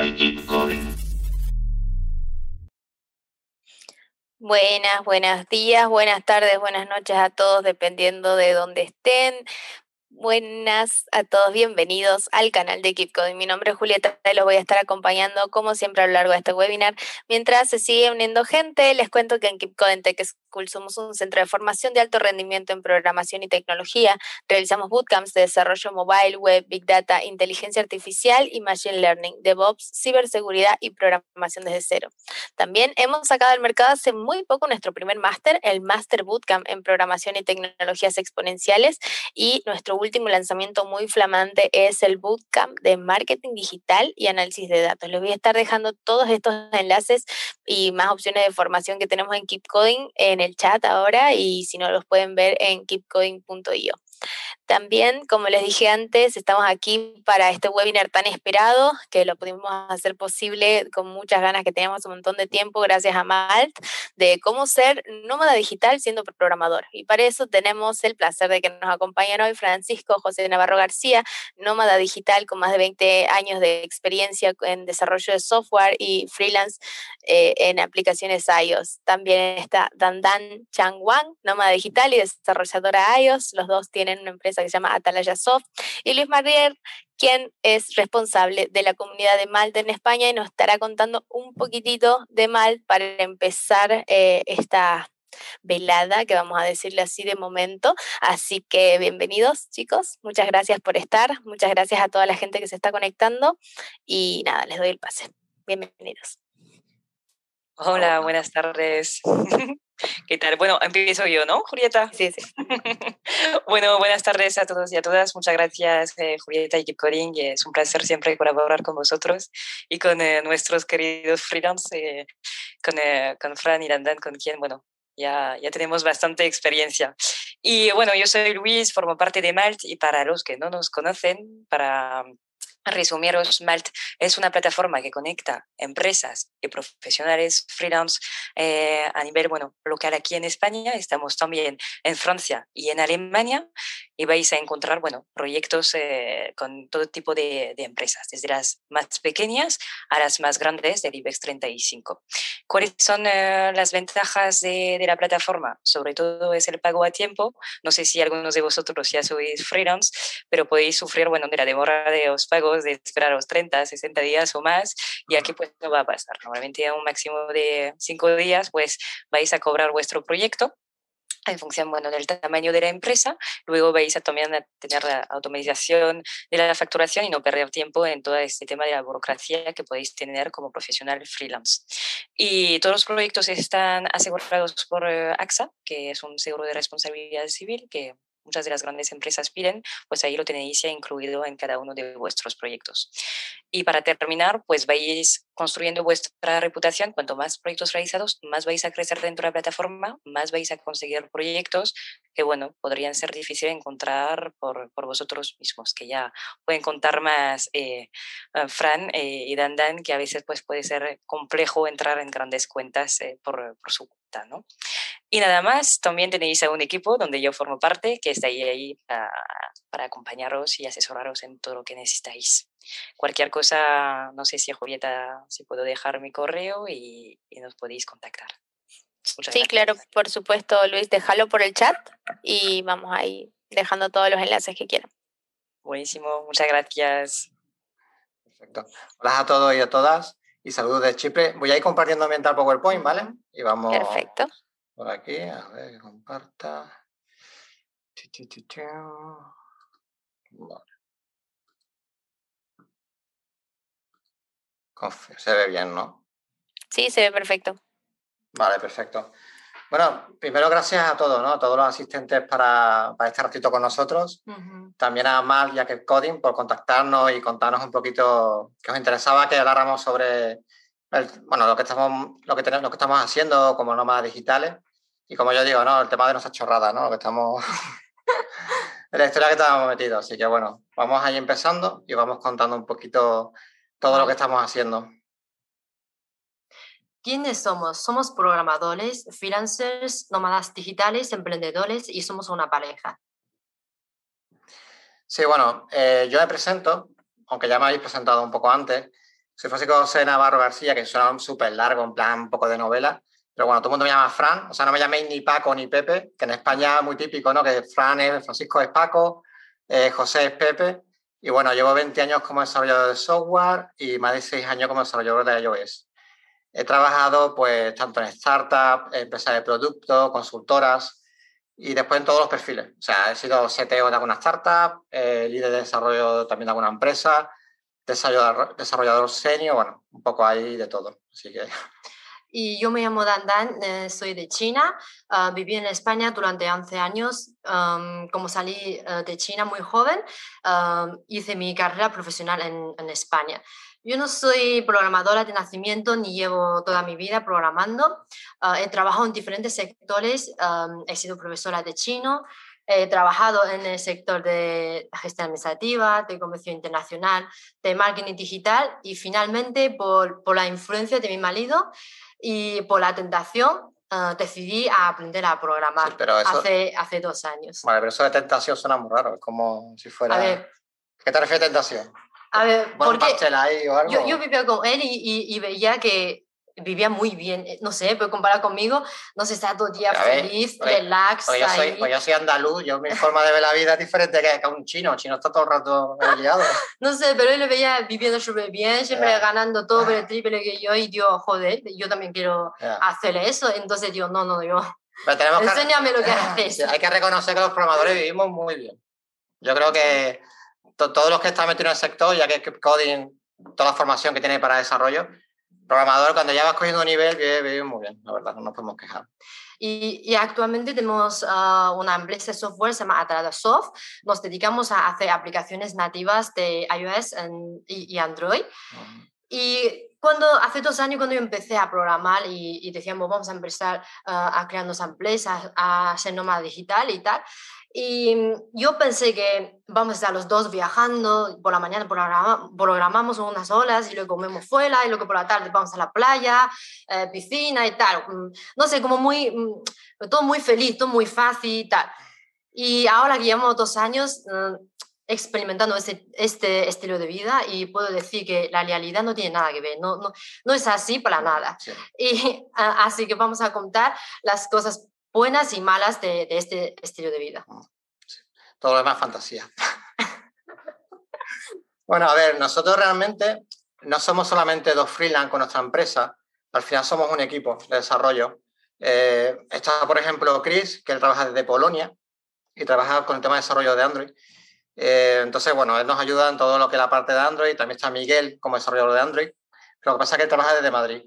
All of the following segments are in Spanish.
by Keep. Buenas, buenos días, buenas tardes, buenas noches a todos, dependiendo de dónde estén. Buenas a todos, bienvenidos al canal de Keep Coding. Mi nombre es Julieta y los voy a estar acompañando como siempre a lo largo de este webinar. Mientras se sigue uniendo gente, les cuento que en Keep Coding Tech School somos un centro de formación de alto rendimiento en programación y tecnología. Realizamos bootcamps de desarrollo mobile, web, big data, inteligencia artificial y machine learning, DevOps, ciberseguridad y programación desde cero. También hemos sacado al mercado hace muy poco nuestro primer máster, el Master Bootcamp en programación y tecnologías exponenciales y nuestro último lanzamiento muy flamante es el Bootcamp de Marketing Digital y Análisis de Datos. Les voy a estar dejando todos estos enlaces y más opciones de formación que tenemos en Keep Coding en el chat ahora y si no los pueden ver en keepcoding.io. También, como les dije antes, estamos aquí para este webinar tan esperado, que lo pudimos hacer posible con muchas ganas que teníamos un montón de tiempo gracias a Malt, de cómo ser nómada digital siendo programador. Y para eso tenemos el placer de que nos acompañen hoy Francisco José Navarro García, nómada digital con más de 20 años de experiencia en desarrollo de software y freelance eh, en aplicaciones iOS. También está Dandan Chang Wang, nómada digital y desarrolladora iOS. Los dos tienen una empresa que se llama Atalaya Soft, y Luis Marrier, quien es responsable de la comunidad de Malt en España y nos estará contando un poquitito de Malt para empezar eh, esta velada, que vamos a decirle así de momento. Así que bienvenidos chicos, muchas gracias por estar, muchas gracias a toda la gente que se está conectando y nada, les doy el pase. Bienvenidos. Hola, buenas tardes. ¿Qué tal? Bueno, empiezo yo, ¿no, Julieta? Sí, sí. bueno, buenas tardes a todos y a todas. Muchas gracias, eh, Julieta y Keep Coding. Es un placer siempre colaborar con vosotros y con eh, nuestros queridos freelance, eh, con, con Fran y Dandan, con quien, bueno, ya, ya tenemos bastante experiencia. Y bueno, yo soy Luis, formo parte de Malt y para los que no nos conocen, para resumiros, Malt es una plataforma que conecta empresas profesionales freelance eh, a nivel bueno, local aquí en España. Estamos también en Francia y en Alemania y vais a encontrar bueno, proyectos eh, con todo tipo de, empresas, desde las más pequeñas a las más grandes del IBEX 35. ¿Cuáles son eh, las ventajas de, de, la plataforma? Sobre todo es el pago a tiempo. No sé si algunos de vosotros ya sois freelance, pero podéis sufrir bueno, de la demora de los pagos de esperar los 30, 60 días o más, y aquí pues no va a pasar. Normalmente a un máximo de 5 días pues vais a cobrar vuestro proyecto en función bueno, del tamaño de la empresa. Luego vais a también tener la automatización de la facturación y no perder tiempo en todo este tema de la burocracia que podéis tener como profesional freelance. Y todos los proyectos están asegurados por eh, AXA, que es un seguro de responsabilidad civil que muchas de las grandes empresas piden, pues ahí lo tenéis ya incluido en cada uno de vuestros proyectos. Y para terminar, pues vais construyendo vuestra reputación. Cuanto más proyectos realizados, más vais a crecer dentro de la plataforma, más vais a conseguir proyectos que, bueno, podrían ser difíciles de encontrar por, por vosotros mismos, que ya pueden contar más eh, eh, Fran eh, y Dan Dan, que a veces pues, puede ser complejo entrar en grandes cuentas por, por su cuenta, ¿no? Y nada más, también tenéis a un equipo donde yo formo parte, que está ahí, ahí para, para acompañaros y asesoraros en todo lo que necesitáis. Cualquier cosa, no sé si Julieta, si puedo dejar mi correo y, nos podéis contactar. sí, claro, por supuesto, Luis, déjalo por el chat y vamos ahí dejando todos los enlaces que quieran. Buenísimo, muchas gracias. Perfecto. Hola a todos y a todas y saludos de Chipre. Voy a ir compartiendo mientras PowerPoint, ¿vale? Y vamos. Perfecto por aquí, a ver, comparta. Se ve bien, ¿no? Sí, se ve perfecto. Vale, perfecto. Bueno, primero gracias a todos, ¿no? A todos los asistentes para, para este ratito con nosotros. También a Mal y a Coding por contactarnos y contarnos un poquito que os interesaba que habláramos sobre bueno, lo que estamos, lo que tenemos, lo que estamos haciendo como nómadas digitales. Y como yo digo, ¿no? El tema de nuestra chorrada, ¿no? Lo que estamos. de la historia que estamos metidos. Así que bueno, vamos ahí empezando y vamos contando un poquito todo lo que estamos haciendo. ¿Quiénes somos? Somos programadores, freelancers, nómadas digitales, emprendedores y somos una pareja. Sí, bueno, eh, yo me presento, aunque ya me habéis presentado un poco antes. soy Francisco José Navarro García, que suena súper largo, en plan un poco de novela. Pero bueno, todo el mundo me llama Fran, o sea, no me llaméis ni Paco ni Pepe, que en España es muy típico, ¿no? Que Fran es, Francisco es Paco, eh, José es Pepe. Y bueno, llevo 20 años como desarrollador de software y más de 6 años como desarrollador de iOS. He trabajado pues tanto en startups, empresas de producto, consultoras y después en todos los perfiles. O sea, he sido CTO de alguna startup, eh, líder de desarrollo también de alguna empresa, desarrollador, desarrollador senior, bueno, un poco ahí de todo. Así que... Y yo me llamo Dan Dan, eh, soy de China, uh, viví en España durante 11 años. Um, como salí uh, de China muy joven, uh, hice mi carrera profesional en, en, España. Yo no soy programadora de nacimiento ni llevo toda mi vida programando. he trabajado en diferentes sectores, um, he sido profesora de chino, He trabajado en el sector de gestión administrativa, de comercio internacional, de marketing digital y finalmente por, por la influencia de mi marido y por la tentación uh, decidí a aprender a programar hace, hace dos años. Vale, pero eso de tentación suena muy raro, es como si fuera... A ver, ¿Qué te refieres a tentación? A ver, porque ahí o algo? Yo, yo, vivía con él y, y, y veía que vivía muy bien, eh, no sé, pero comparado conmigo, no sé, está todo el día feliz, relax. Pues yo, soy, pues yo soy andaluz, yo mi forma de ver la vida es diferente que, un chino, un chino está todo el rato liado. no sé, pero él lo veía viviendo súper bien, siempre ganando todo el triple que yo, y digo, joder, yo también quiero hacer eso, entonces digo, no, no, yo... Enséñame lo que haces. Hay que reconocer que los programadores vivimos muy bien. Yo creo que todos los que están metidos en el sector, ya que coding, toda la formación que tiene para desarrollo, programador, cuando ya vas cogiendo nivel, vive, muy bien, la verdad, no nos podemos quejar. Y, y actualmente tenemos uh, una empresa de software, se llama Soft. Nos dedicamos a hacer aplicaciones nativas de iOS y, y, Android. Y cuando hace dos años cuando yo empecé a programar y, y decíamos vamos a empezar uh, a crear nuestra empresa, a, a ser nómada digital y tal, y yo pensé que vamos a estar los dos viajando, por la mañana programamos unas horas y luego comemos fuera y luego por la tarde vamos a la playa, eh, piscina y tal. Mm, no sé, como muy, mm, todo muy feliz, todo muy fácil y tal. Y ahora que llevamos dos años mm, experimentando este, este estilo de vida y puedo decir que la realidad no tiene nada que ver, no, no, no es así para nada. Y así que vamos a contar las cosas buenas y malas de, este estilo de vida. Ah, Todo lo demás fantasía. bueno, a ver, nosotros realmente no somos solamente dos freelance con nuestra empresa, al final somos un equipo de desarrollo. Eh, está, por ejemplo, Chris, que él trabaja desde Polonia y trabaja con el tema de desarrollo de Android. Eh, entonces, bueno, él nos ayuda en todo lo que es la parte de Android. También está Miguel como desarrollador de Android. Lo que pasa es que él trabaja desde Madrid.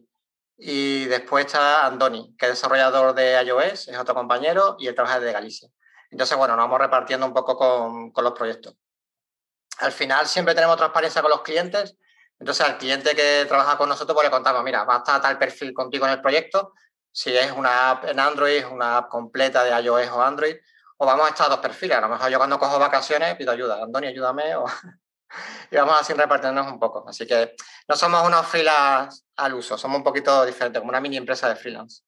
Y después está Andoni, que es desarrollador de iOS, es otro compañero, y él trabaja desde Galicia. Entonces, bueno, nos vamos repartiendo un poco con, con los proyectos. Al final siempre tenemos transparencia con los clientes. Entonces, al cliente que trabaja con nosotros, pues le contamos, mira, va a estar tal perfil contigo en el proyecto. Si es una app en Android, una app completa de iOS o Android, o vamos a estar dos perfiles. A lo mejor yo cuando cojo vacaciones pido ayuda. Andoni, ayúdame. O... y vamos así repartiéndonos un poco. Así que no somos unos freelance al uso, somos un poquito diferentes, como una mini empresa de freelance.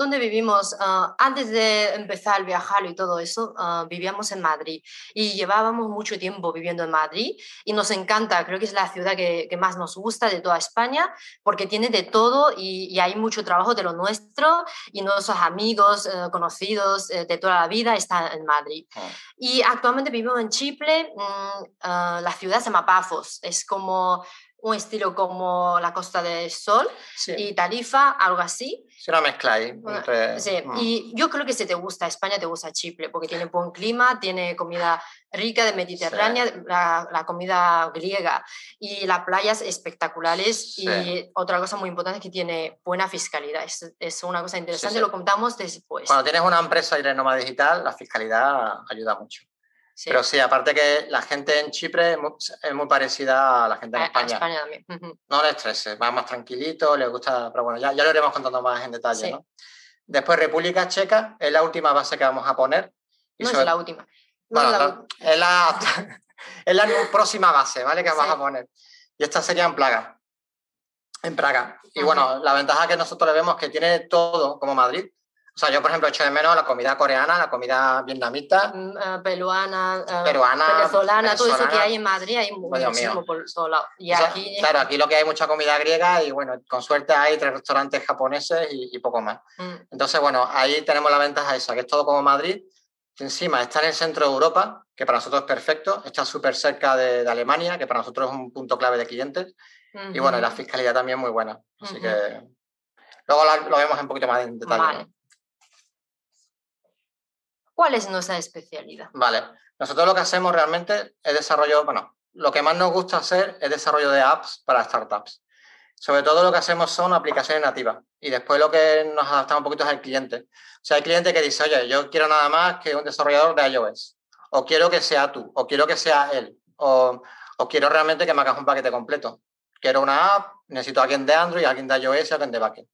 ¿Dónde vivimos? Ah, antes de empezar a viajar y todo eso, uh, vivíamos en Madrid y llevábamos mucho tiempo viviendo en Madrid y nos encanta, creo que es la ciudad que, que más nos gusta de toda España porque tiene de todo y, y hay mucho trabajo de lo nuestro y nuestros amigos, uh, conocidos uh, de toda la vida están en Madrid. Oh. Y actualmente vivimos en Chipre, mm, la ciudad se llama Pafos, es como un estilo como la Costa del Sol y Tarifa, algo así. Es una mezcla ahí. Sí, mm. y yo creo que si te gusta España, te gusta Chipre, porque tiene buen clima, tiene comida rica de Mediterránea, la, la, comida griega y las playas espectaculares. Y otra cosa muy importante es que tiene buena fiscalidad. Es, es una cosa interesante, lo contamos después. Cuando tienes una empresa y eres nómada digital, la fiscalidad ayuda mucho. Pero sí, aparte que la gente en Chipre es muy, parecida a la gente en España. España también. No le estreses, va más tranquilito, le gusta, pero bueno, ya, ya lo iremos contando más en detalle. ¿no? Después República Checa es la última base que vamos a poner. no es la última. bueno, es, la, es la próxima base, ¿vale? Que vamos a poner. Y esta sería en Praga. En Praga. Y bueno, la ventaja que nosotros le vemos es que tiene todo como Madrid. O sea, yo, por ejemplo, echo de menos la comida coreana, la comida vietnamita. Eh, peruana, eh, Peruana, venezolana, todo eso que hay en Madrid, hay Dios muchísimo por lados. Y O sea, aquí, Claro, aquí lo que hay mucha comida griega y bueno, con suerte hay tres restaurantes japoneses y, y poco más. mm, Entonces, bueno, ahí tenemos la ventaja esa, que es todo como Madrid, que encima está en el centro de Europa, que para nosotros es perfecto, está súper cerca de, de Alemania, que para nosotros es un punto clave de clientes, y bueno, y la ujú. fiscalidad también muy buena. Así Ujú. que luego la- lo vemos un poquito más en detalle. Vale. ¿no? ¿Cuál es nuestra especialidad? Vale, nosotros lo que hacemos realmente es desarrollo, bueno, lo que más nos gusta hacer es desarrollo de apps para startups. Sobre todo lo que hacemos son aplicaciones nativas y después lo que nos adaptamos un poquito es al cliente. O sea, hay cliente que dice, oye, yo quiero nada más que un desarrollador de iOS, o quiero que sea tú, o quiero que sea él, o, quiero realmente que me hagas un paquete completo. Quiero una app, necesito a alguien de Android, alguien de iOS y alguien de backend.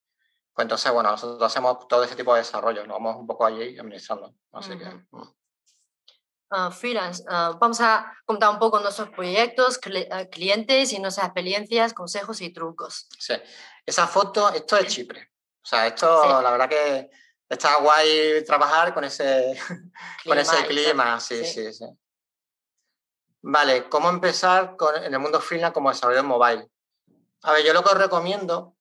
Pues entonces, bueno, nosotros hacemos todo ese tipo de desarrollo, nos vamos un poco allí administrando. Así que, Ujú. mm. Ah, freelance, ah, vamos a contar un poco nuestros proyectos, cli- ah, clientes y nuestras experiencias, consejos y trucos. Sí. Esa foto, esto es Chipre. O sea, esto, Sí. la verdad que está guay trabajar con ese, con ese Clima y tal. clima. Sí, Sí. sí, sí. Vale, ¿cómo empezar con, en el mundo freelance como desarrollador mobile? A ver, yo lo que os recomiendo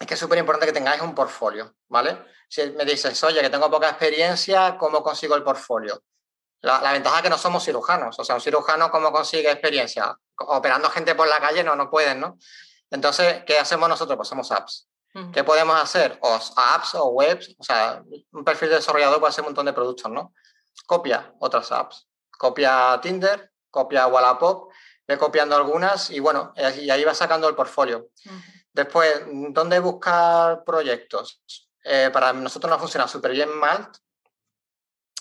es que es súper importante que tengáis un portfolio, ¿vale? Si me dices, oye, que tengo poca experiencia, ¿cómo consigo el portfolio? La, la ventaja es que no somos cirujanos, o sea, un cirujano, ¿cómo consigue experiencia? Operando gente por la calle no, no pueden, ¿no? Entonces, ¿qué hacemos nosotros? Pues hacemos apps. Ujú. ¿Qué podemos hacer? O apps o webs, o sea, un perfil de desarrollador puede hacer un montón de productos, ¿no? Copia otras apps, copia Tinder, copia Wallapop, ve copiando algunas y bueno, y ahí- va sacando el portfolio. Ujú. Después, ¿dónde buscar proyectos? Eh, para nosotros nos funciona súper bien Malt,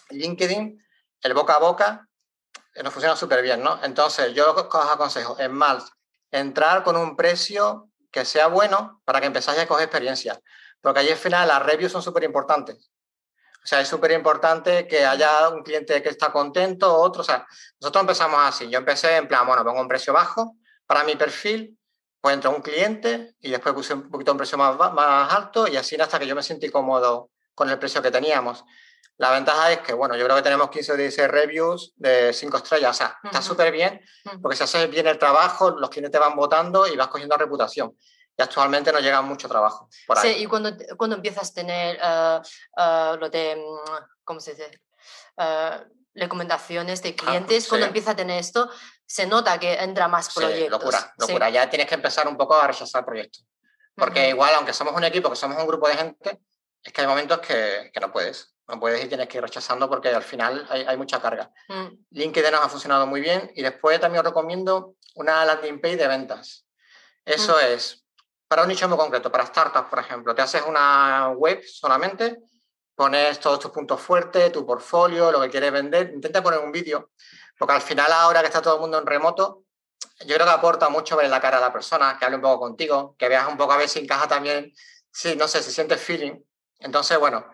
LinkedIn, el boca a boca, eh, nos funciona súper bien, ¿no? Entonces, yo os aconsejo en Malt, entrar con un precio que sea bueno para que empezáis a coger experiencia. Porque allí al final las reviews son súper importantes. O sea, es súper importante que haya un cliente que está contento, otro. O sea, nosotros empezamos así. Yo empecé en plan, bueno, pongo un precio bajo para mi perfil, pues entró un cliente y después puse un poquito un precio más, más alto y así hasta que yo me sentí cómodo con el precio que teníamos. La ventaja es que, bueno, yo creo que tenemos 15 o 16 reviews de 5 estrellas. O sea, está Ujú. súper bien porque si haces bien el trabajo, los clientes te van votando y vas cogiendo reputación. Y actualmente nos llega mucho trabajo por Sí, ahí. y cuando, cuando empiezas a tener ah, ah, lo de, mm, ¿cómo se dice? Ah, recomendaciones de clientes, cuando sí. empieza a tener esto, se nota que entra más Sí, proyectos. locura, Sí. locura. Ya tienes que empezar un poco a rechazar proyectos. Porque igual, aunque somos un equipo, que somos un grupo de gente, es que hay momentos que, que no puedes. No puedes y tienes que ir rechazando porque al final hay, hay mucha carga. Mm, LinkedIn nos ha funcionado muy bien y después también os recomiendo una landing page de ventas. Eso es para un nicho muy concreto, para startups, por ejemplo. Te haces una web solamente, pones todos tus puntos fuertes, tu portfolio, lo que quieres vender, intenta poner un vídeo, porque al final ahora que está todo el mundo en remoto, yo creo que aporta mucho ver la cara a la persona, que hable un poco contigo, que veas un poco a ver si encaja también, si, no sé, si sientes feeling. Entonces, bueno,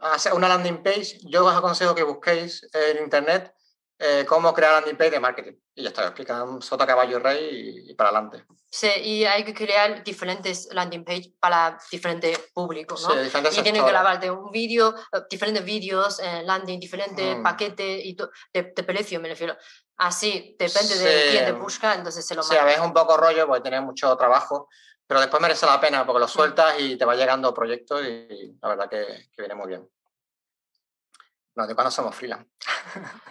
hacer una landing page, yo os aconsejo que busquéis en internet eh, cómo crear landing page de marketing. Y ya está, explican sota, caballo y rey y, y para adelante. Sí, y hay que crear diferentes landing page para diferentes públicos, ¿no? Sí, diferentes y tienen que grabarte un vídeo, eh, diferentes vídeos, eh, landing, diferentes Mm. paquetes y de, de precio, me refiero. Así, depende de quién te Sí. busca, entonces se lo Sí, a veces un poco rollo porque tienes mucho trabajo, pero después merece la pena porque lo sueltas y te va llegando proyectos y la verdad que, que viene muy bien. De cuando somos freelance.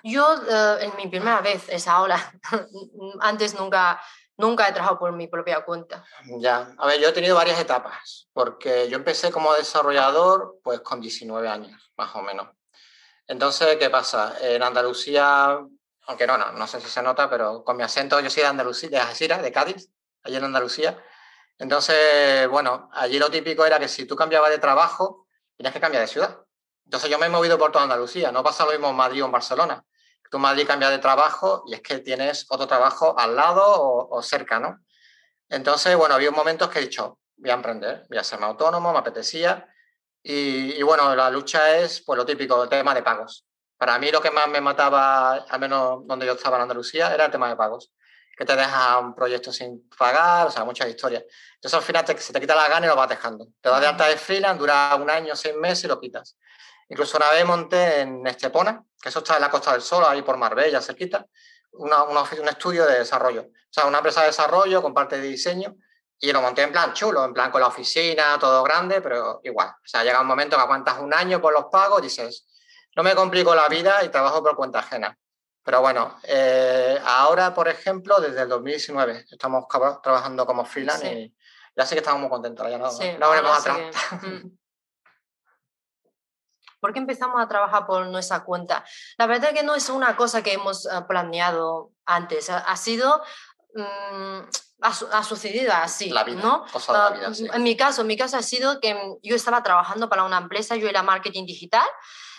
Yo, eh, en mi primera vez es ahora. Antes nunca, nunca he trabajado por mi propia cuenta. Ya, a ver, yo he tenido varias etapas, porque yo empecé como desarrollador pues con 19 años, más o menos. Entonces, ¿qué pasa? En Andalucía, aunque no, no, no sé si se nota, pero con mi acento yo soy de Andalucía, de Algeciras, de Cádiz, allí en Andalucía. Entonces, bueno, allí lo típico era que si tú cambiabas de trabajo, tenías que cambiar de ciudad. Entonces yo me he movido por toda Andalucía, no pasa lo mismo en Madrid o en Barcelona. Tú en Madrid cambias de trabajo y es que tienes otro trabajo al lado o, o cerca, ¿no? Entonces, bueno, había momentos que he dicho, voy a emprender, voy a hacerme autónomo, me apetecía. Y, y, bueno, la lucha es pues lo típico, el tema de pagos. Para mí lo que más me mataba, al menos donde yo estaba en Andalucía, era el tema de pagos. que te deja un proyecto sin pagar, o sea, muchas historias. Entonces al final te, se te quita la gana y lo vas dejando. Te das de alta de freelance, dura un año, seis meses y lo quitas. Incluso una vez monté en Estepona, que eso está en la Costa del Sol, ahí por Marbella, cerquita, una, un estudio de desarrollo. O sea, una empresa de desarrollo con parte de diseño y lo monté en plan chulo, en plan con la oficina, todo grande, pero igual. O sea, llega un momento que aguantas un año por los pagos y dices, no me complico la vida y trabajo por cuenta ajena. Pero bueno, eh, ahora, por ejemplo, desde el 2019 estamos trabajando como freelance y ya sí que estamos muy contentos. Ya no, no veremos atrás. ¿Por qué empezamos a trabajar por nuestra cuenta? La verdad que no es una cosa que hemos eh, planeado antes, ha, sido... Mm, ha, sucedido así, la vida, ¿no? la vida, ah, En mi caso, en mi caso ha sido que yo estaba trabajando para una empresa, yo era marketing digital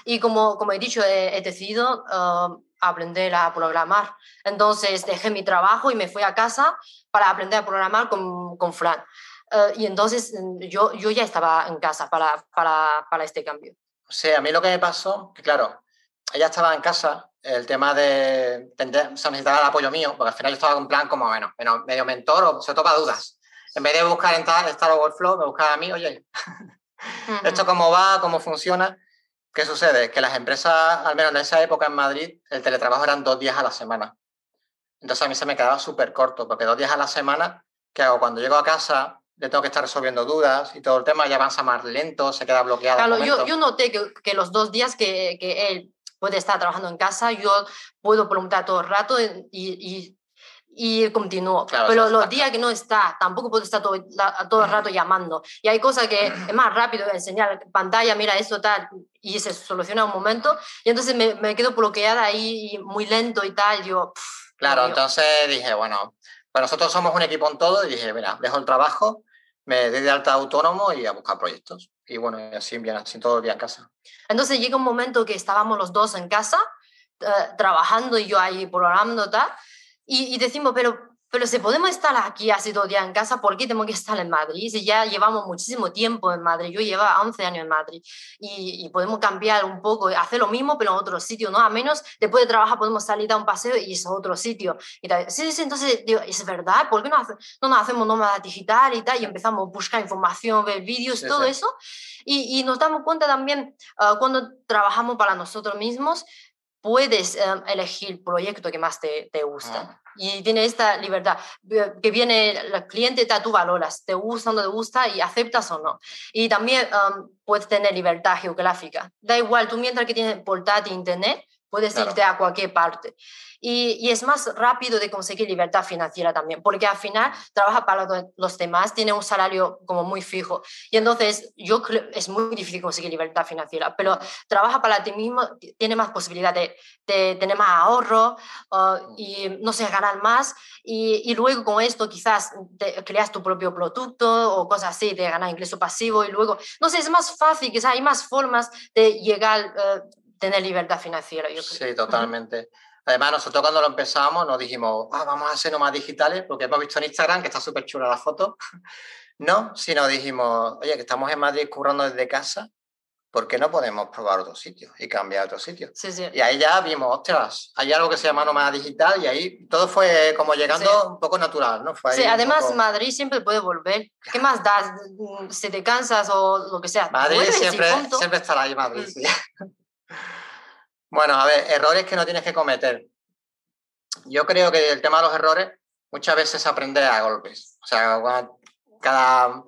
y como, como he dicho, he, decidido uh, aprender a programar. Entonces dejé mi trabajo y me fui a casa para aprender a programar con, con Fran. Uh, y entonces mm, yo, yo ya estaba en casa para, para, para este cambio. O sea, a mí lo que me pasó, que claro, ella estaba en casa, el tema de o sea, necesitaba el apoyo mío, porque al final yo estaba en plan como, bueno, medio mentor o se topa dudas. En vez de buscar en Star Overflow, me buscaba a mí, oye, esto cómo va, cómo funciona. ¿Qué sucede? Que las empresas, al menos en esa época en Madrid, el teletrabajo eran dos días a la semana. Entonces a mí se me quedaba súper corto, porque dos días a la semana, ¿qué hago? Cuando llego a casa, le tengo que estar resolviendo dudas y todo el tema ya avanza más lento, se queda bloqueado. Claro, yo, yo, noté que, que, los dos días que, que, él puede estar trabajando en casa, yo puedo preguntar todo el rato y, y y continúo. Pero los días que no está, tampoco puedo estar todo, todo el rato llamando. Y hay cosas que es más rápido enseñar pantalla, mira esto tal, y se soluciona un momento. Y entonces me, me quedo bloqueada ahí muy lento y tal. Yo, claro, entonces dije, bueno, pues nosotros somos un equipo en todo y dije, mira, dejo el trabajo, me doy de alta autónomo y a buscar proyectos. Y bueno, así bien, así todo el día en casa. Entonces llega un momento que estábamos los dos en casa, eh, trabajando y yo ahí programando tal y, decimos, pero, pero si podemos estar aquí así todo el día en casa, ¿por qué tenemos que estar en Madrid? Si ya llevamos muchísimo tiempo en Madrid, yo llevo 11 años en Madrid y, podemos cambiar un poco, hacer lo mismo pero en otro sitio, ¿no? A menos después de trabajar podemos salir a un paseo y es otro sitio. Y tal. Sí, sí, entonces digo, es verdad, ¿por qué no, no nos hacemos nómada digital y tal? Y empezamos a buscar información, ver vídeos, todo eso. Y, y, nos damos cuenta también uh, cuando trabajamos para nosotros mismos, puedes um, elegir el proyecto que más te, te gusta. Ah y tiene esta libertad que viene el cliente, tú valoras, te gusta o no te gusta y aceptas o no. Y también um, puedes tener libertad geográfica. Da igual, tú mientras que tienes portátil internet, puedes irte a cualquier parte. Y, es más rápido de conseguir libertad financiera también, porque al final trabaja para los demás, tiene un salario como muy fijo. Y entonces yo creo es muy difícil conseguir libertad financiera, pero trabaja para ti mismo, tiene más posibilidad de, tener más ahorro y, no sé, ganar más. Y, luego con esto quizás creas tu propio producto o cosas así, de ganar ingreso pasivo y luego, no sé, es más fácil, quizás hay más formas de llegar, uh, tener libertad financiera. Yo Sí, totalmente. Además, nosotros cuando lo empezamos nos dijimos, ah, vamos a hacer nomás digitales, porque hemos visto en Instagram que está súper chula la foto. no, sino dijimos, oye, que estamos en Madrid currando desde casa, ¿por qué no podemos probar otro sitio y cambiar otro sitio? Sí, sí. Y ahí ya vimos, ostras, hay algo que se llama nómada digital y ahí todo fue como llegando un poco natural, ¿no? sí, además Madrid siempre puede volver. ¿Qué más das? Si te cansas o lo que sea. Madrid siempre, siempre estará ahí, Madrid, mm. sí. Bueno, a ver, errores que no tienes que cometer. Yo creo que el tema de los errores muchas veces aprende a golpes. O sea, cada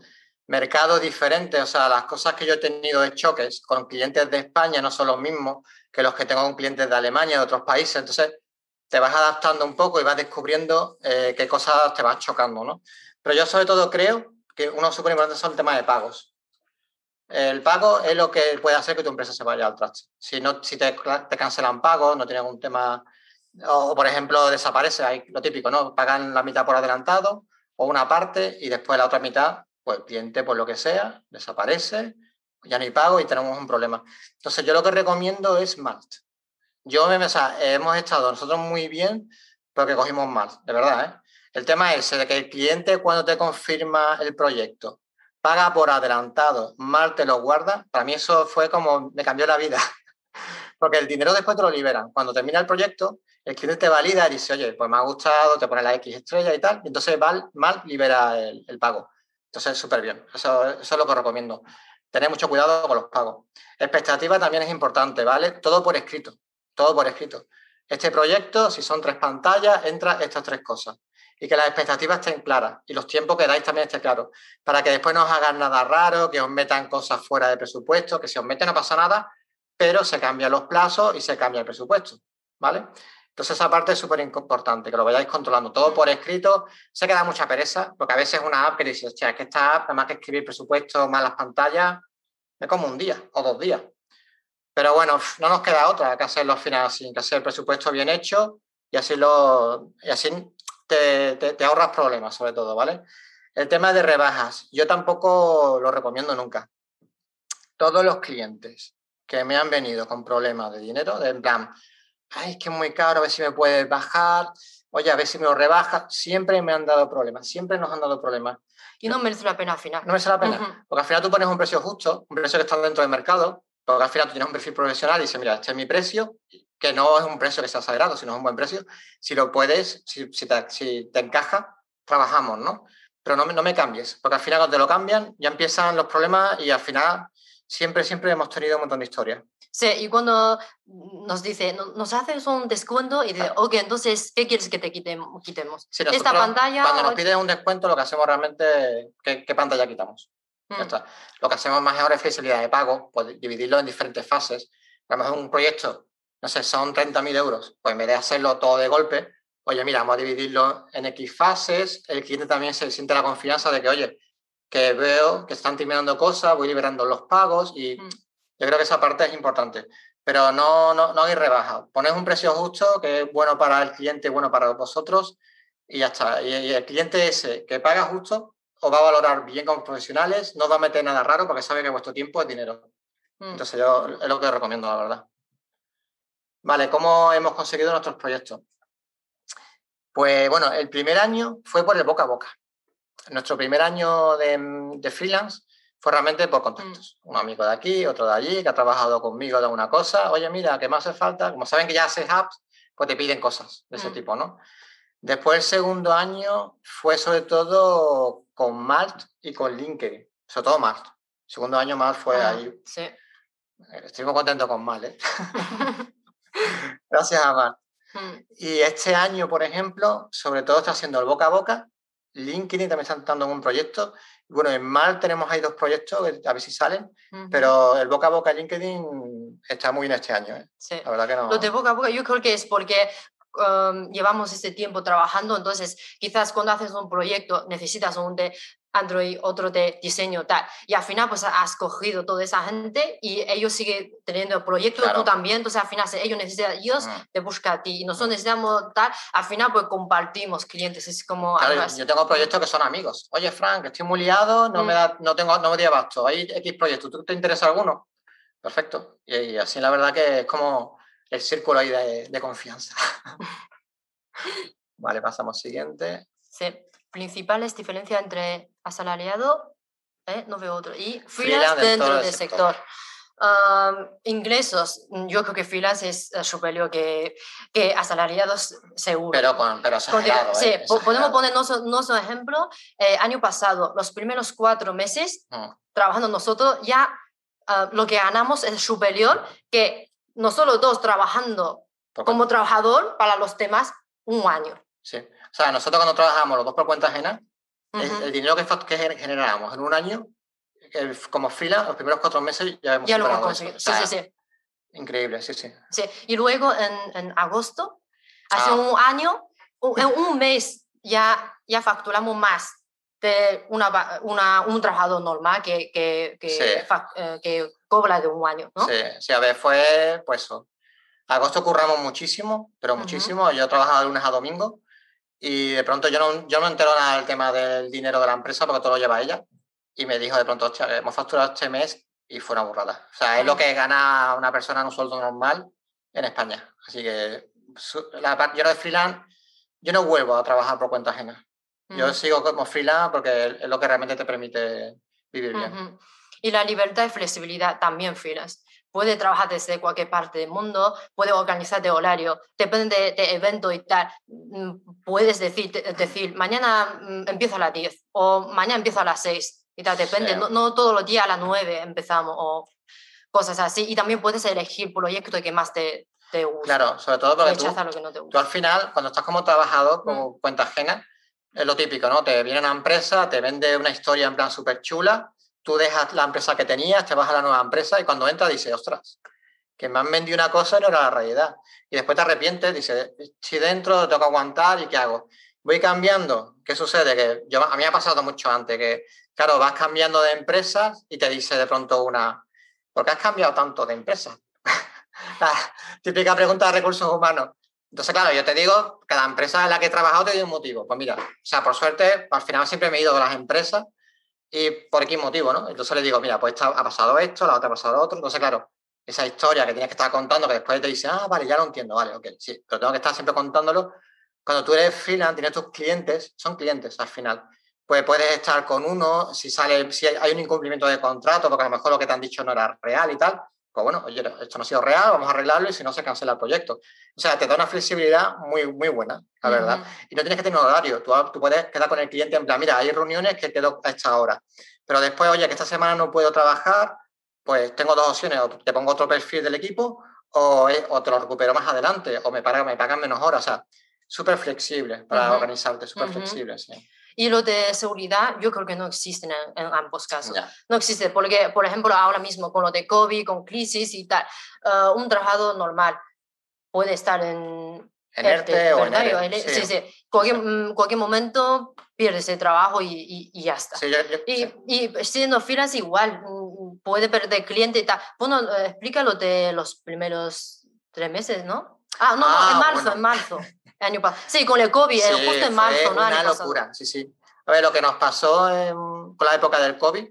mercado diferente. O sea, las cosas que yo he tenido de choques con clientes de España no son los mismos que los que tengo con clientes de Alemania, de otros países. Entonces, te vas adaptando un poco y vas descubriendo eh, qué cosas te vas chocando, ¿no? Pero yo sobre todo creo que uno súper importante son el tema de pagos. El pago es lo que puede hacer que tu empresa se vaya al traste. Si, no, si te, cancelan pagos, no tienen un tema, o por ejemplo desaparece, lo típico, ¿no? Pagan la mitad por adelantado o una parte y después la otra mitad, pues el cliente, por lo que sea, desaparece, ya no hay pago y tenemos un problema. Entonces yo lo que recomiendo es Malt. Yo me, hemos estado nosotros muy bien porque cogimos Malt, de verdad, ¿eh? El tema es de que el cliente cuando te confirma el proyecto paga por adelantado, mal te lo guarda, para mí eso fue como, me cambió la vida. porque el dinero después te lo liberan. Cuando termina el proyecto, el cliente te valida y dice, oye, pues me ha gustado, te pone la X estrella y tal, y entonces mal, mal libera el, pago. Entonces, súper bien. Eso, eso es lo que recomiendo. Tener mucho cuidado con los pagos. Expectativa también es importante, ¿vale? Todo por escrito, todo por escrito. Este proyecto, si son tres pantallas, entra estas tres cosas. Y que las expectativas estén claras y los tiempos que dais también estén claros. Para que después no os hagan nada raro, que os metan cosas fuera de presupuesto, que si os meten no pasa nada, pero se cambian los plazos y se cambia el presupuesto. ¿Vale? Entonces esa parte es súper importante, que lo vayáis controlando todo por escrito. Se queda mucha pereza, porque a veces una app que dice, hostia, es que esta app, además que escribir presupuesto más las pantallas, es como un día o dos días. Pero bueno, no nos queda otra que hacerlo al final así, que hacer el presupuesto bien hecho y así, lo, y así te, te, ahorras problemas, sobre todo, ¿vale? El tema de rebajas, yo tampoco lo recomiendo nunca. Todos los clientes que me han venido con problemas de dinero, de en plan, ay, es que es muy caro, a ver si me puedes bajar, oye, a ver si me lo rebaja, siempre me han dado problemas, siempre nos han dado problemas. Y no merece la pena al final. No merece la pena, porque al final tú pones un precio justo, un precio que está dentro del mercado, porque al final tú tienes un perfil profesional y dices, mira, este es mi precio, que no es un precio que sea exagerado, sino es un buen precio. Si lo puedes, si, te, encaja, trabajamos, ¿no? Pero no, no me cambies, porque al final cuando te lo cambian ya empiezan los problemas y al final siempre, siempre hemos tenido un montón de historias. Sí, y cuando nos dice, nos haces un descuento y dice, ok, entonces, ¿qué quieres que te quitemos? Esta pantalla. Cuando nos piden un descuento, lo que hacemos realmente, ¿qué, qué pantalla quitamos? Mm. Lo que hacemos más ahora es flexibilidad de pago, pues dividirlo en diferentes fases. A lo mejor un proyecto, no sé, son 30.000 euros, pues en vez de hacerlo todo de golpe, oye, mira, vamos a dividirlo en X fases, el cliente también se siente la confianza de que, oye, que veo que están terminando cosas, voy liberando los pagos y mm. yo creo que esa parte es importante. Pero no, no, no hay rebaja. Pones un precio justo que es bueno para el cliente, bueno para vosotros y ya está. Y, el cliente ese que paga justo, os va a valorar bien como profesionales, no va a meter nada raro porque sabe que vuestro tiempo es dinero. Mm. Entonces yo es lo que recomiendo, la verdad. Vale, ¿cómo hemos conseguido nuestros proyectos? Pues bueno, el primer año fue por el boca a boca. Nuestro primer año de, freelance fue realmente por contactos. Mm. Un amigo de aquí, otro de allí, que ha trabajado conmigo de una cosa. Oye, mira, ¿qué más hace falta? Como saben que ya haces apps, pues te piden cosas de ese mm. tipo, ¿no? Después el segundo año fue sobre todo con Malt y con LinkedIn, sobre todo Malt. El segundo año Malt fue ah, ahí. Sí. Eh, estoy muy contento con Malt, ¿eh? Gracias a Malt. Mm. Y este año, por ejemplo, sobre todo está haciendo el boca a boca. LinkedIn también está entrando en un proyecto. Bueno, en Mal tenemos ahí dos proyectos, a ver si salen, pero el boca a boca LinkedIn está muy bien este año. ¿eh? Sí. La verdad que no. Lo de boca a boca yo creo que es porque Um, llevamos este tiempo trabajando, entonces quizás cuando haces un proyecto necesitas un de Android, otro de diseño, tal, y al final pues has cogido toda esa gente y ellos siguen teniendo proyectos, tú también, entonces al final ellos necesitan, ellos mm. te buscan a ti y nosotros mm. necesitamos tal, al final pues compartimos clientes, es como... yo tengo proyectos que son amigos, oye Frank, estoy muy liado, no, me, mm. da, no, tengo, no me di abasto, hay X proyectos, ¿tú te interesa alguno? Perfecto, y así la verdad que es como el círculo ahí de, confianza. vale, pasamos siguiente. Sí, principales diferencias entre asalariado, ¿eh? no veo otro, y freelance, dentro del sector. ingresos, yo creo que freelance es eh, superior que, que asalariados seguro. Pero, con, pero exagerado, Sí, ¿eh? podemos poner nuestro ejemplo. Eh, año pasado, los primeros cuatro meses mm. trabajando nosotros, ya ah, lo que ganamos es superior que nosotros dos trabajando como trabajador para los temas un año. Sí. O sea, nosotros cuando trabajamos los dos por cuenta ajena, el, dinero que, que generábamos en un año, como fila, los primeros cuatro meses ya hemos Ya lo hemos conseguido. sí, sí, sí. Increíble, sí, sí. Sí, y luego en, en agosto, hace ah. un año, en un mes ya, ya facturamos más de una, una, un trabajador normal que, que, que, eh, que cobra de un año, ¿no? Sí, sí, a ver, fue pues eso. Agosto curramos muchísimo, pero muchísimo. Yo trabajaba de lunes a domingo y de pronto yo no, yo no entero nada del tema del dinero de la empresa porque todo lo lleva ella. Y me dijo de pronto, hostia, hemos facturado este mes y fue una burrada. O sea, es lo que gana una persona en un sueldo normal en España. Así que la, yo no de freelance, yo no vuelvo a trabajar por cuenta ajena. Yo mm. sigo como freelance porque es lo que realmente te permite vivir bien. Y la libertad y flexibilidad también freelance. Puede trabajar desde cualquier parte del mundo, puede organizar de horario, depende de, de evento y tal. Mm, puedes decir, decir mañana mm, empiezo a las 10 o mañana empiezo a las 6 y tal, depende. No, no, todos los días a las 9 empezamos o cosas así. Y también puedes elegir proyecto que más te, te gusta. Claro, sobre todo porque tú, lo que no te tú gusta. al final, cuando estás como trabajador, como cuenta ajena, es lo típico, ¿no? Te viene una empresa, te vende una historia en plan súper chula, tú dejas la empresa que tenías, te vas a la nueva empresa y cuando entras dices, ostras, que me han vendido una cosa y no era la realidad. Y después te arrepientes, dices, si dentro tengo que aguantar y ¿qué hago? Voy cambiando. ¿Qué sucede? Que yo, a mí me ha pasado mucho antes, que claro, vas cambiando de empresas y te dice de pronto una, ¿por qué has cambiado tanto de empresa? típica pregunta de recursos humanos. Entonces, claro, yo te digo, cada empresa en la que he trabajado te dio un motivo. Pues mira, o sea, por suerte, al final siempre me he ido de las empresas y por qué motivo, ¿no? Entonces le digo, mira, pues ha pasado esto, la otra ha pasado otro. Entonces, claro, esa historia que tienes que estar contando, que después te dice, ah, vale, ya lo entiendo, vale, ok, sí, pero tengo que estar siempre contándolo. Cuando tú eres freelance, tienes tus clientes, son clientes al final. Pues puedes estar con uno, si sale, si hay un incumplimiento de contrato, porque a lo mejor lo que te han dicho no era real y tal, pues bueno, oye, esto no ha sido real, vamos a arreglarlo y si no se cancela el proyecto. O sea, te da una flexibilidad muy, muy buena, la verdad. Ujú. Y no tienes que tener un horario, tú, tú puedes quedar con el cliente en plan, mira, hay reuniones que quedo a esta hora, pero después, oye, que esta semana no puedo trabajar, pues tengo dos opciones, o te pongo otro perfil del equipo o, eh, o te lo recupero más adelante, o me pagan, me pagan menos horas, o sea, súper flexible para Ujú. organizarte, súper Ujú. flexible, sí. Y lo de seguridad, yo creo que no existen en, en ambos casos. Ya. No existe, porque, por ejemplo, ahora mismo con lo de COVID, con crisis y tal, eh, un trabajador normal puede estar en En ERTE o en. ERE, Sí, sí. sí. Cualquier, mm, cualquier momento pierdes el trabajo y, y- y ya está. Yo- yo- Y, y siendo freelance igual, mm, puede perder cliente y tal. Bueno, eh, explica lo de los primeros tres meses, ¿no? Ah, no, no, Ah, en marzo, bueno. en marzo. El año pasado. Sí, con el COVID, eh, Sí, justo en marzo, fue ¿no? Una pasado. locura, sí, sí. A ver, lo que nos pasó en- con la época del COVID,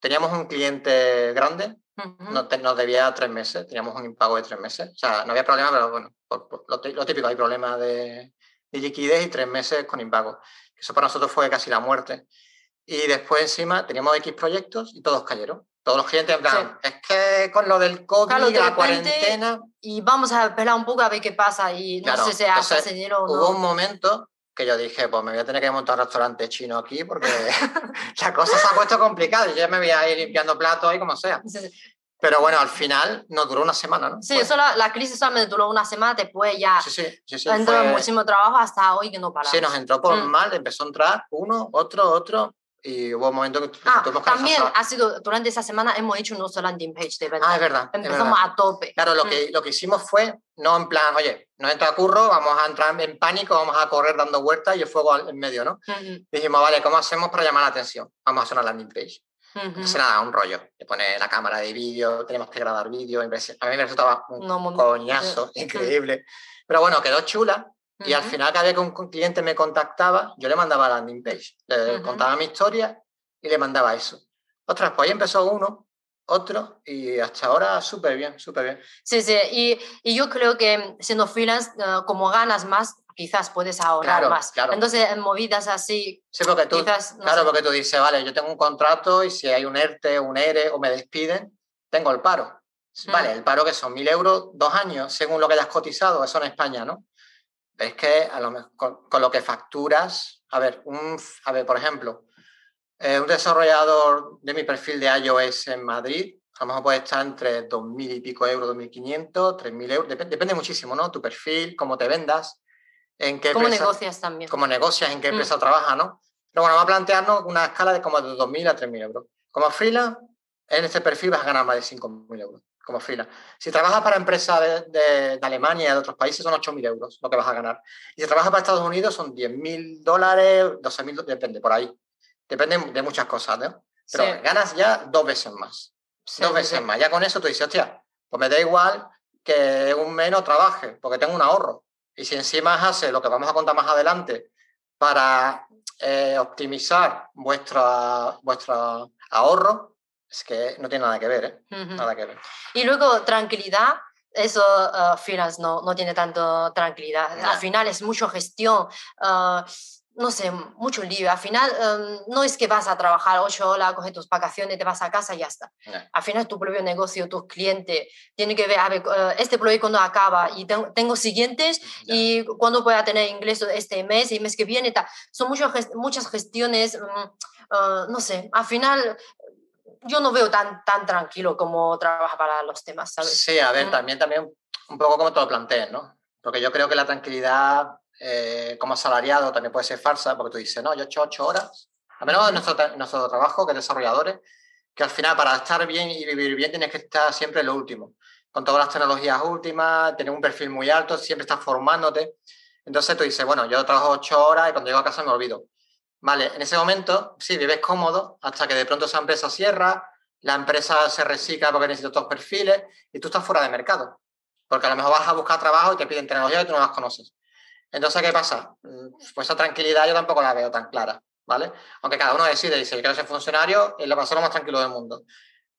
teníamos un cliente grande, Ujú. no te- nos debía tres meses, teníamos un impago de tres meses. O sea, no había problema, pero bueno, por- por lo, lo típico, hay problemas de, de liquidez y tres meses con impago. Eso para nosotros fue casi la muerte. Y después encima teníamos X proyectos y todos cayeron. Todos los clientes en plan, es que con lo del COVID, Claro, de la repente, cuarentena... y vamos a esperar un poco a ver qué pasa y no Claro, sé si hace entonces, ese dinero o Hubo no. un momento que yo dije, pues me voy a tener que montar un restaurante chino aquí porque la cosa se ha puesto complicada y yo me voy a ir limpiando platos y como sea. Sí, sí. Pero bueno, al final nos duró una semana, ¿no? Sí, Fue- eso la, la crisis solamente duró una semana, después ya sí, sí, sí, sí, entró fue- muchísimo trabajo hasta hoy que no paramos. sí, nos entró por Mm. mal, empezó a entrar uno, otro, otro y hubo un momento que Ah, tuvimos que también ha sido, durante esa semana hemos hecho nuestro landing page de venta. Ah, es verdad. es Empezamos verdad. a tope. Claro, lo Mm. que, lo que hicimos fue, no en plan, oye, no entra curro, vamos a entrar en pánico, vamos a correr dando vueltas y el fuego en medio, ¿no? Ujú, Dijimos, vale, ¿cómo hacemos para llamar la atención? Vamos a hacer una landing page. ujú. Entonces, nada, un rollo. Le pone la cámara de vídeo, tenemos que grabar vídeo. A mí me resultaba un No, coñazo increíble. Pero bueno, quedó chula. Y al final, cada vez que un cliente me contactaba, yo le mandaba la landing page. Le Ujú. contaba mi historia y le mandaba eso. Ostras, pues ahí empezó uno, otro, y hasta ahora súper bien, súper bien. Sí, sí, y, y yo creo que siendo freelance, eh, como ganas más, quizás puedes ahorrar Claro, más. claro. Entonces, en movidas así, Sí, porque tú, quizás, no claro, sé. porque tú dices, vale, yo tengo un contrato y si hay un ERTE, un ERE o me despiden, tengo el paro. Vale, Mm. el paro que son mil euros, dos años, según lo que hayas cotizado, eso en España, ¿no? Es que a lo mejor, con, con lo que facturas, a ver, un, a ver, por ejemplo, eh, un desarrollador de mi perfil de iOS en Madrid, a lo mejor puede estar entre 2.000 y pico euros, 2.500, 3.000 euros, dep- depende muchísimo, ¿no? Tu perfil, cómo te vendas, en qué ¿cómo empresa- negocias también? cómo negocias, en qué Mm. empresa trabajas, ¿no? Pero bueno, vamos a plantearnos una escala de como de 2.000 a 3.000 euros. Como freelance, en este perfil vas a ganar más de 5.000 euros como freelance. Si trabajas para empresas de, de- de Alemania y de otros países, son 8.000 euros lo que vas a ganar. Y si trabajas para Estados Unidos, son 10.000 dólares, 12.000, do- depende, por ahí. Depende de muchas cosas, ¿no? Pero Sí, ganas ya dos veces más. sí, dos sí, veces más. Ya con eso tú dices, hostia, pues me da igual que un menos trabaje, porque tengo un ahorro. Y si encima hace lo que vamos a contar más adelante para eh, optimizar vuestra, vuestro ahorro, es que no tiene nada que ver, ¿eh? Nada que ver. Y luego tranquilidad, eso uh, freelance no, no tiene tanto tranquilidad. Al final es mucho gestión. uh, no sé, mucho lío. Al final, em, no es que vas a trabajar ocho horas, coges tus vacaciones, te vas a casa y ya está. Al final, tu propio negocio, tus clientes, tienen que ver, a ver, eh, este proyecto cuando acaba y tengo, siguientes y cuándo voy a tener ingresos este mes y mes que viene. Tal. Son muchas muchas gestiones, mm, eh, no sé, al final yo no veo tan, tan tranquilo como trabaja para los temas, ¿sabes? Sí, a ver, mm. también, también un poco como te lo plantees, ¿no? Porque yo creo que la tranquilidad eh, como asalariado también puede ser falsa, porque tú dices, no, yo he hecho ocho horas, a menos en nuestro, nuestro trabajo, que desarrolladores, que al final para estar bien y vivir bien tienes que estar siempre en lo último, con todas las tecnologías últimas, tener un perfil muy alto, siempre estás formándote. Entonces tú dices, bueno, yo trabajo ocho horas y cuando llego a casa me olvido. Vale, en ese momento, sí, vives cómodo hasta que de pronto esa empresa cierra, la empresa se recicla porque necesita otros perfiles y tú estás fuera de mercado. Porque a lo mejor vas a buscar trabajo y te piden tecnología y tú no las conoces. Entonces, ¿qué pasa? Mm, pues esa tranquilidad yo tampoco la veo tan clara, ¿vale? Aunque cada uno decide, dice, yo quiero ser funcionario y lo a lo más tranquilo del mundo.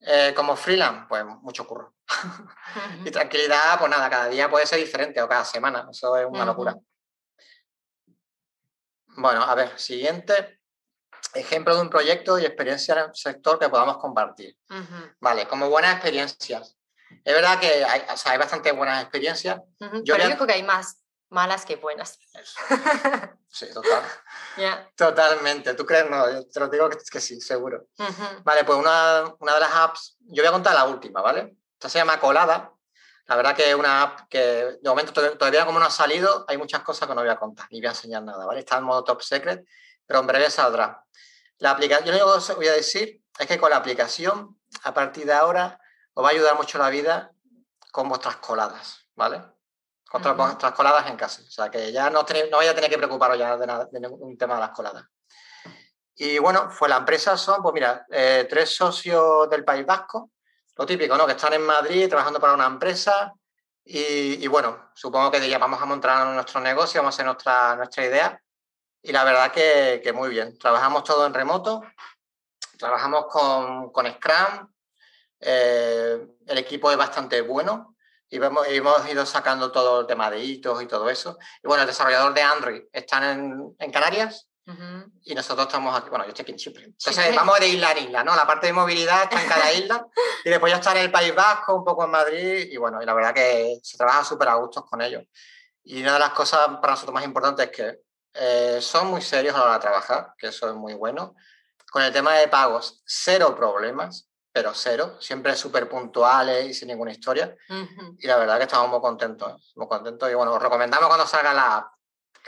Eh, como freelance, pues mucho curro. y tranquilidad, pues nada, cada día puede ser diferente o cada semana, eso es una locura. Bueno, a ver, siguiente ejemplo de un proyecto y experiencia en el sector que podamos compartir. Vale, como buenas experiencias. Es verdad que hay, o sea, hay bastante buenas experiencias. yo Pero yo creo que hay más malas que buenas. Sí, total. Totalmente. ¿Tú crees? No, yo te lo digo que, sí, seguro. Vale, pues una, una, de las apps, yo voy a contar la última, ¿vale? Esta se llama Colada. La verdad que es una app que de momento todavía como no ha salido, hay muchas cosas que no voy a contar, ni voy a enseñar nada, ¿vale? Está en modo top secret, pero en breve saldrá. La aplicación, yo lo único que os voy a decir es que con la aplicación, a partir de ahora, os va a ayudar mucho la vida con vuestras coladas, ¿vale? contra vuestras coladas en casa. O sea, que ya no, no vaya a tener que preocuparos ya de, nada, de ningún tema de las coladas. Y bueno, fue la empresa, son, pues mira, eh, tres socios del País Vasco, lo típico, ¿no? Que están en Madrid trabajando para una empresa y, bueno, supongo que ya vamos a montar nuestro negocio, vamos a hacer nuestra, nuestra idea. Y la verdad que, que muy bien. Trabajamos todo en remoto, trabajamos con, con Scrum, eh, el equipo es bastante bueno, y hemos, ido sacando todo el tema de hitos y todo eso. Y bueno, el desarrollador de Android están en, en Canarias y nosotros estamos aquí. Bueno, yo estoy aquí en Chipre. Entonces vamos de isla en isla, ¿no? La parte de movilidad está en cada isla y después ya está en el País Vasco, un poco en Madrid y bueno, y la verdad que se trabaja súper a gustos con ellos. Y una de las cosas para nosotros más importantes es que eh, son muy serios a la hora de trabajar, que eso es muy bueno. Con el tema de pagos, cero problemas pero cero, siempre súper puntuales y sin ninguna historia. Y la verdad que estamos muy contentos, muy contentos. Y bueno, os recomendamos cuando salga la app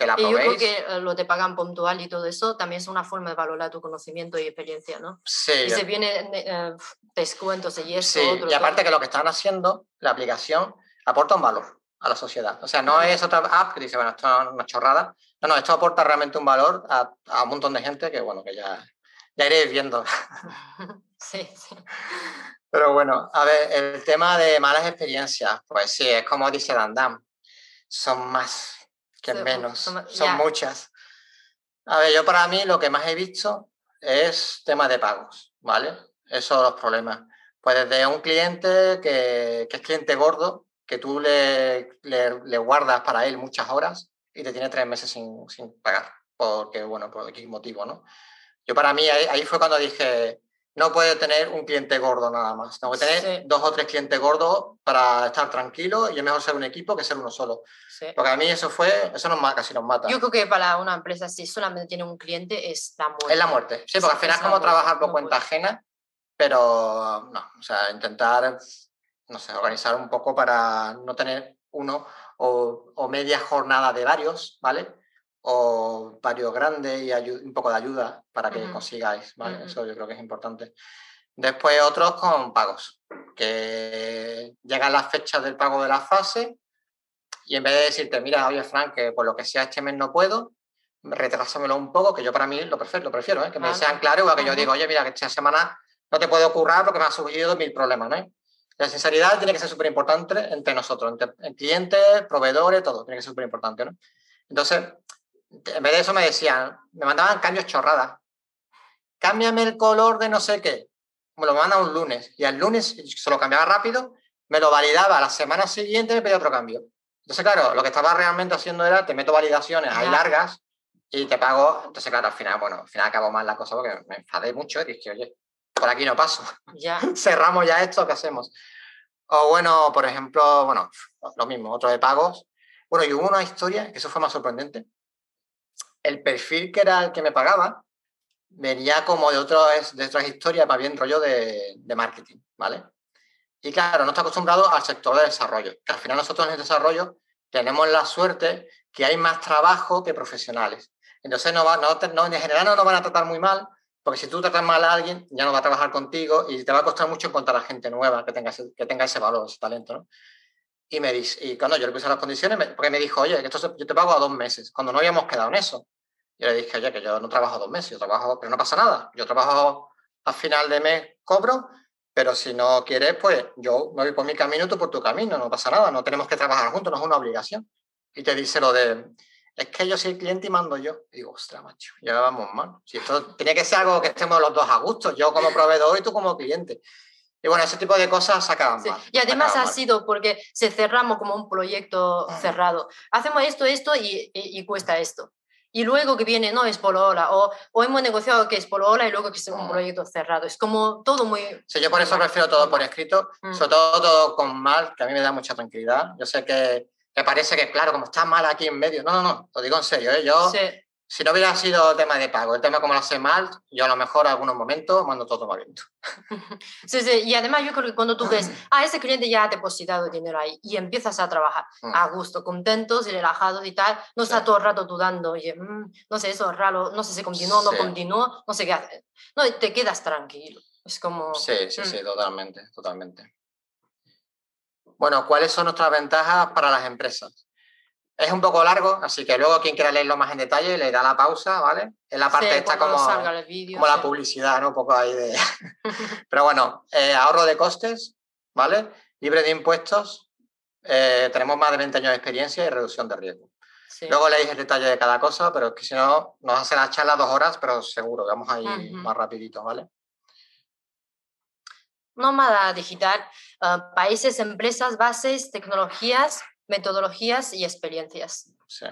que la probéis. Y yo creo que eh, lo te pagan puntual y todo eso también es una forma de valorar tu conocimiento y experiencia, ¿no? Sí. Y se viene eh, descuentos y eso. Sí, y aparte que lo que están haciendo, la aplicación, aporta un valor a la sociedad. O sea, no es otra app que dice, bueno, esto es una chorrada. No, no, esto aporta realmente un valor a, a un montón de gente que, bueno, que ya, ya iréis viendo. Sí, sí. Pero bueno, a ver, el tema de malas experiencias, pues sí, es como dice Dandam, son más que menos, son, muchas. A ver, yo para mí lo que más he visto es tema de pagos, ¿vale? Esos son los problemas. Pues desde un cliente que, que es cliente gordo, que tú le, le, guardas para él muchas horas y te tiene tres meses sin, sin pagar, porque, bueno, por qué motivo, ¿no? Yo para mí ahí fue cuando dije, no puede tener un cliente gordo nada más. Tengo que tener dos o tres clientes gordos para estar tranquilo y es mejor ser un equipo que ser uno solo. Porque a mí eso fue, eso nos, casi nos mata. Yo creo que para una empresa si solamente tiene un cliente es la muerte. Es la muerte. Sí, porque al final es como trabajar por cuenta ajena, pero no, o sea, intentar, no sé, organizar un poco para no tener uno o, o media jornada de varios, ¿vale? O varios grandes y un poco de ayuda para que consigáis, ¿vale? Eso yo creo que es importante. Después otros con pagos, que llegan las fechas del pago de la fase y en vez de decirte, mira, oye, Frank, que por lo que sea este mes no puedo, retrásamelo un poco, que yo para mí lo prefiero, lo prefiero ¿eh? que me sean claros, o que yo digo, oye, mira, que esta semana no te puedo ocurrir porque me ha surgido mil problemas, ¿no? La sinceridad tiene que ser súper importante entre nosotros, entre clientes, proveedores, todo, tiene que ser súper importante, ¿no? Entonces, en vez de eso me decían, me mandaban cambios chorradas. Cámbiame el color de no sé qué. Me lo mandan un lunes. Y al lunes se lo cambiaba rápido, me lo validaba. La semana siguiente me pedía otro cambio. Entonces, claro, lo que estaba realmente haciendo era, te meto validaciones ahí largas y te pago. Entonces, claro, al final, bueno, al final acabó mal la cosa porque me enfadé mucho y dije, oye, por aquí no paso. Ya. Cerramos ya esto, ¿qué hacemos? O bueno, por ejemplo, bueno, lo mismo, otro de pagos. Bueno, y hubo una historia, que eso fue más sorprendente. El perfil que era el que me pagaba venía como de, otro, de otras historias, más bien rollo de, de marketing, ¿vale? Y claro, no está acostumbrado al sector de desarrollo, que al final nosotros en el desarrollo tenemos la suerte que hay más trabajo que profesionales. Entonces, no va, no, no, en general no nos van a tratar muy mal, porque si tú tratas mal a alguien, ya no va a trabajar contigo y te va a costar mucho encontrar a gente nueva que tenga ese, que tenga ese valor, ese talento. ¿no? Y, me dice, y cuando yo le puse las condiciones, porque me dijo, oye, esto yo te pago a dos meses, cuando no habíamos quedado en eso. Yo le dije, oye, que yo no trabajo dos meses, yo trabajo, pero no pasa nada. Yo trabajo a final de mes, cobro, pero si no quieres, pues yo me voy por mi camino, tú por tu camino, no pasa nada, no tenemos que trabajar juntos, no es una obligación. Y te dice lo de, es que yo soy el cliente y mando yo. Y digo, ostras, macho, ya vamos mal. Si esto tiene que ser algo que estemos los dos a gusto, yo como proveedor y tú como cliente. Y bueno, ese tipo de cosas acaban mal. Y además ha sido porque se cerramos como un proyecto cerrado. Hacemos esto, esto y, y, cuesta esto. Y luego que viene, no, es Polola, o, o hemos negociado que es Polola y luego que es un proyecto cerrado. Es como todo muy... Sí, yo por eso prefiero todo por escrito, mm. sobre todo todo con mal, que a mí me da mucha tranquilidad. Yo sé que que parece que, claro, como está mal aquí en medio. No, no, no, lo digo en serio. ¿eh? Yo, si no hubiera sido tema de pago, el tema como lo hace mal, yo a lo mejor en algunos momentos mando todo malito. Sí, sí, y además yo creo que cuando tú ves, ah, ese cliente ya ha depositado dinero ahí y empiezas a trabajar mm. a gusto, contentos y relajados y tal, no está todo el rato dudando, oye, mm, no sé, eso es raro, no sé si continuó, no continuó, no sé qué hacer. No, te quedas tranquilo. Es como... Sí, sí, sí, mm. totalmente, totalmente. Bueno, ¿cuáles son nuestras ventajas para las empresas? Es un poco largo, así que luego quien quiera leerlo más en detalle le da la pausa, ¿vale? En la parte está como, como la publicidad, ¿no? Un poco ahí de... Pero bueno, eh, ahorro de costes, ¿vale? Libre de impuestos, eh, tenemos más de 20 años de experiencia y reducción de riesgo. Luego leéis el detalle de cada cosa, pero es que si no, nos hace la charla dos horas, pero seguro, vamos ahí más rapidito, ¿vale? nómada digital, ah, países, empresas, bases, tecnologías, metodologías y experiencias. Sí.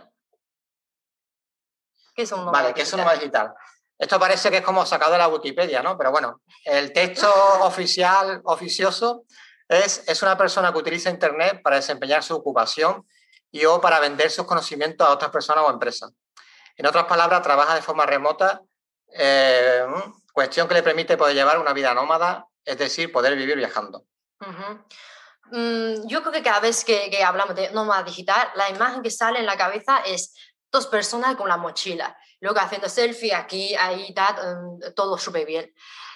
¿Qué es un nómada Vale, ¿qué es un nómada digital? Esto parece que es como sacado de la Wikipedia, ¿no? Pero bueno, el texto oficial, oficioso, es, es una persona que utiliza Internet para desempeñar su ocupación y o para vender sus conocimientos a otras personas o empresas. En otras palabras, trabaja de forma remota, eh, cuestión que le permite poder llevar una vida nómada es decir, poder vivir viajando. Mm, yo creo que cada vez que, hablamos de nómada digital, la imagen que sale en la cabeza es dos personas con la mochila, luego haciendo selfie aquí, ahí, mm, todo súper bien.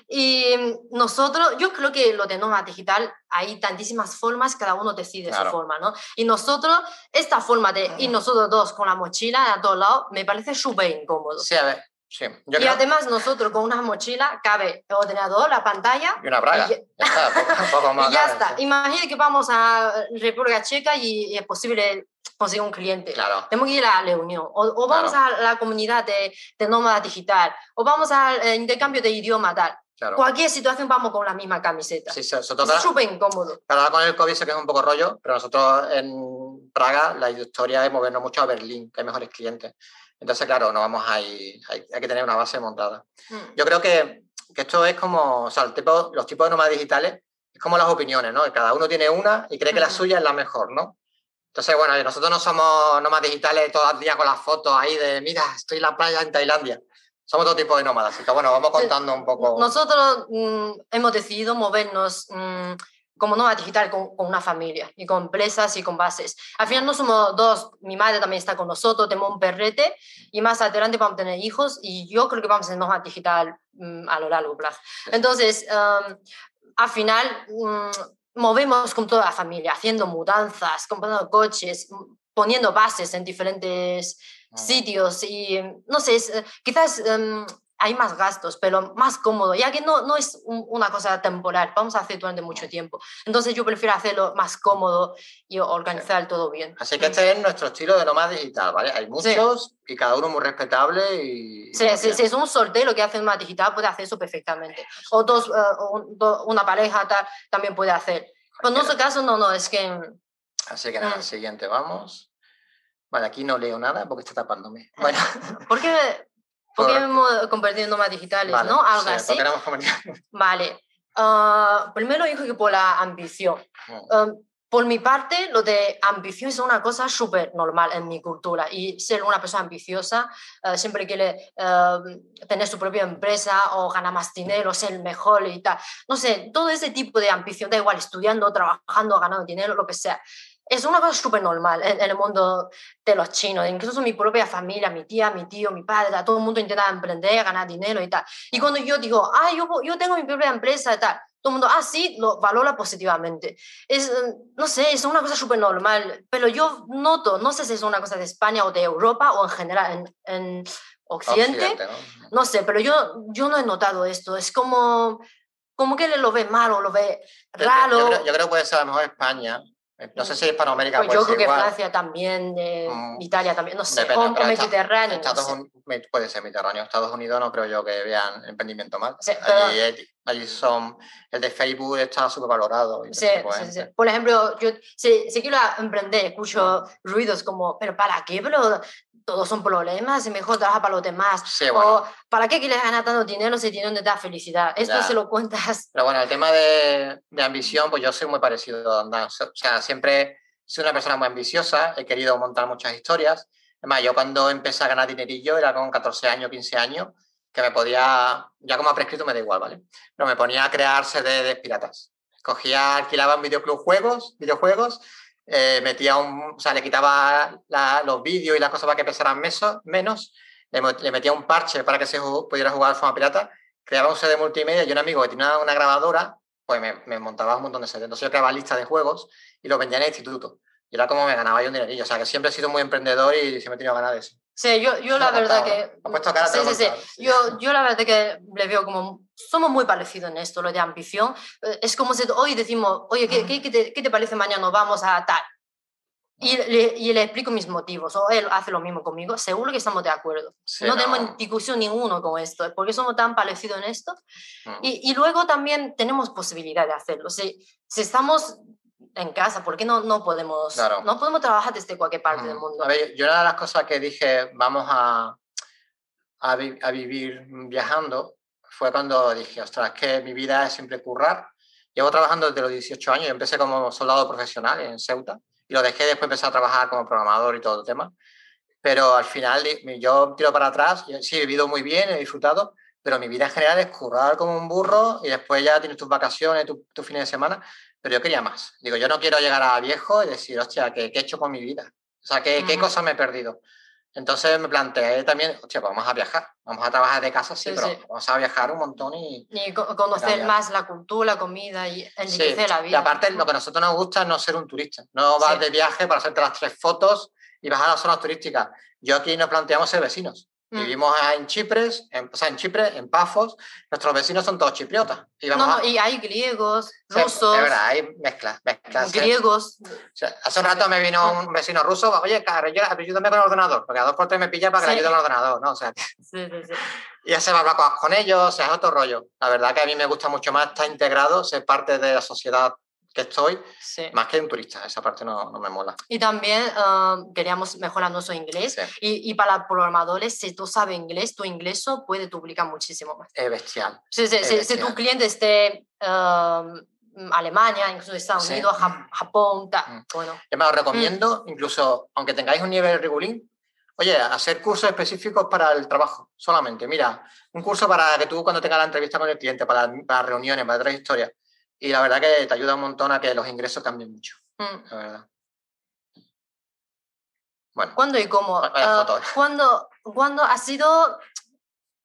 Y nosotros, yo creo que lo de nómada digital, hay tantísimas formas, cada uno decide su forma, ¿no? Y nosotros, esta forma de ir nosotros dos con la mochila a todos lados, me parece súper incómodo. Sí, a ver, y además nosotros con una mochila cabe el ordenador, la pantalla. Y una braga. Y ya está. ya está. Imagina que vamos a República Checa y, es posible conseguir un cliente. Claro. Tenemos que ir a la reunión. O, vamos a la comunidad de, de nómada digital. O vamos al eh, intercambio de idioma tal. Cualquier situación vamos con la misma camiseta. Sí, es súper incómodo. Claro, con el COVID sé que es un poco rollo, pero nosotros en Praga la historia es movernos mucho a Berlín, que hay mejores clientes. Entonces, claro, no vamos a ir, hay, que tener una base montada. Hmm. Yo creo que, que, esto es como, o sea, el tipo, los tipos de nómadas digitales es como las opiniones, ¿no? Cada uno tiene una y cree que la suya es la mejor, ¿no? Entonces, bueno, nosotros no somos nómadas digitales todo el día con las fotos ahí de, mira, estoy en la playa en Tailandia. Somos todo tipo de nómadas, así que bueno, vamos contando un poco. Nosotros mm, hemos decidido movernos mm, como nómada digital con, una familia y con empresas y con bases. Al final no somos dos, mi madre también está con nosotros, tenemos un perrete y más adelante vamos a tener hijos y yo creo que vamos a ser nómada digital mm, a lo largo plazo. Entonces, al final movemos con toda la familia, haciendo mudanzas, comprando coches, poniendo bases en diferentes ah. sitios y no sé, eh, quizás em, hay más gastos, pero más cómodo, ya que no, no es una cosa temporal, vamos a hacer durante mucho tiempo. Entonces yo prefiero hacerlo más cómodo y organizar todo bien. Así que este es nuestro estilo de nómada digital, ¿vale? Hay muchos y cada uno muy respetable y... Sí, si, es un sorteo que hace nómada digital, puede hacer eso perfectamente. O dos, eh, una pareja también puede hacer. Pero en nuestro caso, no, no, es que... Así que nada, mm. siguiente, vamos. Vale, aquí no leo nada porque está tapándome. Bueno. ¿Por qué, por... hemos convertido en nómadas digitales, no? Algo así. Vale. Uh, primero dijo que por la ambición. Um, por mi parte, lo de ambición es una cosa súper normal en mi cultura y ser una persona ambiciosa, uh, siempre quiere uh, tener su propia empresa o ganar más dinero, ser mejor y tal. No sé, todo ese tipo de ambición, da igual, estudiando, trabajando, ganando dinero, lo que sea es una cosa súper normal en, el mundo de los chinos. Incluso mi propia familia, mi tía, mi tío, mi padre, todo el mundo intenta emprender, ganar dinero y tal. Y cuando yo digo, ah, yo, yo tengo mi propia empresa y tal, todo el mundo, ah, sí, lo valora positivamente. Es, no sé, es una cosa súper normal, pero yo noto, no sé si es una cosa de España o de Europa o en general en, en Occidente, ¿no? sé, pero yo, yo no he notado esto. Es como, como que lo ve mal o lo ve raro. Yo, creo, yo creo que puede ser a lo mejor España, no sé si Hispanoamérica pues yo creo que Francia también, mm, Italia también, no sé, o, Mediterráneo. puede ser Mediterráneo. Estados Unidos no creo yo que vean emprendimiento mal. allí, son, el de Facebook está súper valorado. Sí, sí, sí, Por ejemplo, yo si, si, quiero emprender, escucho ruidos como, pero ¿para qué? Pero todos son problemas, mejor trabajar para los demás. O ¿para qué quieres ganar tanto dinero si tiene donde da felicidad? Esto se lo cuentas. Pero bueno, el tema de, de, ambición, pues yo soy muy parecido a Andán. O sea, siempre soy una persona muy ambiciosa, he querido montar muchas historias. Además, yo cuando empecé a ganar dinerillo era con 14 años, 15 años, que me podía, ya como ha prescrito me da igual, ¿vale? Pero me ponía a crear CDs piratas. Cogía, alquilaba en videoclub juegos, videojuegos eh, metía un, o sea, le quitaba los vídeos y las cosas para que pesaran menos, le, metía un parche para que se pudiera jugar de forma pirata, creaba un de multimedia y un amigo que tenía una, grabadora, pues me, montaba un montón de sets. Entonces yo creaba listas de juegos y los vendía en el instituto. Y era como me ganaba yo un dinerillo. O sea, que siempre he sido muy emprendedor y siempre he tenido ganas de eso. Sí, yo, yo la verdad que... sí, sí, sí. Yo, yo la verdad que le veo como... Somos muy parecidos en esto, lo de ambición. Eh, es como si hoy decimos, oye, ¿qué, qué, te, ¿qué, te, parece mañana? Vamos a tal. Y le, y le, explico mis motivos, o él hace lo mismo conmigo, seguro que estamos de acuerdo. no, tenemos discusión ninguno con esto, porque somos tan parecidos en esto. Mm. Y, y, luego también tenemos posibilidad de hacerlo. Si, si estamos en casa, ¿por qué no, no, podemos, no podemos trabajar desde cualquier parte del mundo? A ver, yo una de las cosas que dije, vamos a, a, vivir viajando, fue cuando dije, ostras, es que mi vida es siempre currar. Llevo trabajando desde los 18 años, yo empecé como soldado profesional en Ceuta y lo dejé, después empecé a trabajar como programador y todo el tema. Pero al final yo tiro para atrás, sí, he vivido muy bien, he disfrutado, pero mi vida en general es currar como un burro y después ya tienes tus vacaciones, tus tu fines de semana, pero yo quería más. Digo, yo no quiero llegar a viejo y decir, hostia, ¿qué, qué he hecho con mi vida? O sea, ¿qué, ¿qué cosas me he perdido? Entonces me planteé también, hostia, pues vamos a viajar, vamos a trabajar de casa, sí, pero vamos a viajar un montón y... Y conocer más la cultura, la comida y enriquecer la vida. Y aparte, lo que a nosotros nos gusta es no ser un turista. No vas de viaje para hacerte las tres fotos y vas a las zonas turísticas. Yo aquí nos planteamos ser vecinos. Mm. Vivimos en Chipres, en, o sea, en Chipre, en Pafos, nuestros vecinos son todos chipriotas. Y, no, y hay griegos, rusos. Es verdad, hay mezclas, mezclas. Griegos. hace un rato me vino un vecino ruso, oye, claro, ayúdame con el ordenador, porque a dos por tres me pilla para que le ayude al ordenador, ¿no? O sea, sí, sí, sí. Y hace barbacoas con ellos, o sea, es otro rollo. La verdad que a mí me gusta mucho más estar integrado, ser parte de la sociedad que estoy, más que un turista, esa parte no, no me mola. Y también uh, queríamos mejorar nuestro inglés. Y, y, para programadores, si tú sabes inglés, tu inglés puede duplicar muchísimo más. Es bestial. Sí, sí, Si tu cliente esté uh, Alemania, incluso Estados Unidos, Japón, tal. Mm. Bueno. Yo me lo recomiendo, mm. incluso aunque tengáis un nivel regulín, Oye, hacer cursos específicos para el trabajo, solamente. Mira, un curso para que tú cuando tengas la entrevista con el cliente, para, para reuniones, para otras historias, y la verdad que te ayuda un montón a que los ingresos cambien mucho. Mm. La verdad. Bueno. ¿Cuándo y cómo? Uh, ¿cuándo, ¿Cuándo ha sido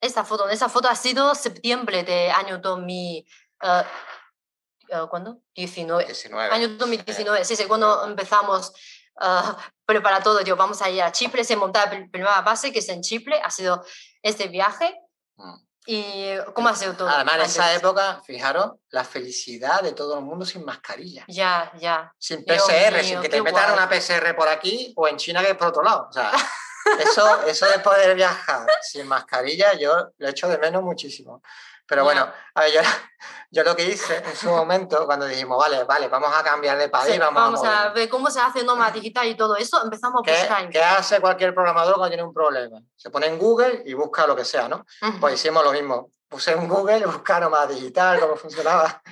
esta foto? Esa foto ha sido septiembre de año 2000. Uh, ¿Cuándo? 19. 19. Año 2019. Sí, sí, cuando empezamos uh, preparar todo. Yo, vamos a ir a Chipre, se monta la primera base que es en Chipre. Ha sido este viaje. Mm. ¿Y cómo ha sido todo? Además, en esa época, fijaros, la felicidad de todo el mundo sin mascarilla. Ya, ya. Sin PCR, sin que te metan una PCR por aquí o en China que es por otro lado. O sea, eso, eso de poder viajar sin mascarilla, yo lo echo de menos muchísimo. Pero bueno, a ver, yo, yo, lo que hice en su momento, cuando dijimos, vale, vale, vamos a cambiar de país, vamos, a, ver cómo se hace nómada digital y todo eso, empezamos a buscar. ¿Qué hace cualquier programador cuando tiene un problema? Se pone en Google y busca lo que sea, ¿no? Pues hicimos lo mismo. Puse en Google, buscar nómada digital, cómo funcionaba.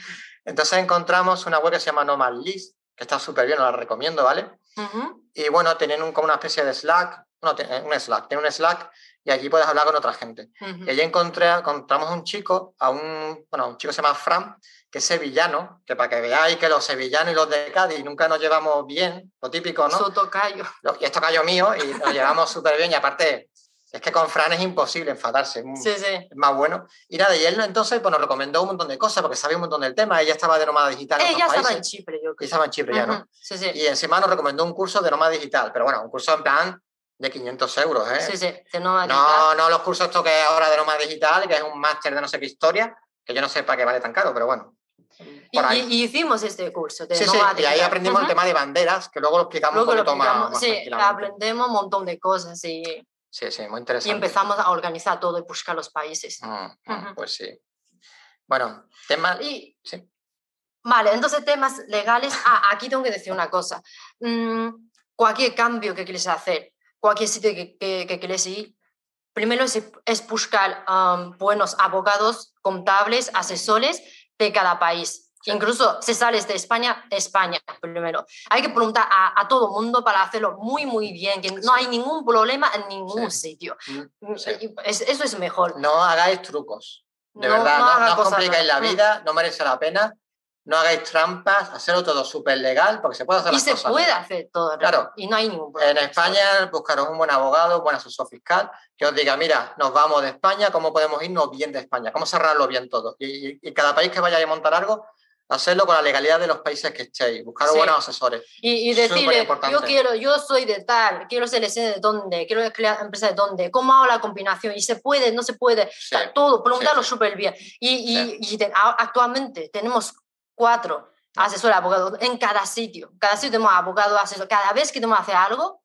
Entonces encontramos una web que se llama Nomad List, que está súper bien, os la recomiendo, ¿vale? Y bueno, tienen un, como una especie de Slack, no, un Slack, tiene un Slack y allí puedes hablar con otra gente. Y allí encontré, encontramos un chico, a un, bueno, un chico se llama Fran, que es sevillano, que para que veáis que los sevillanos y los de Cádiz nunca nos llevamos bien, lo típico, ¿no? tocayo. Y es tocayo mío y nos llevamos súper bien y aparte es que con Fran es imposible enfadarse, es, más bueno. Y nada, y él entonces pues, nos recomendó un montón de cosas porque sabía un montón del tema. Ella estaba de nómada digital. Ella estaba en Chipre, yo creo. estaba en Chipre ya, ¿no? Sí, sí. Y encima nos recomendó un curso de nómada digital, pero bueno, un curso en plan de 500 euros, ¿eh? Sí, sí, de no, No, los cursos esto que es ahora de nómada digital, que es un máster de no sé qué historia, que yo no sé para qué vale tan caro, pero bueno. Y, hicimos este curso de sí, sí, y ahí aprendimos el tema de banderas, que luego lo explicamos luego un poquito más, Sí, aprendemos un montón de cosas y Sí, sí, muy interesante. Y empezamos a organizar todo y buscar los países. Mm, mm, pues sí. Bueno, temas... Y, sí. Vale, entonces temas legales. Ah, aquí tengo que decir una cosa. Mm, cualquier cambio que quieres hacer, cualquier sitio que, que, quieres ir, primero es, buscar buenos abogados, contables, asesores de cada país. Incluso si sales de España, España primero. Hay que preguntar a, a todo mundo para hacerlo muy, muy bien, que no hay ningún problema en ningún sitio. Mm, mm, eso es mejor. No hagáis trucos. De verdad, no, no, os complicáis la mm. vida, no merece la pena. No hagáis trampas, hacerlo todo súper legal, porque se puede hacer y se puede hacer todo, claro. Y no hay ningún problema. En España, buscaros un buen abogado, un buen asesor fiscal, que os diga, mira, nos vamos de España, ¿cómo podemos irnos bien de España? ¿Cómo cerrarlo bien todo? Y, y cada país que vaya a montar algo, hacerlo con la legalidad de los países que estéis, buscar buenos asesores. Y, y decirle, yo quiero, yo soy de tal, quiero ser de dónde, quiero crear empresa de dónde, cómo hago la combinación, y se puede, no se puede, todo, preguntarlo súper bien. Y, y actualmente tenemos cuatro asesores abogados en cada sitio, cada sitio tenemos abogados, asesores, cada vez que tenemos que hacer algo,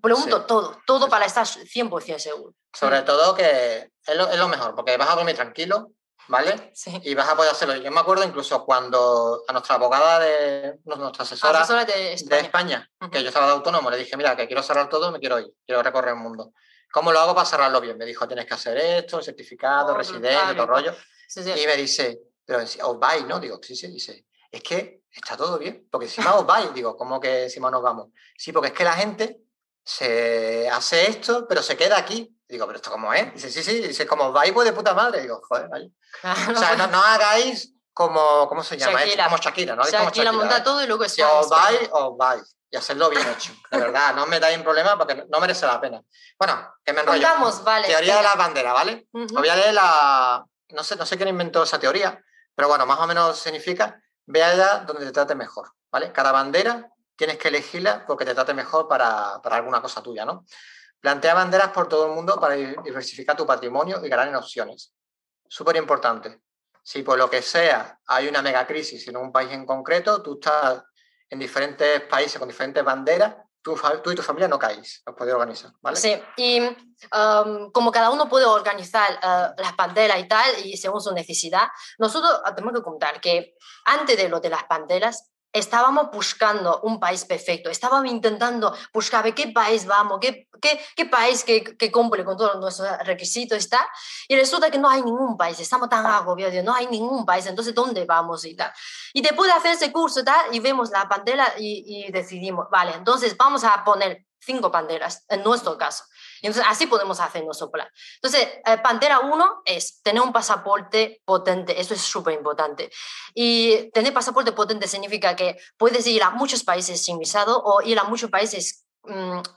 pregunto todo, todo para estar 100% seguro. Sobre todo que es lo, es lo mejor, porque vas a dormir tranquilo, ¿vale? Sí. Y vas a poder hacerlo. Yo me acuerdo incluso cuando a nuestra abogada, de nuestra asesora, de España, que yo estaba de autónomo, le dije, mira, que quiero cerrar todo, me quiero ir, quiero recorrer el mundo. ¿Cómo lo hago para cerrarlo bien? Me dijo, tienes que hacer esto, certificado, residencia, todo rollo. y me dice, pero os vais, ¿no? Digo, sí, sí, dice, es que está todo bien, porque encima os vais. Digo, ¿cómo que encima nos vamos? Sí, porque es que la gente se hace esto, pero se queda aquí. Digo, ¿pero esto cómo es? Dice, sí, sí, dice, como vais, pues de puta madre. Digo, joder, vale. O sea, no, no, hagáis como, ¿cómo se llama? Shakira. Como Shakira, ¿no? Shakira, como Shakira monta ¿eh? todo y luego Si os vais, os vais. Y hacerlo bien hecho. De verdad, no me dais en problema porque no merece la pena. Bueno, que me enrollo. Contamos, vale. Teoría de las banderas, ¿vale? Uh Voy a leer la... No sé, no sé quién inventó esa teoría, pero bueno, más o menos significa, vea donde te trate mejor, ¿vale? Cada bandera tienes que elegirla porque te trate mejor para, para alguna cosa tuya, ¿no? Plantea banderas por todo el mundo para diversificar tu patrimonio y ganar en opciones. Súper importante. Si por lo que sea hay una megacrisis en un país en concreto, tú estás en diferentes países con diferentes banderas, tú, tú y tu familia no caéis, os podéis organizar, ¿vale? Sí, y um, como cada uno puede organizar uh, las banderas y tal, y según su necesidad, nosotros tenemos que contar que antes de lo de las banderas, estábamos buscando un país perfecto, estábamos intentando buscar qué país vamos, qué, qué, qué país que, que, cumple con todos nuestros requisitos está, y resulta que no hay ningún país, estamos tan agobiados, no hay ningún país, entonces ¿dónde vamos y tal? Y después de hacer ese curso tal, y vemos la bandera y, y decidimos, vale, entonces vamos a poner cinco banderas, en nuestro caso. Entonces así podemos hacer nuestro plan. Entonces, eh, Pantera 1 es tener un pasaporte potente, eso es súper importante. Y tener pasaporte potente significa que puedes ir a muchos países sin visado o ir a muchos países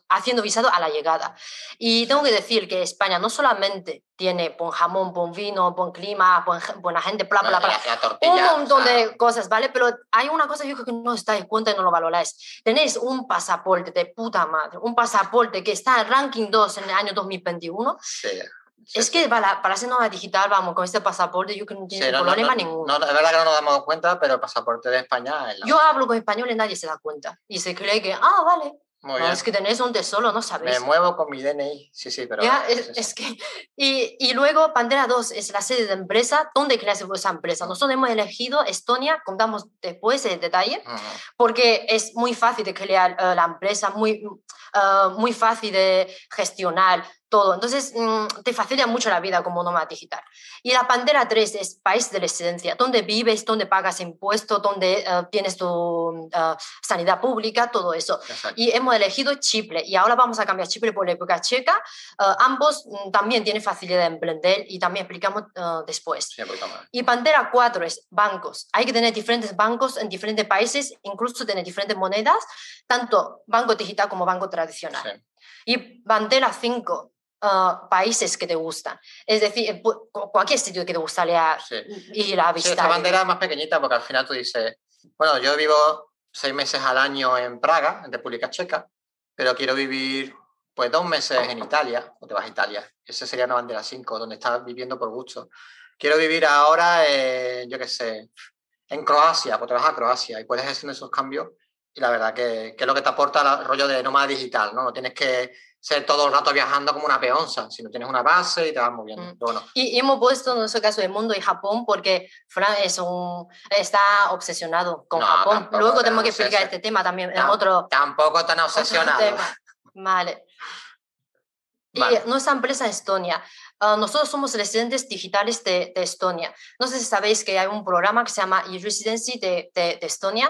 haciendo visado a la llegada. Y tengo que decir que España no solamente tiene buen jamón, buen vino, buen clima, buena gente, bla, bla, bla, un montón de cosas, ¿vale? Pero hay una cosa yo creo que no os dais cuenta y no lo valoráis. Tenéis un pasaporte de puta madre, un pasaporte que está en ranking 2 en el año 2021. Sí. es que para, para ser nómada digital, vamos, con este pasaporte yo creo que no tiene problema ninguno. No, es verdad que no nos damos cuenta, pero el pasaporte de España... yo hablo con español y nadie se da cuenta. Y se cree que, ah, vale, Muy bien. Es que tenéis un tesoro, ¿no sabéis? Me muevo con mi DNI, sí, sí, pero... Ya, es, sí. es que, y, y luego Pantera 2 es la sede de empresa. ¿Dónde creas esa empresa? Nosotros hemos elegido Estonia, contamos después el detalle, Ujú. porque es muy fácil de crear eh, la empresa, muy, eh, muy fácil de gestionar todo. Entonces, mm, te facilita mucho la vida como nómada digital. Y la Pantera 3 es país de residencia, donde vives, donde pagas impuestos, donde eh, tienes tu eh, sanidad pública, todo eso. Exacto. Y hemos elegido Chipre y ahora vamos a cambiar Chipre por República Checa. Eh, ambos mm, también tienen facilidad de emprender y también explicamos después. Sí. Y Pantera 4 es bancos. Hay que tener diferentes bancos en diferentes países, incluso tener diferentes monedas, tanto banco digital como banco tradicional. Sí. Y Pantera 5, eh, países que te gustan. Es decir, eh, cualquier sitio que te gustaría Sí. ir a Sí, visitar. esta bandera es más pequeñita porque al final tú dices, bueno, yo vivo seis meses al año en Praga, en República Checa, pero quiero vivir pues dos meses en Italia, o te vas a Italia. Esa sería una bandera 5, donde estás viviendo por gusto. Quiero vivir ahora, yo qué sé, en Croacia, pues te vas a Croacia y puedes hacer esos cambios. Y la verdad que, que es lo que te aporta el rollo de nómada digital, ¿no? No tienes que ser todo el rato viajando como una peonza, sino tienes una base y te vas moviendo. Mm. Bueno, Y y hemos puesto en nuestro caso el mundo y Japón porque Fran es un, está obsesionado con No, Japón. Luego tenemos que explicar este tema también en otro, tampoco tan obsesionado. tema. Vale. Y Vale. nuestra empresa Estonia. Ah, nosotros somos residentes digitales de, de Estonia. No sé si sabéis que hay un programa que se llama e-residency de, de- de Estonia.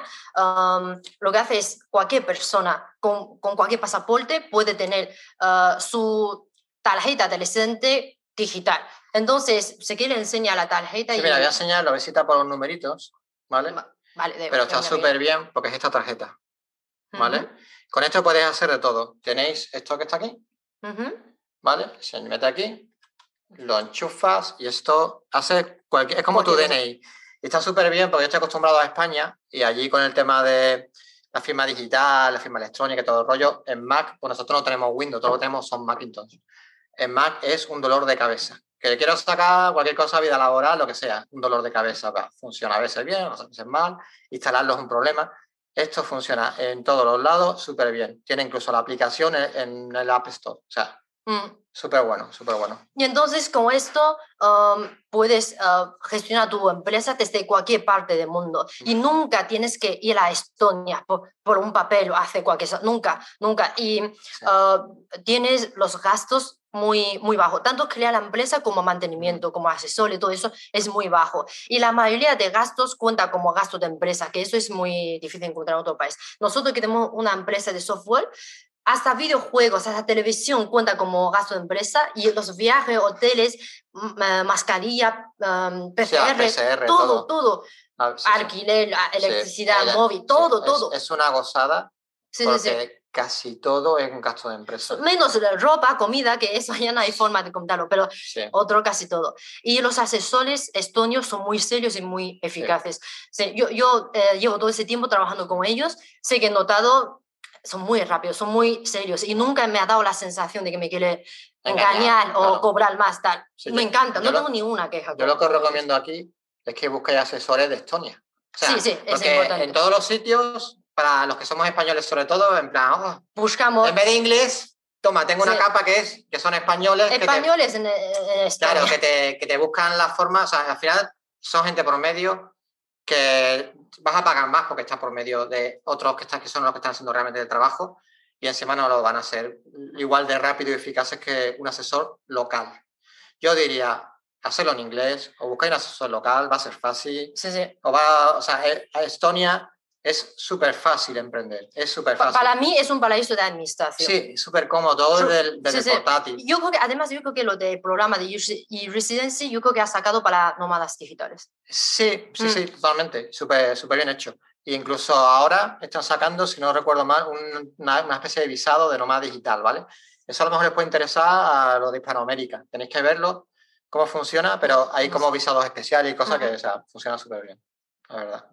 Lo que hace es cualquier persona con, con cualquier pasaporte puede tener ah, su tarjeta de residente digital. Entonces, si quiere enseñar la tarjeta Sí, y... mira, voy a enseñar, lo voy a citar por los numeritos, ¿vale? Va- Vale, Pero está súper bien porque es esta tarjeta. ¿vale? Con esto podéis hacer de todo. Tenéis esto que está aquí. ¿vale? Se mete aquí, lo enchufas y esto hace cualquier... Es como tu. DNI. Y está súper bien porque yo estoy acostumbrado a España y allí con el tema de la firma digital, la firma electrónica y todo el rollo, en Mac, pues nosotros no tenemos Windows, todo lo que tenemos son Macintosh. En Mac es un dolor de cabeza. Que quiero sacar cualquier cosa, vida laboral, lo que sea, un dolor de cabeza. va, Funciona a veces bien, a veces mal, instalarlo es un problema. Esto funciona en todos los lados súper bien. Tiene incluso la aplicación en, en el App Store. O sea, Mm. súper bueno, súper bueno. Y entonces con esto um, puedes uh, gestionar tu empresa desde cualquier parte del mundo y nunca tienes que ir a Estonia por, por un papel o hacer cualquier cosa, nunca, nunca. Y Sí. uh, tienes los gastos muy, muy bajos, tanto crear la empresa como mantenimiento, como asesor y todo eso es muy bajo. Y la mayoría de gastos cuenta como gasto de empresa, que eso es muy difícil encontrar en otro país. Nosotros que tenemos una empresa de software, hasta videojuegos, hasta televisión cuenta como gasto de empresa y los viajes, hoteles, mascarilla, a PCR, PCR, todo, todo. todo, Ah, sí, alquiler, Sí, electricidad, móvil, todo, es- todo. Es, una gozada Sí, sí, sí. porque casi todo es un gasto de empresa. Menos la ropa, comida, que eso ya no hay forma de contarlo, pero otro casi todo. Y los asesores estonios son muy serios y muy eficaces. Yo yo eh, llevo todo ese tiempo trabajando con ellos, sé que he notado, son muy rápidos, son muy serios y nunca me ha dado la sensación de que me quiere Engañar, engañar, o claro. cobrar más, tal. Sí, me yo- encanta, yo no lo- tengo ninguna queja. Yo lo que os recomiendo aquí es que busquéis asesores de Estonia. O sea, Sí, sí, es porque importante. en todos los sitios, para los que somos españoles sobre todo, en plan, oh, Buscamos en vez de inglés, toma, tengo una Sí. capa que es que son españoles. que te- españoles en, en Estonia. Claro, que te, que te buscan la forma, o sea, al final son gente por medio que vas a pagar más porque estás por medio de otros que, están, que son los que están haciendo realmente el trabajo y encima no lo van a hacer igual de rápido y eficaces que un asesor local. Yo diría, hacerlo en inglés o buscar un asesor local, va a ser fácil. Sí, sí. O va, o sea, eh, a Estonia es súper fácil emprender, es súper fácil. Para mí es un paraíso de administración. Sí, súper cómodo, todo Su- desde desde sí, el sí. portátil. Yo creo que, además, yo creo que lo del programa de e- e-residency, yo creo que ha sacado para nómadas digitales. Sí, sí, Mm. sí, totalmente. Súper súper bien hecho. E incluso ahora están sacando, si no recuerdo mal, un- una, una especie de visado de nómada digital, ¿vale? Eso a lo mejor les puede interesar a los de Hispanoamérica. Tenéis que verlo, cómo funciona, pero hay como visados especiales y cosas que, Ujú. o sea, funcionan súper bien, la verdad.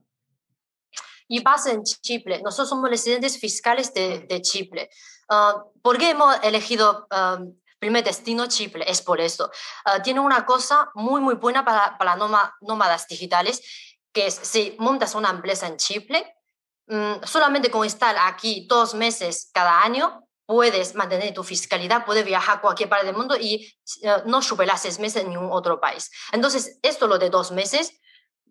Y base en Chipre. Nosotros somos residentes fiscales de, de Chipre. Ah, ¿Por qué hemos elegido ah, primer destino Chipre? Es por esto. Ah, tiene una cosa muy, muy buena para, para nóma- nómadas digitales, que es si montas una empresa en Chipre, mm, solamente con estar aquí dos meses cada año, puedes mantener tu fiscalidad, puedes viajar a cualquier parte del mundo y eh, no superar seis meses en ningún otro país. Entonces, esto lo de dos meses,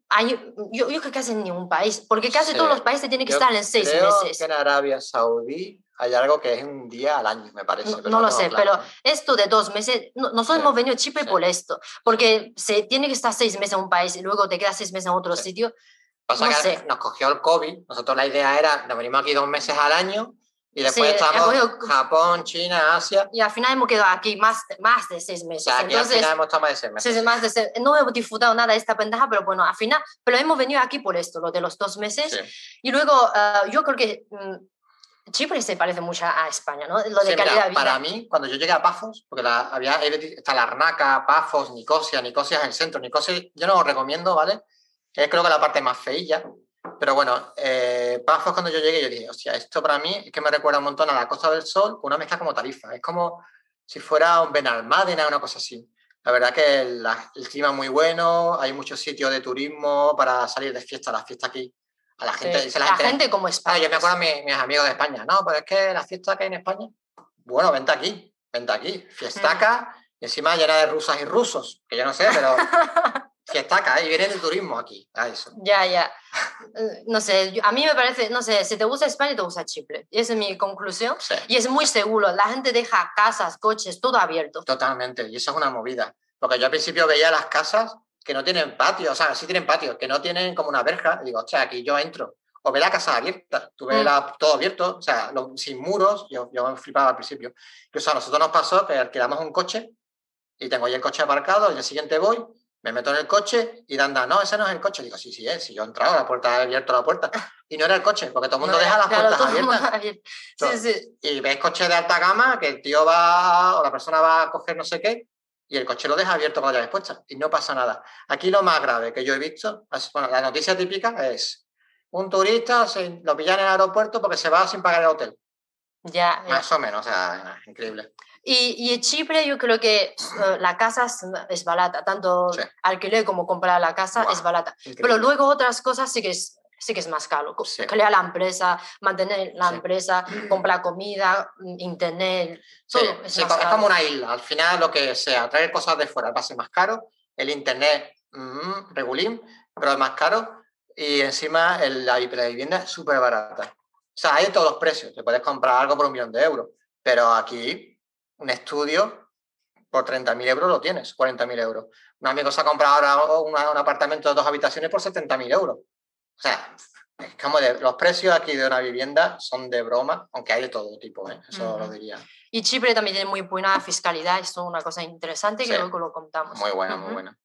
hay, yo, yo creo que casi en ningún país, porque casi todos los países tienen que estar en seis creo meses. Que en Arabia Saudí hay algo que es un día al año, me parece. No, lo sé, pero esto de dos meses, nosotros hemos venido a Chipre por esto, porque se tiene que estar seis meses en un país y luego te quedas seis meses en otro sitio. Pasa no que sé. nos cogió el COVID, nosotros la idea era, nos venimos aquí dos meses al año y después estamos Japón, China, Asia. Y al final hemos quedado aquí más, más de seis meses. O sea, aquí Entonces, al final hemos estado más de seis meses. Sí, más de seis- no hemos disfrutado nada de esta ventaja, pero bueno, al final, pero hemos venido aquí por esto, lo de los dos meses. Sí. Y luego, ah, yo creo que mm, Chipre se parece mucho a España, ¿no? Lo de Sí, mira, calidad de vida. para mí, cuando yo llegué a Pafos, porque la, había, está Larnaca, Pafos, Nicosia, Nicosia es el centro, Nicosia yo no lo recomiendo, ¿vale? Es creo que la parte más feilla, pero bueno, eh, Pafos cuando yo llegué yo dije, hostia, esto para mí es que me recuerda un montón a la Costa del Sol con una mezcla como Tarifa, es como si fuera un Benalmádena, una cosa así. La verdad que la- el clima es muy bueno, hay muchos sitios de turismo para salir de fiesta, la fiesta aquí. A la gente, Sí, dice la, la gente, gente como Ah, España. yo me acuerdo a mi- mis amigos de España. No, pero es que la fiesta que hay en España. Bueno, vente aquí, vente aquí. Fiestaca, y encima llena de rusas y rusos, que yo no sé, pero fiestaca, ¿eh? y vienen de turismo aquí, a eso. Ya, ya. Eh, No sé, yo- a mí me parece, no sé, si te gusta España, te gusta Chipre. Y esa es mi conclusión. Sí, Y es muy seguro, la gente deja casas, coches, todo abierto. totalmente. Y eso es una movida. Porque yo al principio veía las casas que no tienen patio, o sea, sí tienen patio, que no tienen como una verja. Y digo, hostia, aquí yo entro. O ve la casa abierta, tú ves Mm. la- todo abierto, o sea, lo- sin muros, yo, yo me flipaba al principio. Incluso a nosotros nos pasó que alquilamos un coche y tengo ahí el coche aparcado, al día siguiente voy, me meto en el coche y anda, no, ese no es el coche. Digo, sí, sí es, si yo he entrado, la puerta he abierto la puerta. Y no era el coche, porque todo el mundo No, deja las claro, puertas abiertas. abierto. Sí, sí. Y ves coches de alta gama que el tío va o la persona va a coger no sé qué y el coche lo deja abierto con las llaves puestas y no pasa nada. Aquí lo más grave que yo he visto, bueno, la noticia típica es un turista se, lo pillan en el aeropuerto porque se va sin pagar el hotel. Ya, ya. Más o menos, o sea, increíble. Y, y en Chipre yo creo que eh, la casa es, es barata, tanto Sí. alquiler como comprar la casa Guau, es barata. Pero increíble. luego otras cosas sí que es, sí que es más caro. Sí. Crear la empresa, mantener la Sí. empresa, comprar comida, mm, internet, todo es más es caro. como una isla. Al final, lo que sea, traer cosas de fuera va a ser más caro. El internet, mm, regulín, pero es más caro. Y encima el- la, la vivienda es súper barata. O sea, hay de todos los precios. Te puedes comprar algo por un millón de euros. Pero aquí, un estudio por 30.000 euros lo tienes, 40.000 euros. Un amigo se ha comprado ahora una- un apartamento de dos habitaciones por 70.000 euros. O sea, es como de, los precios aquí de una vivienda son de broma, aunque hay de todo tipo, ¿eh? eso lo diría. Y Chipre también tiene muy buena fiscalidad, esto es una cosa interesante que luego lo contamos. Muy buena, muy buena.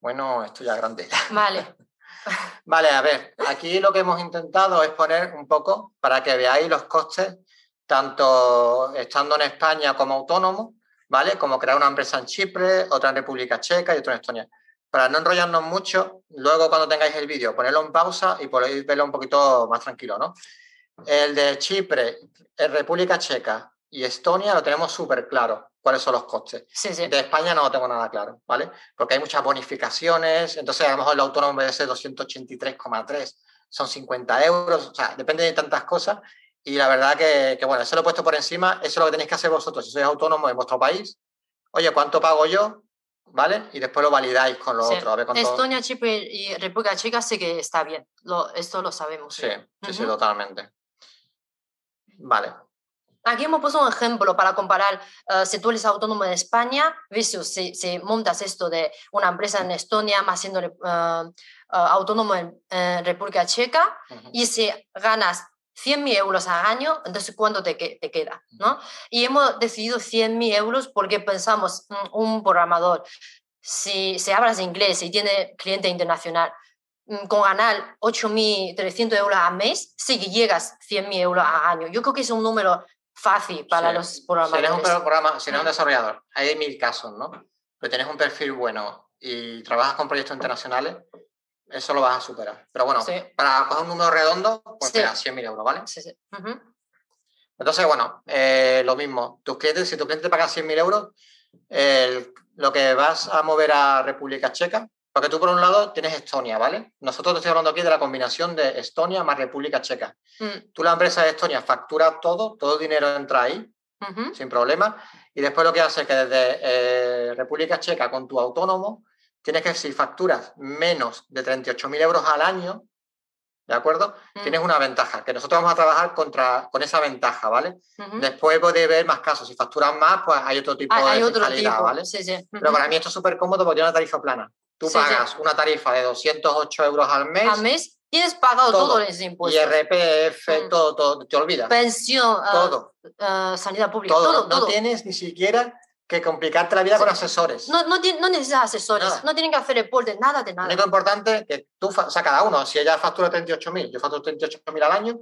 Bueno, esto ya es grande. Vale, Vale, a ver, aquí lo que hemos intentado es poner un poco para que veáis los costes, tanto estando en España como autónomo, ¿vale? Como crear una empresa en Chipre, otra en República Checa y otra en Estonia. Para no enrollarnos mucho, luego cuando tengáis el vídeo, ponerlo en pausa y podéis verlo un poquito más tranquilo, ¿no? El de Chipre, eh, República Checa y Estonia lo tenemos súper claro, cuáles son los costes. sí, sí. De España no lo tengo nada claro, ¿vale? Porque hay muchas bonificaciones, entonces a lo mejor el autónomo en vez de ser 283,3 son 50 euros, o sea, depende de tantas cosas. Y la verdad que, que, bueno, eso lo he puesto por encima, eso es lo que tenéis que hacer vosotros si sois autónomos en vuestro país. Oye, ¿cuánto pago yo? ¿Vale? Y después lo validáis con lo Sí. otro. A ver. Estonia, Chipre y República Checa sí que está bien, lo, esto lo sabemos. Sí, sí, sí, Ujú. totalmente. Vale. Aquí hemos puesto un ejemplo para comparar eh, si tú eres autónomo en España versus si, si montas esto de una empresa en Estonia más siendo eh, autónomo en República Checa Ujú. y si ganas 100.000 euros al año, entonces ¿cuánto te, te queda? ¿no? Y hemos decidido 100.000 euros porque pensamos, mm, un programador, si, si hablas inglés y tiene cliente internacional, mm, con ganar 8.300 euros al mes, sí que llegas 100.000 euros al año. Yo creo que es un número fácil para Sí. los Si eres programadores. un programa, si eres un desarrollador, hay mil casos, ¿no? Pero tienes un perfil bueno y trabajas con proyectos internacionales, eso lo vas a superar. Pero bueno, Sí. para coger un número redondo, pues Sí. mira, 100.000 euros, ¿vale? Sí, sí. Entonces, bueno, eh, lo mismo. Tus clientes, si tu cliente te paga 100.000 euros, el- lo que vas a mover a República Checa, Porque tú, por un lado, tienes Estonia, ¿vale? Nosotros te estoy hablando aquí de la combinación de Estonia más República Checa. Mm, Tú, la empresa de Estonia, factura todo, todo dinero entra ahí, sin problema. Y después lo que hace es que desde eh, República Checa, con tu autónomo, tienes que, si facturas menos de 38.000 euros al año, ¿de acuerdo? Mm. Tienes una ventaja, que nosotros vamos a trabajar contra, con esa ventaja, ¿vale? Después puede ver más casos. Si facturas más, pues hay otro tipo de hay otro tipo. ¿vale? Sí, sí. Pero para mí esto es súper cómodo porque tiene una tarifa plana. Tú Sí, pagas una tarifa de 208 euros al mes, Al mes tienes pagado Todo. todo, ese impuesto. IRPF, Mm. todo, todo, te olvidas. Pensión, ah, todo, ah, sanidad pública, todo. todo, no todo. tienes ni siquiera que complicarte la vida con asesores. No, no, no necesitas asesores, Nada. no tienen que hacer reporte, nada de Lo nada. único importante es que tú, o sea, cada uno, si ella factura 38.000, yo facturo 38.000 al año,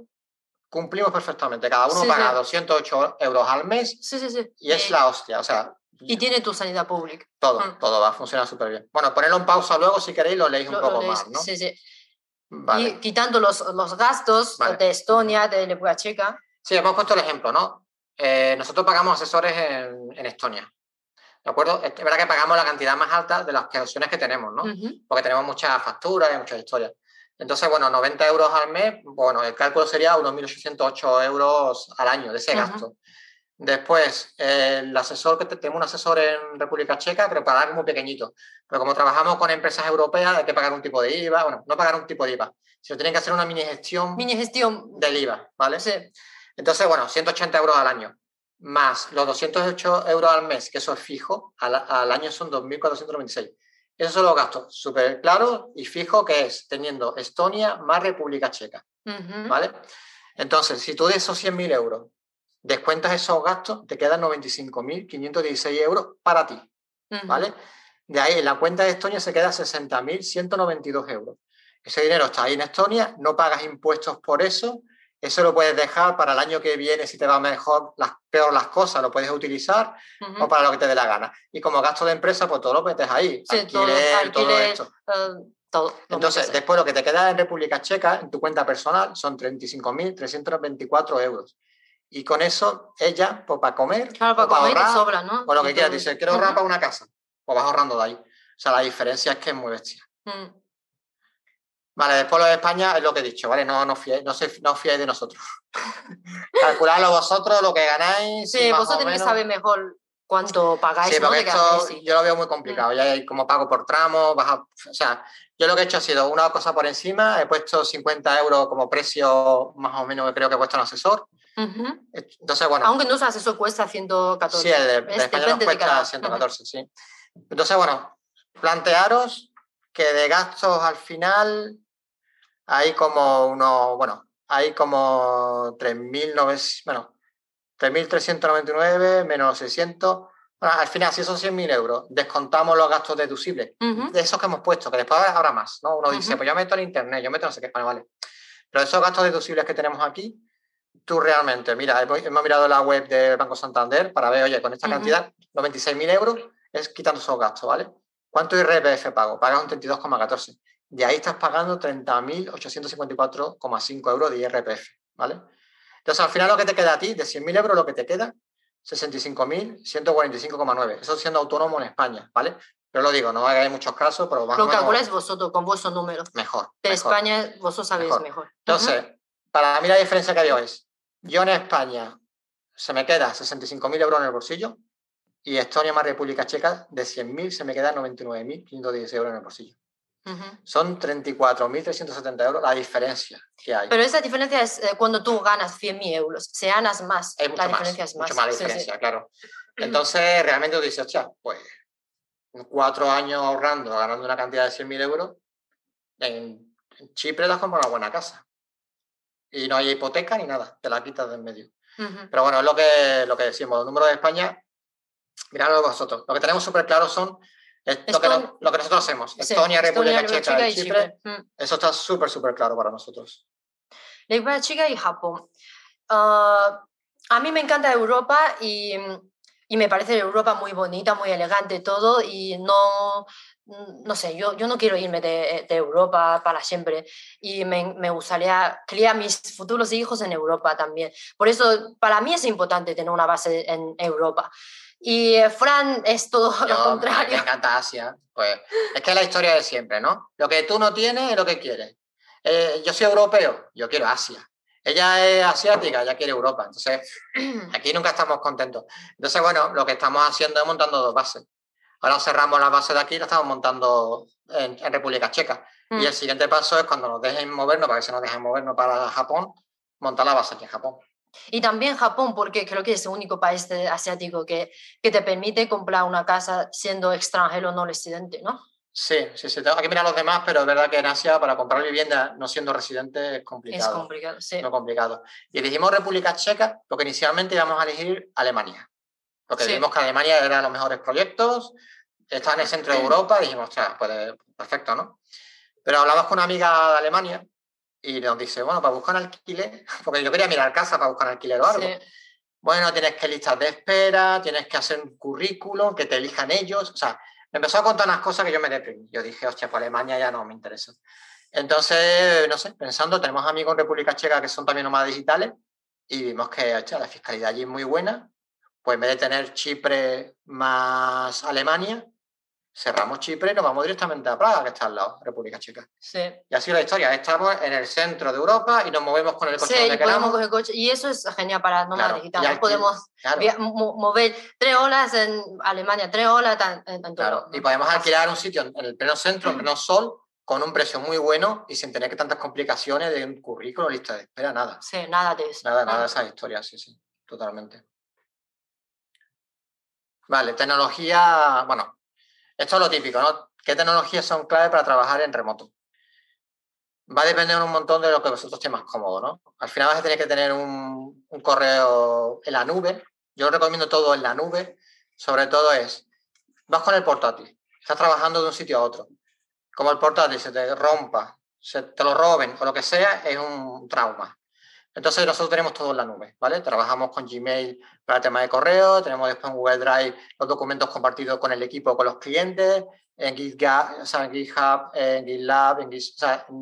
cumplimos perfectamente. Cada uno Sí, paga sí. 208 euros al mes Sí, sí, sí. y es la hostia. O sea, y tiene tu sanidad pública. todo, Mm. todo va a funcionar súper bien. Bueno, ponedlo en pausa luego si queréis, lo leéis un Lo- lo poco más, ¿no? sí, sí. Vale. Y quitando los, los gastos Vale. de Estonia, de República Checa. Sí, hemos puesto el ejemplo, ¿no? Eh, nosotros pagamos asesores en, en Estonia. ¿De acuerdo? Es verdad que pagamos la cantidad más alta de las opciones que tenemos, ¿no? Porque tenemos muchas facturas y muchas historias. Entonces, bueno, 90 euros al mes, bueno, el cálculo sería unos 1.808 euros al año de ese gasto. Después, eh, el asesor que te- tenemos un asesor en República Checa, pero para muy pequeñito. Pero como trabajamos con empresas europeas, hay que pagar un tipo de IVA, bueno, no pagar un tipo de IVA, sino tienen que hacer una mini gestión Mini gestión. del IVA, ¿vale? Sí. Entonces, bueno, 180 euros al año, más los 208 euros al mes, que eso es fijo, al, al año son 2.496. Esos son los gastos súper claros y fijo que es teniendo Estonia más República Checa. ¿vale? Entonces, si tú de esos 100.000 euros descuentas esos gastos, te quedan 95.516 euros para ti. ¿vale? De ahí, en la cuenta de Estonia se queda 60.192 euros. Ese dinero está ahí en Estonia, no pagas impuestos por eso, eso lo puedes dejar para el año que viene, si te va mejor, las, peor las cosas, lo puedes utilizar Ujú. o para lo que te dé la gana. Y como gasto de empresa, pues todo lo metes ahí, Sí, todo, alquiler, todo esto. eh, todo. lo Entonces, metes ahí. después lo que te queda en República Checa, en tu cuenta personal, son 35.324 euros. Y con eso, ella, pues para comer, Claro, o para para comer te ahorrar, sobra, ¿no? o lo que quieras, todo dice, quiero ahorrar Ujú. para una casa, pues vas ahorrando de ahí. O sea, la diferencia es que es muy bestia. Mm. Vale, después lo de España es lo que he dicho, ¿vale? No, no, fiéis, no, se- no os fiéis de nosotros. Calculadlo vosotros, lo que ganáis. Sí, vosotros tenéis que saber mejor cuánto pagáis, Sí, ¿no? porque De esto ganáis, sí. yo lo veo muy complicado. Ya hay como pago por tramo, baja, o sea, yo lo que he hecho ha sido una cosa por encima, he puesto 50 euros como precio más o menos que creo que cuesta un asesor. Ujú. Entonces, bueno, Aunque no sabes, eso cuesta 114. sí, el de, de Es- España nos cuesta cada- 114, sí. Entonces, bueno, plantearos que de gastos al final hay como unos, bueno, hay como 3.900, bueno, 3.399 menos 600. Bueno, al final, si son 100.000 euros, descontamos los gastos deducibles de esos que hemos puesto, que después habrá más, ¿no? Uno dice, pues yo meto el internet, yo meto no sé qué, vale, vale. Pero esos gastos deducibles que tenemos aquí, tú realmente, mira, hemos, mirado la web del Banco Santander para ver, oye, con esta Ujú. cantidad, 96.000 euros, es quitando esos gastos, ¿vale? ¿Cuánto IRPF pago? Pagas un 32,14. De ahí estás pagando 30.854,5 euros de IRPF, ¿vale? Entonces, al final lo que te queda a ti, de 100.000 euros, lo que te queda, 65.145,9. Eso siendo autónomo en España, ¿vale? Pero lo digo, no hay muchos casos, pero más Lo calculáis vosotros con vuestros números. mejor. De mejor. España, vosotros sabéis Mejor. Entonces, para mí la diferencia que veo es, yo en España se me queda 65.000 euros en el bolsillo y Estonia más República Checa de 100.000 se me queda 99.516 euros en el bolsillo. Son 34.370 euros la diferencia que hay. Pero esa diferencia es eh, cuando tú ganas 100.000 euros. Si ganas más, mucho la más, diferencia es más. mucho más la Sí, sí. diferencia, claro. Entonces, realmente tú dices, hostia, pues cuatro años ahorrando, ganando una cantidad de 100.000 euros, en, en Chipre las compras una buena casa. Y no hay hipoteca ni nada, te la quitas de en medio. Ujú. Pero bueno, es lo que, lo que decimos, los números de España, miradlo vosotros. Lo que tenemos súper claro son es lo, que, no- lo que nosotros hacemos. Sí, Estonia, República Estonia, Checa y Chipre, Mm. eso está súper, súper claro para nosotros. República Checa y Japón. Ah, a mí me encanta Europa y, y me parece Europa muy bonita, muy elegante todo y no, no sé, yo, yo no quiero irme de, de Europa para siempre y me, me gustaría criar mis futuros hijos en Europa también. Por eso para mí es importante tener una base en Europa. Y eh, Fran es todo lo contrario. Me encanta Asia. Pues es que es la historia de siempre, ¿no? Lo que tú no tienes es lo que quieres. Eh, yo soy europeo, yo quiero Asia. Ella es asiática, ella quiere Europa. Entonces, aquí nunca estamos contentos. Entonces, bueno, lo que estamos haciendo es montando dos bases. Ahora cerramos la base de aquí y la estamos montando en, República Checa. Y mm. el siguiente paso es cuando nos dejen movernos, para que se nos dejen movernos para Japón, montar la base aquí en Japón. Y también Japón, porque creo que es el único país asiático que, que te permite comprar una casa siendo extranjero no residente, ¿no? Sí, sí, sí. Tengo que mirar los demás, pero es verdad que en Asia para comprar vivienda no siendo residente es complicado. Es complicado, sí. No complicado. Y dijimos República Checa porque inicialmente íbamos a elegir Alemania. Porque dijimos que Alemania era los mejores proyectos, estaba en el centro de Europa y dijimos, pues perfecto, ¿no? Pero hablamos con una amiga de Alemania y nos dice, bueno, para buscar alquiler, porque yo quería mirar casa para buscar alquiler o algo. Bueno, tienes que listas de espera, tienes que hacer un currículum, que te elijan ellos. O sea, me empezó a contar unas cosas que yo me deprimí. Yo dije, hostia, pues Alemania ya no me interesa. Entonces, no sé, pensando, tenemos amigos en República Checa que son también nómadas digitales y vimos que la fiscalidad allí es muy buena. Pues en vez de tener Chipre más Alemania, cerramos Chipre y nos vamos directamente a Praga, que está al lado, República Checa. Sí. Y así la historia. Estamos en el centro de Europa y nos movemos con el coche sí, y coche. Y eso es genial para nómadas digitales. Podemos mover tres horas en Alemania, tres horas en, Claro. Y podemos alquilar un sitio en el pleno centro, en pleno sol, con un precio muy bueno y sin tener que tantas complicaciones de un currículum, lista de espera, nada. Sí, nada de eso. Nada, nada de esas historias, sí, sí, totalmente. Vale, tecnología, bueno, esto es lo típico, ¿no? ¿Qué tecnologías son clave para trabajar en remoto? Va a depender un montón de lo que vosotros estéis más cómodo, ¿no? Al final vas a tener que tener un, correo en la nube. Yo recomiendo todo en la nube. Sobre todo es, vas con el portátil, estás trabajando de un sitio a otro. Como el portátil se te rompa, se te lo roben o lo que sea, es un trauma. Entonces nosotros tenemos todo en la nube, ¿vale? Trabajamos con Gmail para el tema de correo, tenemos después en Google Drive los documentos compartidos con el equipo, con los clientes, en GitHub, o sea, en, GitHub, en GitLab, en,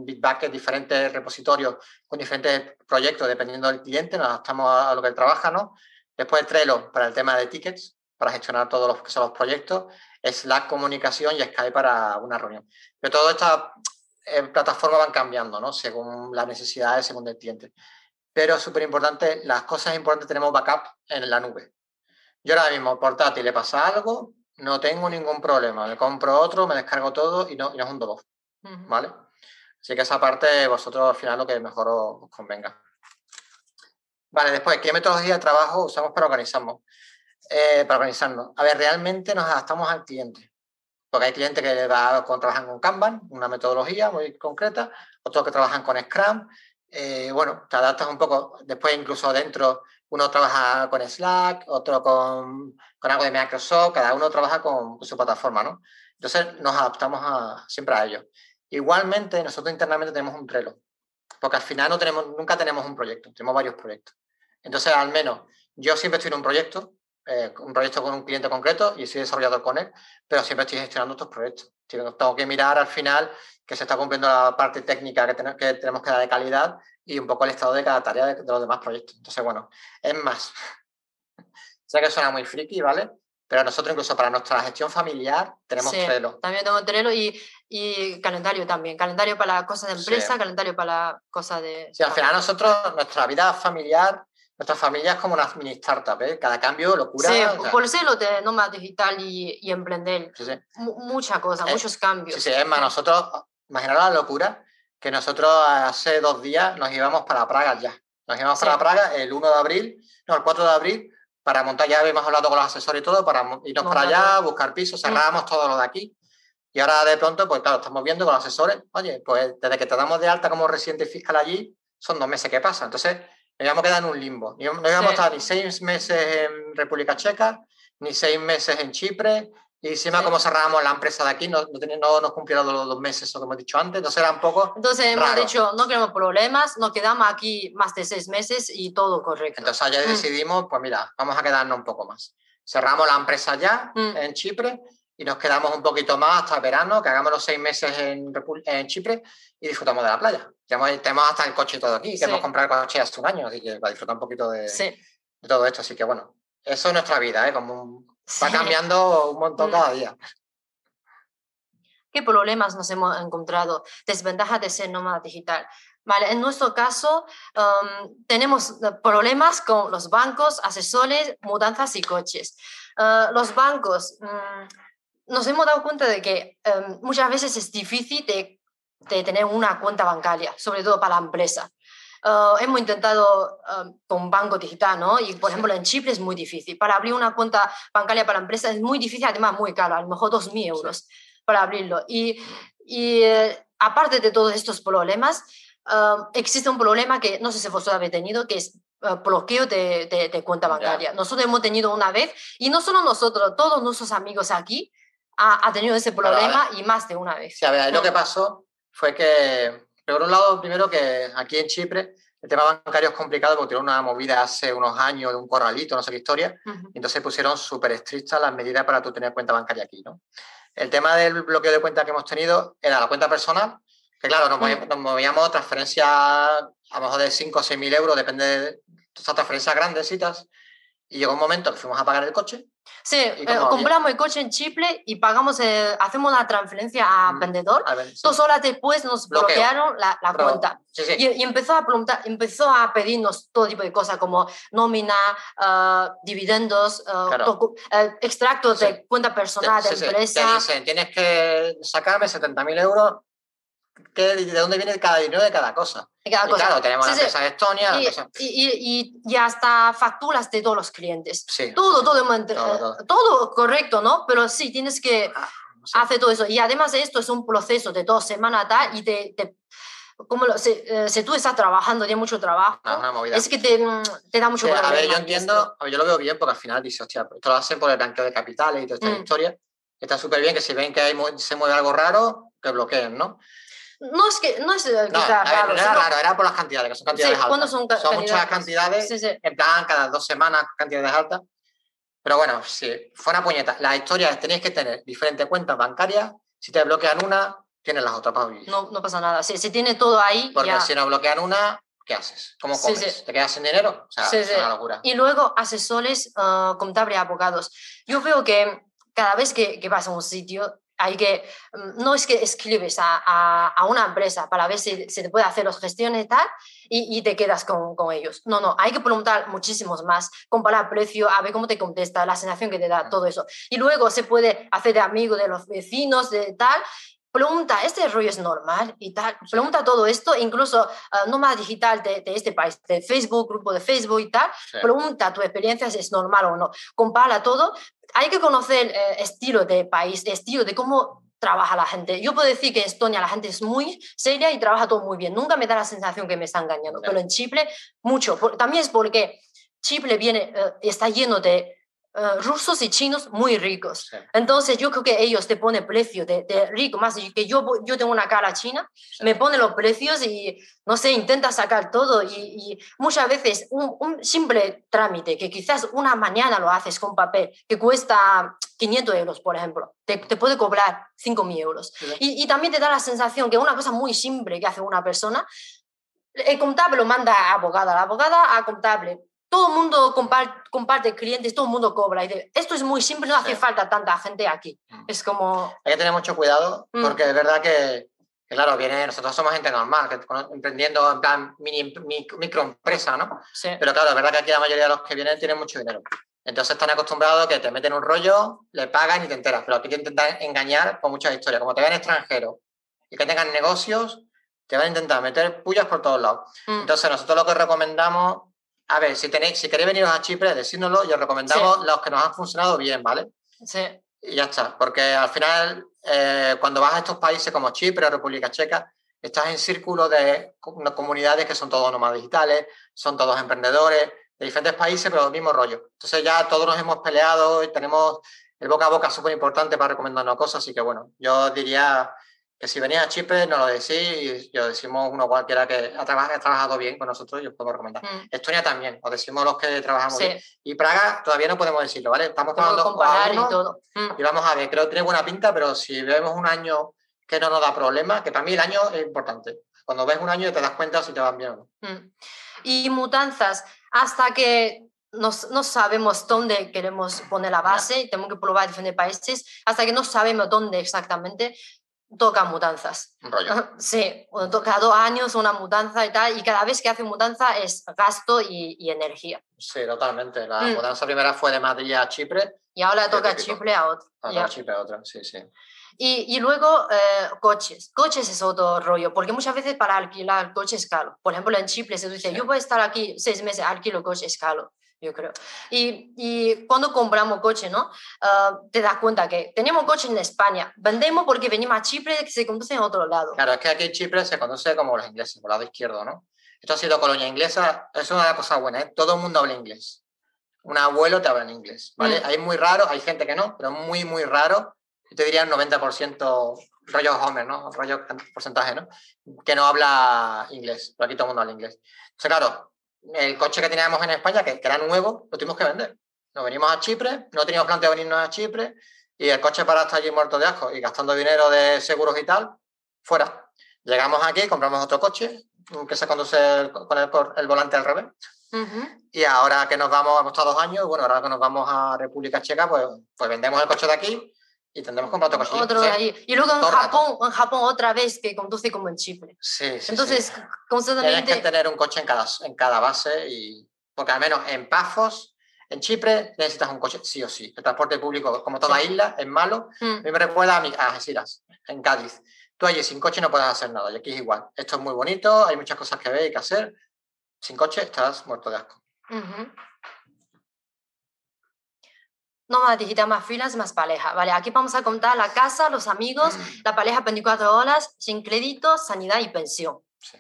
Bitbucket, diferentes repositorios con diferentes proyectos dependiendo del cliente, nos adaptamos a lo que él trabaja, ¿no? Después Trello para el tema de tickets, para gestionar todos los que los proyectos, Slack comunicación y Skype para una reunión. Pero todas estas eh, plataformas van cambiando, ¿no? Según las necesidades, según el cliente pero súper importante, las cosas importantes tenemos backup en la nube. Yo ahora mismo, portátil, le pasa algo, no tengo ningún problema. Me compro otro, me descargo todo y no, y no es un dolor. ¿Vale? Así que esa parte vosotros al final lo que mejor os, convenga. Vale, después, ¿qué metodología de trabajo usamos para organizarnos? Eh, para organizarnos. A ver, realmente nos adaptamos al cliente. Porque hay clientes que trabajan con Kanban, una metodología muy concreta, otros que trabajan con Scrum, eh, bueno, te adaptas un poco, después incluso dentro uno trabaja con Slack, otro con, con algo de Microsoft, cada uno trabaja con, su plataforma, ¿no? Entonces nos adaptamos siempre a ellos. Igualmente, nosotros internamente tenemos un Trello, porque al final no tenemos, nunca tenemos un proyecto, tenemos varios proyectos. Entonces, al menos, yo siempre estoy en un proyecto, eh, un proyecto con un cliente concreto y soy desarrollador con él, pero siempre estoy gestionando estos proyectos. Tengo que mirar al final que se está cumpliendo la parte técnica que, tenemos que, tenemos que dar de calidad y un poco el estado de cada tarea de, los demás proyectos. Entonces, bueno, es más. sé que suena muy friki, ¿vale? Pero nosotros incluso para nuestra gestión familiar tenemos Trello. También tengo Trello y, y, calendario también. Calendario para cosas de empresa, calendario para cosas de... Sí, al final nosotros, nuestra vida familiar, nuestra familia es como una mini startup, ¿eh? Cada cambio, locura. Sí, por eso lo de nómada digital y, y emprender. Sí, sí. Muchas cosas, muchos cambios. Sí, sí, es más, nosotros Imaginaros la locura que nosotros hace dos días nos íbamos para Praga ya. Nos íbamos para Praga el 1 de abril, no, el 4 de abril, para montar, ya habíamos hablado con los asesores y todo, para irnos para allá, buscar pisos, mm. cerrábamos todo lo de aquí. Y ahora de pronto, pues claro, estamos viendo con los asesores, oye, pues desde que te damos de alta como residente fiscal allí, son dos meses que pasan. Entonces, nos íbamos a quedar en un limbo. No íbamos a estar ni seis meses en República Checa, ni seis meses en Chipre, y encima, como cerrábamos la empresa de aquí, no, no, nos cumplieron los dos meses, eso que hemos dicho antes, entonces era un poco. Entonces hemos dicho, no queremos problemas, nos quedamos aquí más de seis meses y todo correcto. Entonces allá mm. decidimos, pues mira, vamos a quedarnos un poco más. Cerramos la empresa ya mm. en Chipre y nos quedamos un poquito más hasta el verano, que hagamos los seis meses en, en Chipre y disfrutamos de la playa. Tenemos, hasta el coche todo aquí, que hemos comprado el coche hace un año, así que va a disfrutar un poquito de, de todo esto. Así que bueno, eso es nuestra vida, ¿eh? Como va cambiando un montón mm. cada día. ¿Qué problemas nos hemos encontrado? Desventaja de ser nómada digital. Vale, en nuestro caso um, tenemos eh, problemas con los bancos, asesores, mudanzas y coches. Uh, los bancos, mm, nos hemos dado cuenta de que um, muchas veces es difícil de, de, tener una cuenta bancaria, sobre todo para la empresa. Uh, hemos intentado um, con banco digital, ¿no? Y por ejemplo en Chipre es muy difícil. Para abrir una cuenta bancaria para la empresa es muy difícil, además muy caro, a lo mejor 2.000 euros para abrirlo. Y, y eh, aparte de todos estos problemas, existe un problema que no sé si vosotros habéis tenido, que es uh, bloqueo de, de, cuenta bancaria. Nosotros hemos tenido una vez, y no solo nosotros, todos nuestros amigos aquí ha, ha tenido ese problema y más de una vez. Sí, a ver, lo que pasó fue que, por un lado, primero que aquí en Chipre el tema bancario es complicado porque tiene una movida hace unos años de un corralito, no sé qué historia, y entonces pusieron súper estrictas las medidas para tú tener cuenta bancaria aquí, ¿no? El tema del bloqueo de cuenta que hemos tenido era la cuenta personal, que claro, nos, mm. movíamos, transferencias a lo mejor de 5 o 6 mil euros, depende de estas transferencias grandecitas. Y llegó un momento que fuimos a pagar el coche. Sí, eh, compramos el coche en Chipre y pagamos, hacemos la transferencia a mm, vendedor. Dos horas después nos bloquearon la, la cuenta. Y, empezó, a preguntar, empezó a pedirnos todo tipo de cosas como nómina, uh, dividendos, uh, extractos de cuenta personal de empresa. Te dicen, tienes que sacarme 70.000 euros de dónde viene cada dinero de cada cosa. claro, tenemos la empresa de Estonia. Y, y, hasta facturas de todos los clientes. todo, todo, todo, todo, correcto, ¿no? Pero sí, tienes que ah, hacer todo eso. Y además de esto es un proceso de dos semanas tal, y te, como lo, eh, si, tú estás trabajando, tienes mucho trabajo, es que te, mm, te da mucho problema. A ver, yo entiendo, a ver, yo lo veo bien porque al final dice, hostia, esto lo hacen por el blanqueo de capitales y toda esta mm. historia. Está súper bien que si ven que hay, se mueve algo raro, que bloqueen, ¿no? No es que no es eh, no, raro. era raro, era por las cantidades, que son cantidades altas. Son, son muchas cantidades, en plan cada dos semanas cantidades altas. Pero bueno, si fue una puñeta. La historia es tenéis que tener diferentes cuentas bancarias. Si te bloquean una, tienes las otras para vivir. No, no pasa nada. Si, si tiene todo ahí. Porque si no bloquean una, ¿qué haces? ¿Cómo comes? ¿Te quedas sin dinero? O sea, es una locura. Y luego asesores uh, contables abogados. Yo veo que cada vez que, que vas a un sitio hay que, mm, no es que escribes a, a, una empresa para ver si se te puede hacer las gestiones y tal, y, y te quedas con, con, ellos. No, no, hay que preguntar muchísimos más, comparar precio, a ver cómo te contesta, la sensación que te da, todo eso. Y luego se puede hacer de amigo de los vecinos, de tal, pregunta, ¿este rollo es normal? Y tal, pregunta todo esto, incluso uh, nómada digital de, de, este país, de Facebook, grupo de Facebook y tal, pregunta tu experiencia si es normal o no, compara todo. Hay que conocer eh, estilo de país, estilo de cómo trabaja la gente. Yo puedo decir que en Estonia la gente es muy seria y trabaja todo muy bien. Nunca me da la sensación que me está engañando, pero en Chipre mucho. también es porque Chipre viene, uh, está lleno de eh, rusos y chinos muy ricos. Entonces yo creo que ellos te ponen precio de, de, rico, más que yo, yo tengo una cara china, me ponen los precios y no sé, intenta sacar todo y, muchas veces un, un, simple trámite que quizás una mañana lo haces con papel que cuesta 500 euros, por ejemplo, te, te puede cobrar 5.000 euros. Y, y también te da la sensación que una cosa muy simple que hace una persona, el contable lo manda a abogada, la abogada a contable, todo el mundo comparte, clientes, todo el mundo cobra. Y esto es muy simple, no hace falta tanta gente aquí. Mm. Es como... Hay que tener mucho cuidado mm. porque es verdad que, claro, viene, nosotros somos gente normal, que, emprendiendo en plan mini, microempresa, ¿no? Sí. Pero claro, es verdad que aquí la mayoría de los que vienen tienen mucho dinero. Entonces están acostumbrados a que te meten un rollo, le pagan y te enteras. Pero aquí te intentan engañar con muchas historias. Como te ven extranjero y que tengan negocios, te van a intentar meter pullas por todos lados. Mm. Entonces nosotros lo que recomendamos a ver, si, tenéis, si queréis veniros a Chipre, decídnoslo y os recomendamos los que nos han funcionado bien, ¿vale? Sí. Y ya está, porque al final, eh, cuando vas a estos países como Chipre República Checa, estás en círculo de comunidades que son todos nómadas digitales, son todos emprendedores de diferentes países, pero el mismo rollo. Entonces ya todos nos hemos peleado y tenemos el boca a boca súper importante para recomendarnos cosas, así que bueno, yo diría que si venís a Chipre nos lo decís y os decimos uno cualquiera que ha, trabajado bien con nosotros y os podemos recomendar. Mm. Estonia también, os decimos los que trabajamos bien. Y Praga todavía no podemos decirlo, ¿vale? Estamos trabajando con y todo. Mm. Y vamos a ver, creo que tiene buena pinta, pero si vemos un año que no nos da problema, que para mí el año es importante. Cuando ves un año te das cuenta si te van bien o no. Mm. Y mudanzas, hasta que no, no, sabemos dónde queremos poner la base, tenemos que probar diferentes países, hasta que no sabemos dónde exactamente toca mudanzas. Sí, cada dos años una mudanza y tal, y cada vez que hace mudanza es gasto y, y energía. Sí, totalmente. La mm. mudanza primera fue de Madrid a Chipre. Y ahora toca Chipre a otro. Ahora Chipre a otra, sí, sí. Y, y luego eh, coches. Coches es otro rollo, porque muchas veces para alquilar coches es caro. Por ejemplo, en Chipre se dice, yo voy a estar aquí seis meses, alquilo coche es caro yo creo. Y, y, cuando compramos coche, ¿no? Ah, te das cuenta que tenemos coche en España, vendemos porque venimos a Chipre que se conduce en otro lado. Claro, es que aquí en Chipre se conduce como los ingleses, por el lado izquierdo, ¿no? Esto ha sido colonia inglesa, es una cosa buena, ¿eh? Todo el mundo habla inglés. Un abuelo te habla en inglés, ¿vale? Mm. Hay muy raro, hay gente que no, pero muy, muy raro. Yo te diría un 90% rollo Homer, ¿no? Rollo porcentaje, ¿no? Que no habla inglés, pero aquí todo el mundo habla inglés. Entonces, claro, el coche que teníamos en España, que, era nuevo, lo tuvimos que vender. Nos venimos a Chipre, no teníamos planteado venirnos a Chipre y el coche para estar allí muerto de asco y gastando dinero de seguros y tal, fuera. Llegamos aquí, compramos otro coche que se conduce con el, volante al revés. Y ahora que nos vamos, hemos estado dos años, bueno, ahora que nos vamos a República Checa, pues, pues vendemos el coche de aquí y tendremos que comprar otro Otro ahí. Y luego en Japón, en Japón otra vez que conduce como en Chipre. Sí, sí. Entonces, sí. constantemente... Tienes que tener un coche en cada, en cada base y... Porque al menos en Pafos, en Chipre, necesitas un coche sí o sí. El transporte público, como toda isla, es malo. Mm. A mí me recuerda a, mi, a Algeciras, en Cádiz. Tú allí sin coche no puedes hacer nada. Y aquí es igual. Esto es muy bonito, hay muchas cosas que ver y que hacer. Sin coche estás muerto de asco. Uh no más digital, más freelance, más pareja. Vale, aquí vamos a contar la casa, los amigos, mm. la pareja 24 horas, sin crédito, sanidad y pensión. Sí.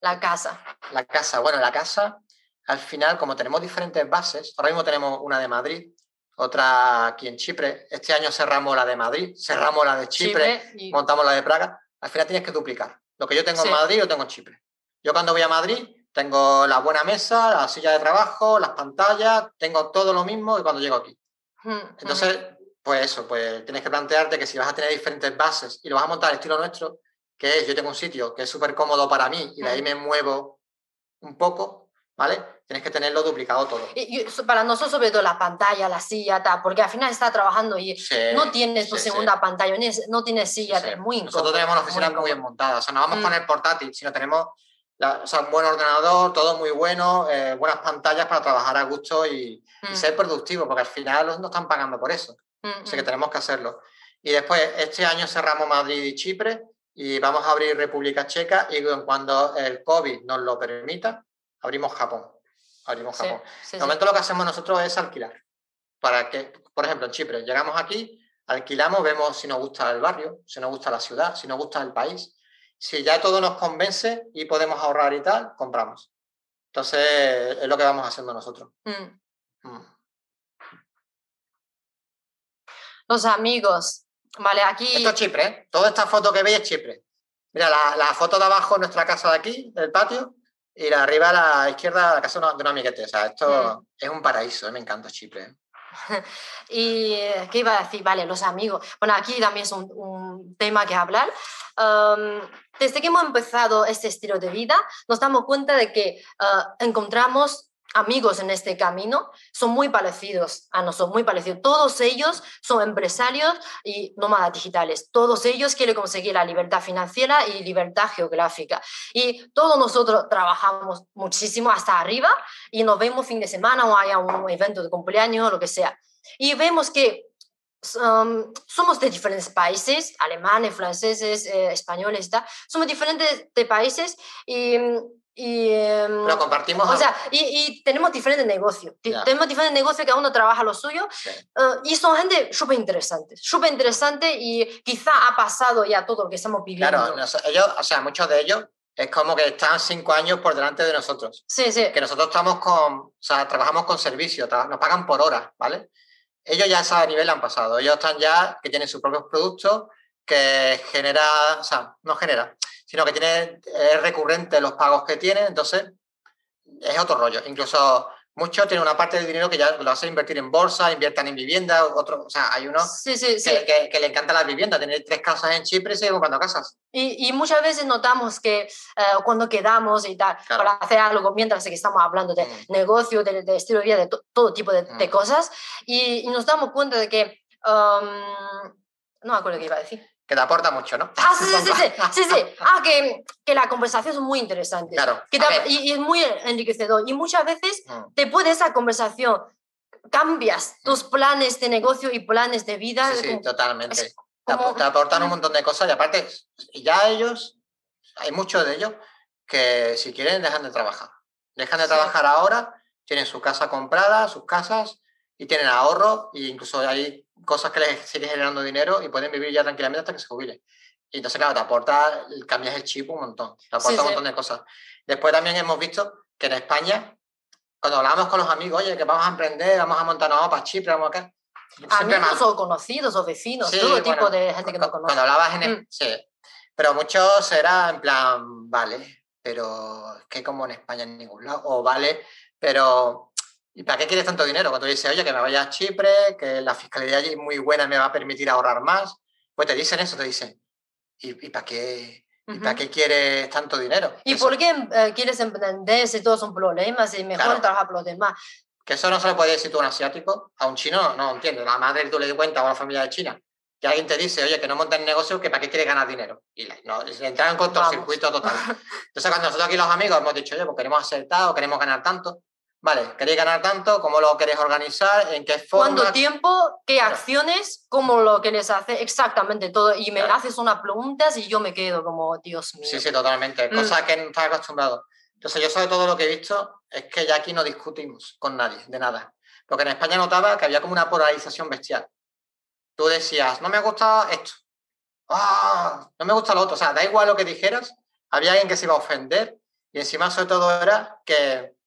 La casa. La casa, bueno, la casa, al final, como tenemos diferentes bases, ahora mismo tenemos una de Madrid, otra aquí en Chipre, este año cerramos la de Madrid, cerramos la de Chipre, montamos la de Praga, al final tienes que duplicar. Lo que yo tengo en Madrid, lo tengo en Chipre. Yo cuando voy a Madrid, tengo la buena mesa, la silla de trabajo, las pantallas, tengo todo lo mismo que cuando llego aquí. Entonces, pues eso, pues tienes que plantearte que si vas a tener diferentes bases y lo vas a montar al estilo nuestro, que es, yo tengo un sitio que es súper cómodo para mí y de ahí me muevo un poco, ¿vale? Tienes que tenerlo duplicado todo. Y, para nosotros, sobre todo la pantalla, la silla, tal, porque al final está trabajando y no tienes tu segunda pantalla, no tienes silla, es muy incómodo. Nosotros tenemos la oficina muy, bien montada, o sea, no vamos con el portátil, sino tenemos o sea, un buen ordenador, todo muy bueno, eh, buenas pantallas para trabajar a gusto y, mm. ser productivo, porque al final nos están pagando por eso. Así que mm, mm. tenemos que hacerlo. Y después, este año cerramos Madrid y Chipre y vamos a abrir República Checa y cuando el COVID nos lo permita, abrimos Japón. Abrimos Japón. de momento lo que hacemos nosotros es alquilar. Para que, por ejemplo, en Chipre, llegamos aquí, alquilamos, vemos si nos gusta el barrio, si nos gusta la ciudad, si nos gusta el país si ya todo nos convence y podemos ahorrar y tal, compramos. Entonces, es lo que vamos haciendo nosotros. Mm. Mm. Los amigos, vale, aquí... Esto es Chipre, ¿eh? Toda esta foto que veis es Chipre. Mira, la, foto de abajo es nuestra casa de aquí, del patio, y la arriba a la izquierda la casa de un amiguete. O sea, esto mm. es un paraíso, ¿eh? me encanta Chipre. ¿eh? y qué iba a decir, vale, los amigos. Bueno, aquí también es un, tema que hablar. desde que hemos empezado este estilo de vida, nos damos cuenta de que ah, encontramos amigos en este camino son muy parecidos a nosotros, muy parecidos. Todos ellos son empresarios y nómadas digitales. Todos ellos quieren conseguir la libertad financiera y libertad geográfica. Y todos nosotros trabajamos muchísimo hasta arriba y nos vemos fin de semana o haya un evento de cumpleaños o lo que sea. Y vemos que um, somos de diferentes países, alemanes, franceses, eh, españoles, somos diferentes de países y y, Pero compartimos. O sea, y, tenemos diferentes negocios. Tenemos diferentes negocios, cada uno trabaja lo suyo. Eh, y son gente súper interesante. Súper interesante y quizá ha pasado ya todo lo que estamos viviendo. Claro, ellos, o sea, muchos de ellos es como que están cinco años por delante de nosotros. Sí, sí. Que nosotros estamos con. O sea, trabajamos con servicio, nos pagan por hora, ¿vale? Ellos ya a ese nivel han pasado. Ellos están ya que tienen sus propios productos que genera. O sea, no genera sino que tiene, es recurrente los pagos que tiene, entonces es otro rollo. Incluso muchos tienen una parte del dinero que ya lo hace invertir en bolsa, inviertan en vivienda, otros, o sea, hay unos que, le encanta las viviendas, tener tres casas en Chipre y seguir comprando casas. Y, muchas veces notamos que eh, cuando quedamos y tal, para hacer algo, mientras que estamos hablando de mm. negocio, de, estilo de vida, de todo tipo de, mm. cosas, y, nos damos cuenta de que, um, no me acuerdo qué iba a decir que te aporta mucho, ¿no? Ah, sí, sí, sí, sí, sí, Ah, que, que la conversación es muy interesante. Claro. y, es muy enriquecedor. Y muchas veces, mm. después de esa conversación, cambias mm. tus planes de negocio y planes de vida. Sí, sí, totalmente. Te aportan un montón de cosas y aparte, ya ellos, hay muchos de ellos que si quieren dejan de trabajar. Dejan de trabajar ahora, tienen su casa comprada, sus casas y tienen ahorro e incluso hay cosas que les siguen generando dinero y pueden vivir ya tranquilamente hasta que se jubilen. Y entonces, claro, te aporta, cambias el chip un montón, te aporta un montón de cosas. Después también hemos visto que en España, cuando hablamos con los amigos, oye, que vamos a emprender, vamos a montar una para Chipre, vamos acá. Amigos o conocidos o vecinos, todo tipo de gente que no conoce. Cuando hablabas en el, mm. Sí, pero muchos era en plan, vale, pero es que como en España en ningún lado, o vale, pero ¿Y para qué quieres tanto dinero? Cuando dices, oye, que me vaya a Chipre, que la fiscalidad allí es muy buena, me va a permitir ahorrar más, pues te dicen eso, te dicen, ¿y, para qué? ¿Y para qué quieres tanto dinero? ¿Y por qué eh, quieres emprender si todos son problemas y mejor trabajar por los demás? Que eso no se lo puede decir tú a un asiático, a un chino, no, entiendo. La madre tú le cuenta o a la familia de China que alguien te dice, oye, que no montes negocio, que para qué quieres ganar dinero. Y no, entrar en cortocircuito total. Entonces, cuando nosotros aquí los amigos hemos dicho, oye, pues queremos acertar o queremos ganar tanto, Vale, queréis ganar tanto, ¿cómo lo queréis organizar? ¿En qué forma? ¿Cuánto tiempo? ¿Qué acciones? ¿Cómo lo que les hace? Exactamente todo. Y me haces unas preguntas y yo me quedo como, Dios mío. Sí, sí, totalmente. Mm. Cosa que no estás acostumbrado. Entonces, yo sobre todo lo que he visto es que ya aquí no discutimos con nadie, de nada. Porque en España notaba que había como una polarización bestial. Tú decías, no me gusta esto. ¡Ah! No me gusta lo otro. O sea, da igual lo que dijeras, había alguien que se iba a ofender. Y encima, sobre todo, era que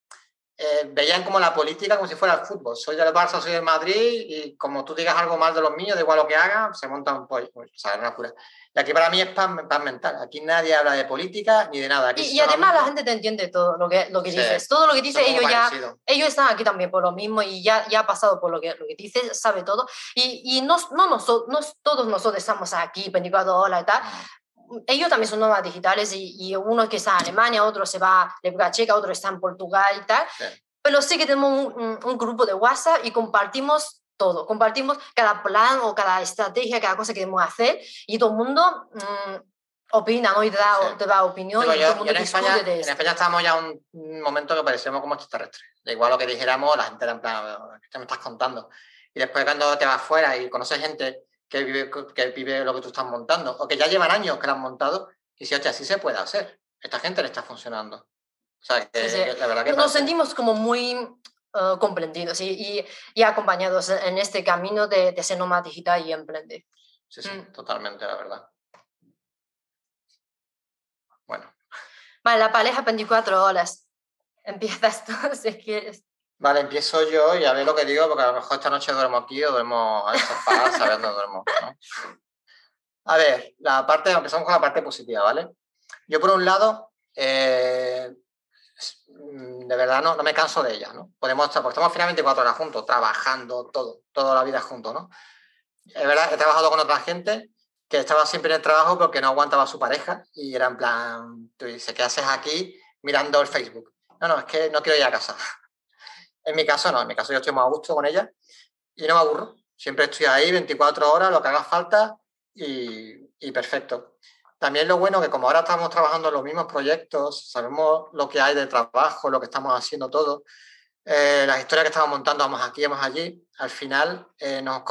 eh, veían como la política como si fuera el fútbol. Soy del Barça, soy del Madrid y como tú digas algo mal de los míos, da igual lo que hagan, se monta un pollo. O sea, una pura. Y aquí para mí es paz, mental. Aquí nadie habla de política ni de nada. y, además la gente te entiende todo lo que, lo que dices. Todo lo que dices, ellos ya ellos están aquí también por lo mismo y ya, ya ha pasado por lo que, lo que dices, sabe todo. Y, y no, no, no, todos nosotros estamos aquí 24 horas y tal, ellos también son nómadas digitales y, y, uno que está en Alemania, otro se va a República Checa, otro está en Portugal y tal. Pero sí que tenemos un, un, grupo de WhatsApp y compartimos todo. Compartimos cada plan o cada estrategia, cada cosa que queremos hacer y todo el mundo mm, opina ¿no? y te da, te da opinión. y todo el mundo en, España, en España estábamos ya un, un momento que parecíamos como extraterrestres. Da igual lo que dijéramos, la gente era en plan, ¿qué me estás contando? Y después cuando te vas fuera y conoces gente que vive, que vive lo que tú estás montando, o que ya llevan años que lo han montado, y si, oye, así se puede hacer. Esta gente le está funcionando. O sea, que la verdad que Nos sentimos como muy uh, comprendidos y, y, acompañados en este camino de, de ser nómada digital y emprender. Sí, sí, mm. totalmente, la verdad. Bueno. Vale, la pareja 24 horas. Empiezas tú si quieres. Vale, empiezo yo y a ver lo que digo, porque a lo mejor esta noche duermo aquí o duermo al sofá sabiendo duermo. A ver, la parte, empezamos con la parte positiva, ¿vale? Yo por un lado, eh, de verdad no, no me canso de ella, ¿no? Podemos estar, porque estamos finalmente cuatro horas juntos, trabajando, todo, toda la vida juntos, ¿no? Es verdad, he trabajado con otra gente que estaba siempre en el trabajo porque no aguantaba a su pareja y era en plan, tú dices, ¿qué haces aquí mirando el Facebook? No, no, es que no quiero ir a casa. En mi caso no, en mi caso yo estoy más a gusto con ella y no me aburro. Siempre estoy ahí 24 horas, lo que haga falta y, perfecto. También lo bueno que como ahora estamos trabajando en los mismos proyectos, sabemos lo que hay de trabajo, lo que estamos haciendo todo, eh, las historias que estamos montando, vamos aquí, vamos allí, al final eh, nos,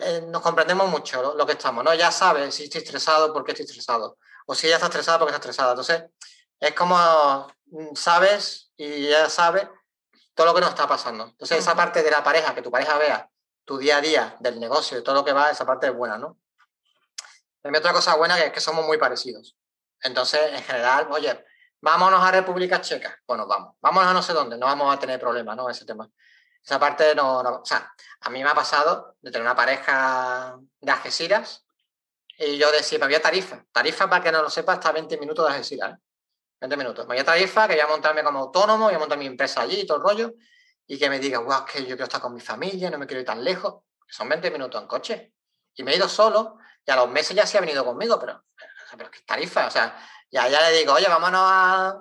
eh, nos comprendemos mucho lo, que estamos, ¿no? Ya sabes si estoy estresado, por qué estoy estresado, o si ella está estresada, por qué está estresada. Entonces, es como mm, sabes y ella sabe todo lo que nos está pasando. Entonces, esa parte de la pareja, que tu pareja vea tu día a día del negocio, y todo lo que va, esa parte es buena, ¿no? También otra cosa buena que es que somos muy parecidos. Entonces, en general, oye, vámonos a República Checa, bueno, vamos, vámonos a no sé dónde, no vamos a tener problemas, ¿no? Ese tema. Esa parte no, no, o sea, a mí me ha pasado de tener una pareja de Algeciras y yo decía, me había Tarifa. Tarifa, para que no lo sepa, está a 20 minutos de Algeciras. ¿eh? 20 minutos. Me voy a Tarifa, que voy a montarme como autónomo, voy a montar mi empresa allí y todo el rollo, y que me diga, guau, que yo quiero estar con mi familia, no me quiero ir tan lejos. Son 20 minutos en coche. Y me he ido solo, y a los meses ya se ha venido conmigo, pero, pero ¿qué Tarifa? O sea, ya, ya le digo, oye, vámonos a,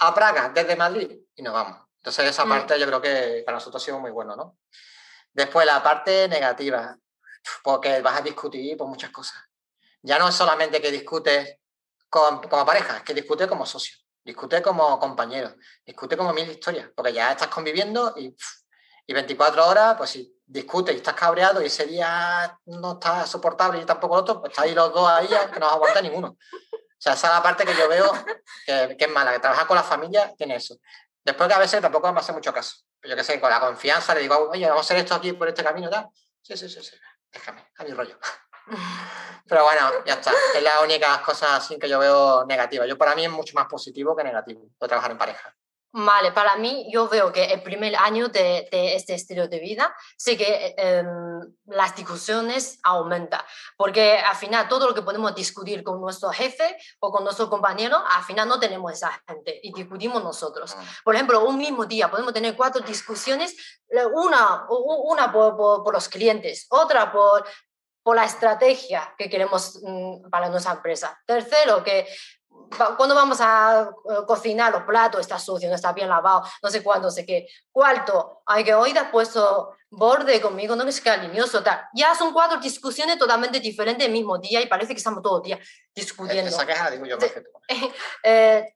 a Praga desde Madrid, y nos vamos. Entonces, esa mm. parte yo creo que para nosotros ha sido muy bueno, ¿no? Después, la parte negativa, porque vas a discutir por muchas cosas. Ya no es solamente que discutes como pareja, es que discute como socio, discute como compañero, discute como mil historias, porque ya estás conviviendo y, y 24 horas, pues si discutes y estás cabreado y ese día no está soportable y tampoco el otro, pues estáis los dos ahí que no os aguanta ninguno. O sea, esa es la parte que yo veo que, que, es mala, que trabajar con la familia tiene eso. Después que a veces tampoco me hace mucho caso. Yo qué sé, con la confianza le digo, oye, vamos a hacer esto aquí por este camino, tal. Sí, sí, sí, sí. Déjame, a mi rollo. Pero bueno, ya está. Es la única cosa así que yo veo negativa. Yo para mí es mucho más positivo que negativo de trabajar en pareja. Vale, para mí yo veo que el primer año de, de este estilo de vida sí que eh, las discusiones aumentan, porque al final todo lo que podemos discutir con nuestro jefe o con nuestro compañero, al final no tenemos esa gente y discutimos nosotros. Ah. Por ejemplo, un mismo día podemos tener cuatro discusiones, una, una por, por, por los clientes, otra por por la estrategia que queremos mm, para nuestra empresa. Tercero, que cuando vamos a eh, cocinar los platos está sucio, no está bien lavado, no sé cuándo, sé qué. Cuarto, hay que hoy te has puesto borde conmigo, no es cariñoso, tal. Ya son cuatro discusiones totalmente diferentes el mismo día y parece que estamos todo el día discutiendo. Esa queja digo yo eh,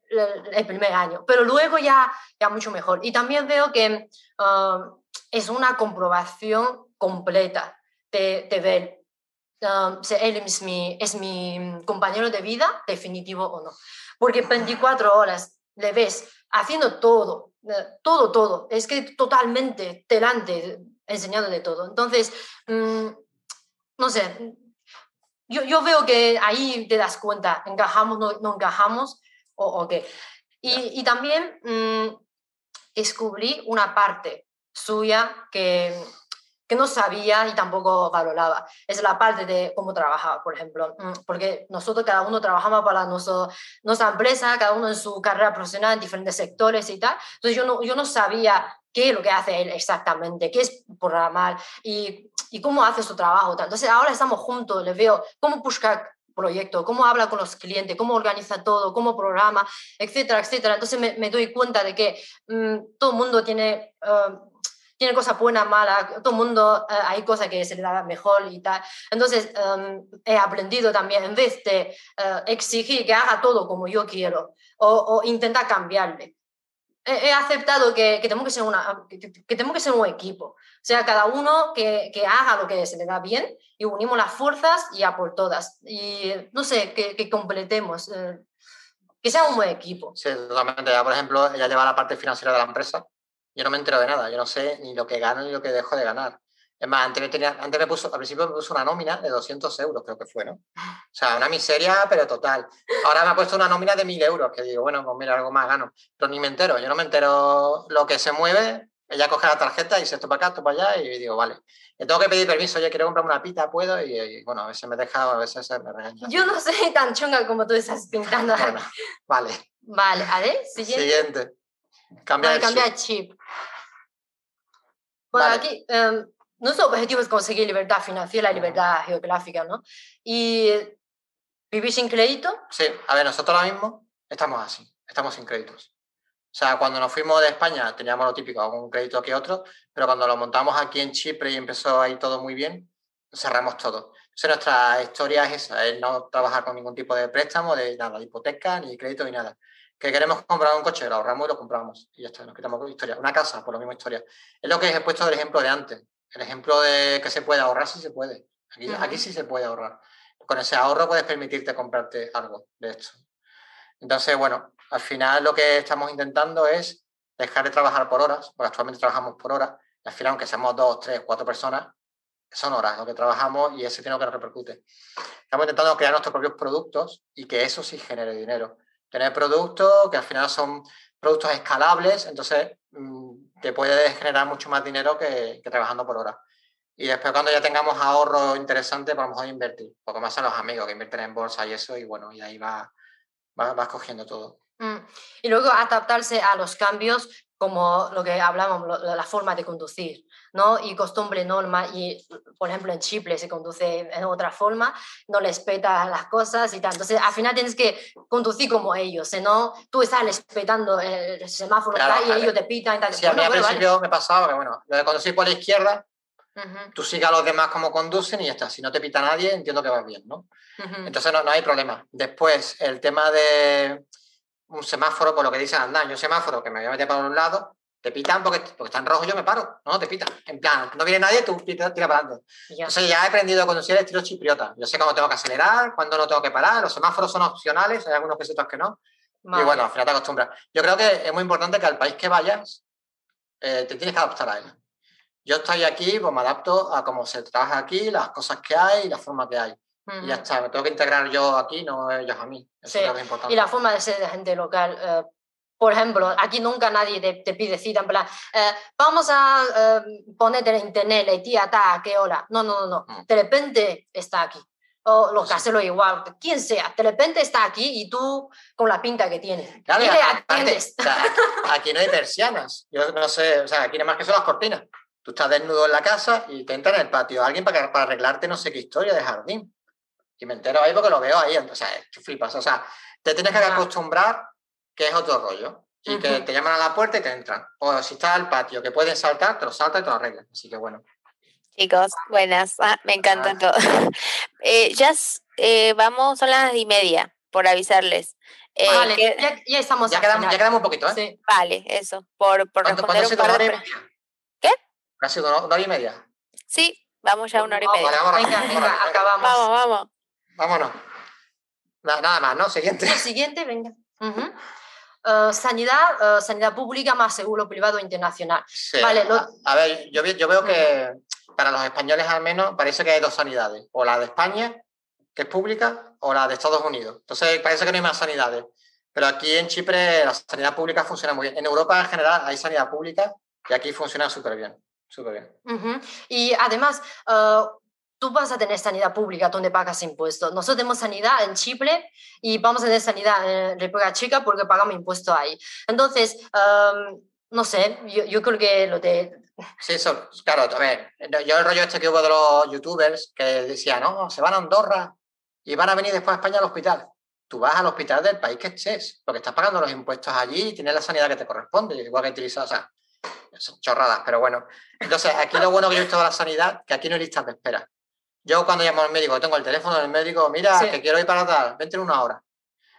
el primer año, pero luego ya, ya mucho mejor. Y también veo que ah, es una comprobación completa de, de ver si él es mi, es mi compañero de vida, definitivo o no. Porque 24 horas le ves haciendo todo, eh, todo, todo. Es que totalmente delante, enseñando de todo. Entonces, mm, no sé, yo, yo, veo que ahí te das cuenta, encajamos, no, no encajamos o, o qué. Y, y también mm, descubrí una parte suya que que no sabía y tampoco valoraba. Es la parte de cómo trabajaba, por ejemplo, mm, porque nosotros cada uno trabajamos para nuestro, nuestra empresa, cada uno en su carrera profesional en diferentes sectores y tal. Entonces yo no, yo no sabía qué es lo que hace él exactamente, qué es programar y, y cómo hace su trabajo. Entonces ahora estamos juntos, le veo cómo buscar proyecto, cómo habla con los clientes, cómo organiza todo, cómo programa, etcétera, etcétera. Entonces me, me doy cuenta de que mm, todo el mundo tiene... Eh, tiene cosas buenas, malas, todo el mundo eh, hay cosas que se le da mejor y tal. Entonces, em, he aprendido también, en vez de eh, exigir que haga todo como yo quiero o, o intentar cambiarle, he, aceptado que, que, tenemos que, ser una, que, que, tenemos que ser un equipo. O sea, cada uno que, que, haga lo que se le da bien y unimos las fuerzas y a por todas. Y no sé, que, completemos. Eh, que sea un buen equipo. Sí, totalmente. Ya, por ejemplo, ella lleva la parte financiera de la empresa yo no me entero de nada, yo no sé ni lo que gano ni lo que dejo de ganar. Es más, antes me, tenía, antes me puso, al principio me puso una nómina de 200 euros, creo que fue, ¿no? O sea, una miseria, pero total. Ahora me ha puesto una nómina de 1000 euros, que digo, bueno, pues mira, algo más gano. Pero ni me entero, yo no me entero lo que se mueve. Ella coge la tarjeta y dice esto para acá, esto para allá, y digo, vale. Le tengo que pedir permiso, oye, quiero comprarme una pita, puedo, y, bueno, a veces me deja, a veces me regaña. Yo no soy tan chunga como tú estás pintando. vale. Vale, a ver, siguiente. Siguiente. Cambia, vale, cambia chip. Bueno, aquí um, nuestro objetivo es conseguir libertad financiera y libertad geográfica, ¿no? Y vivir sin crédito. Sí, a ver, nosotros ahora mismo estamos así, estamos sin créditos. O sea, cuando nos fuimos de España teníamos lo típico, algún crédito que otro, pero cuando lo montamos aquí en Chipre y empezó a ir todo muy bien, cerramos todo. Entonces nuestra historia es esa, es no trabajar con ningún tipo de préstamo, de nada, de hipoteca, ni crédito, ni nada que queremos comprar un coche, lo ahorramos y lo compramos. Y ya está, nos quitamos historia. Una casa, por la misma historia. Es lo que he puesto del ejemplo de antes. El ejemplo de que se puede ahorrar, sí se puede. Aquí, aquí sí se puede ahorrar. Con ese ahorro puedes permitirte comprarte algo de esto. Entonces, bueno, al final lo que estamos intentando es dejar de trabajar por horas, porque actualmente trabajamos por horas, al final, aunque seamos dos, tres, cuatro personas, son horas lo que trabajamos y ese tiene que repercute. Estamos intentando crear nuestros propios productos y que eso sí genere dinero tener productos que al final son productos escalables, entonces mm, te puede generar mucho más dinero que, trabajando por hora. Y después cuando ya tengamos ahorro interesante, pues vamos a invertir, porque más son los amigos que invierten en bolsa y eso, y bueno, y ahí va, vas cogiendo todo. Mm. Y luego adaptarse a los cambios como lo que hablamos, la forma de conducir, ¿no? Y costumbre, norma, y por ejemplo en Chipre se conduce en otra forma, no respeta las cosas y tal. Entonces al final tienes que conducir como ellos, no tú estás respetando el semáforo y ellos te pitan y tal. Sí, a mí al principio me pasaba que, bueno, lo de conducir por la izquierda, tú sigas a los demás como conducen y ya está. Si no te pita nadie, entiendo que vas bien, ¿no? Entonces no, no hay problema. Después, el tema de un semáforo, por lo que dicen andar, yo semáforo que me voy a meter para un lado, te pitan porque, porque está en rojo, yo me paro, no, te pitan. En plan, no viene nadie, tú tira, tira para adelante. Entonces ya he aprendido a conducir el estilo chipriota. Yo sé cómo tengo que acelerar, cuándo no tengo que parar, los semáforos son opcionales, hay algunos que sí, otros que no. Y bueno, al final te acostumbras. Yo creo que es muy importante que al país que vayas, eh, te tienes que adaptar a él. Yo estoy aquí, pues me adapto a cómo se trabaja aquí, las cosas que hay y la forma que hay. Y ya está, me tengo que integrar yo aquí, no ellos a mí. Eso es lo importante. Y la forma de ser de gente local. Eh, por ejemplo, aquí nunca nadie te, pide cita en plan, eh, vamos a eh, ponerte en internet, la tía está a qué hora. No, no, no, no. Mm. De repente está aquí. O los caseros igual, quien sea, de repente está aquí y tú con la pinta que tienes. Claro, aquí no hay persianas. Yo no sé, o sea, aquí nada más que son las cortinas. Tú estás desnudo en la casa y te entra en el patio alguien para, para arreglarte no sé qué historia de jardín. Y me entero ahí porque lo veo ahí, o sea, tú flipas. O sea, te tienes que acostumbrar que es otro rollo. Y que te llaman a la puerta y te entran. O si estás al patio, que pueden saltar, te lo saltas y te lo arreglan. Así que bueno. Chicos, buenas. Ah, me encanta todo. eh, ya eh, vamos, son las y media, por avisarles. Eh, vale, ya, estamos. Ya quedamos, ya quedamos un poquito, ¿eh? Sí. Vale, eso. Por, por responder un par de... ¿Qué? Casi una hora y media. Sí, vamos ya una hora y media. venga, venga, acabamos. Vamos, vamos. Vámonos. Nada, más, ¿no? Siguiente. siguiente, venga. Eh, sanidad, eh, sanidad pública más seguro privado internacional. Vale, a, ver, yo, yo, veo que para los españoles al menos parece que hay dos sanidades, o la de España, que es pública, o la de Estados Unidos. Entonces parece que no hay más sanidades. Pero aquí en Chipre la sanidad pública funciona muy bien. En Europa en general hay sanidad pública y aquí funciona súper bien. Súper bien. Y además, uh, tú vas a tener sanidad pública donde pagas impuestos. Nosotros tenemos sanidad en Chipre y vamos a tener sanidad en República Chica porque pagamos impuestos ahí. Entonces, no sé, yo, yo, creo que lo de... Sí, eso, claro, a yo el rollo este que hubo de los youtubers que decían, no, se van a Andorra y van a venir después a España al hospital. Tú vas al hospital del país que estés, porque estás pagando los impuestos allí y tienes la sanidad que te corresponde, igual que utilizas, o sea, son chorradas, pero bueno. Entonces, aquí lo bueno que yo he visto de la sanidad, que aquí no hay listas de espera. Yo cuando llamo al médico, tengo el teléfono del médico, mira, que quiero ir para tal, vente en una hora.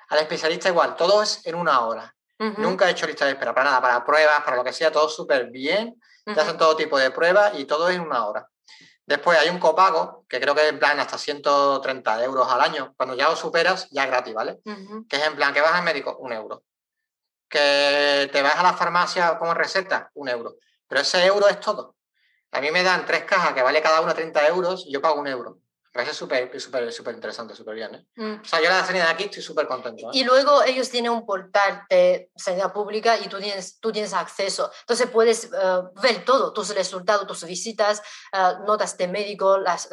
Al especialista igual, todo es en una hora. Nunca he hecho lista de espera para nada, para pruebas, para lo que sea, todo súper bien. Te hacen todo tipo de pruebas y todo es en una hora. Después hay un copago, que creo que es en plan hasta 130 euros al año. Cuando ya lo superas, ya es gratis, ¿vale? Que es en plan que vas al médico, un euro. Que te vas a la farmacia como receta, un euro. Pero ese euro es todo. A mí me dan tres cajas que vale cada una 30 euros y yo pago un euro. Me parece súper, súper, súper interesante, súper bien. ¿eh? Mm. O sea, yo la sanidad de aquí estoy súper contento. ¿eh? Y luego ellos tienen un portal de sanidad pública y tú tienes, tú tienes acceso. Entonces puedes eh, ver todo, tus resultados, tus visitas, eh, notas de médico, las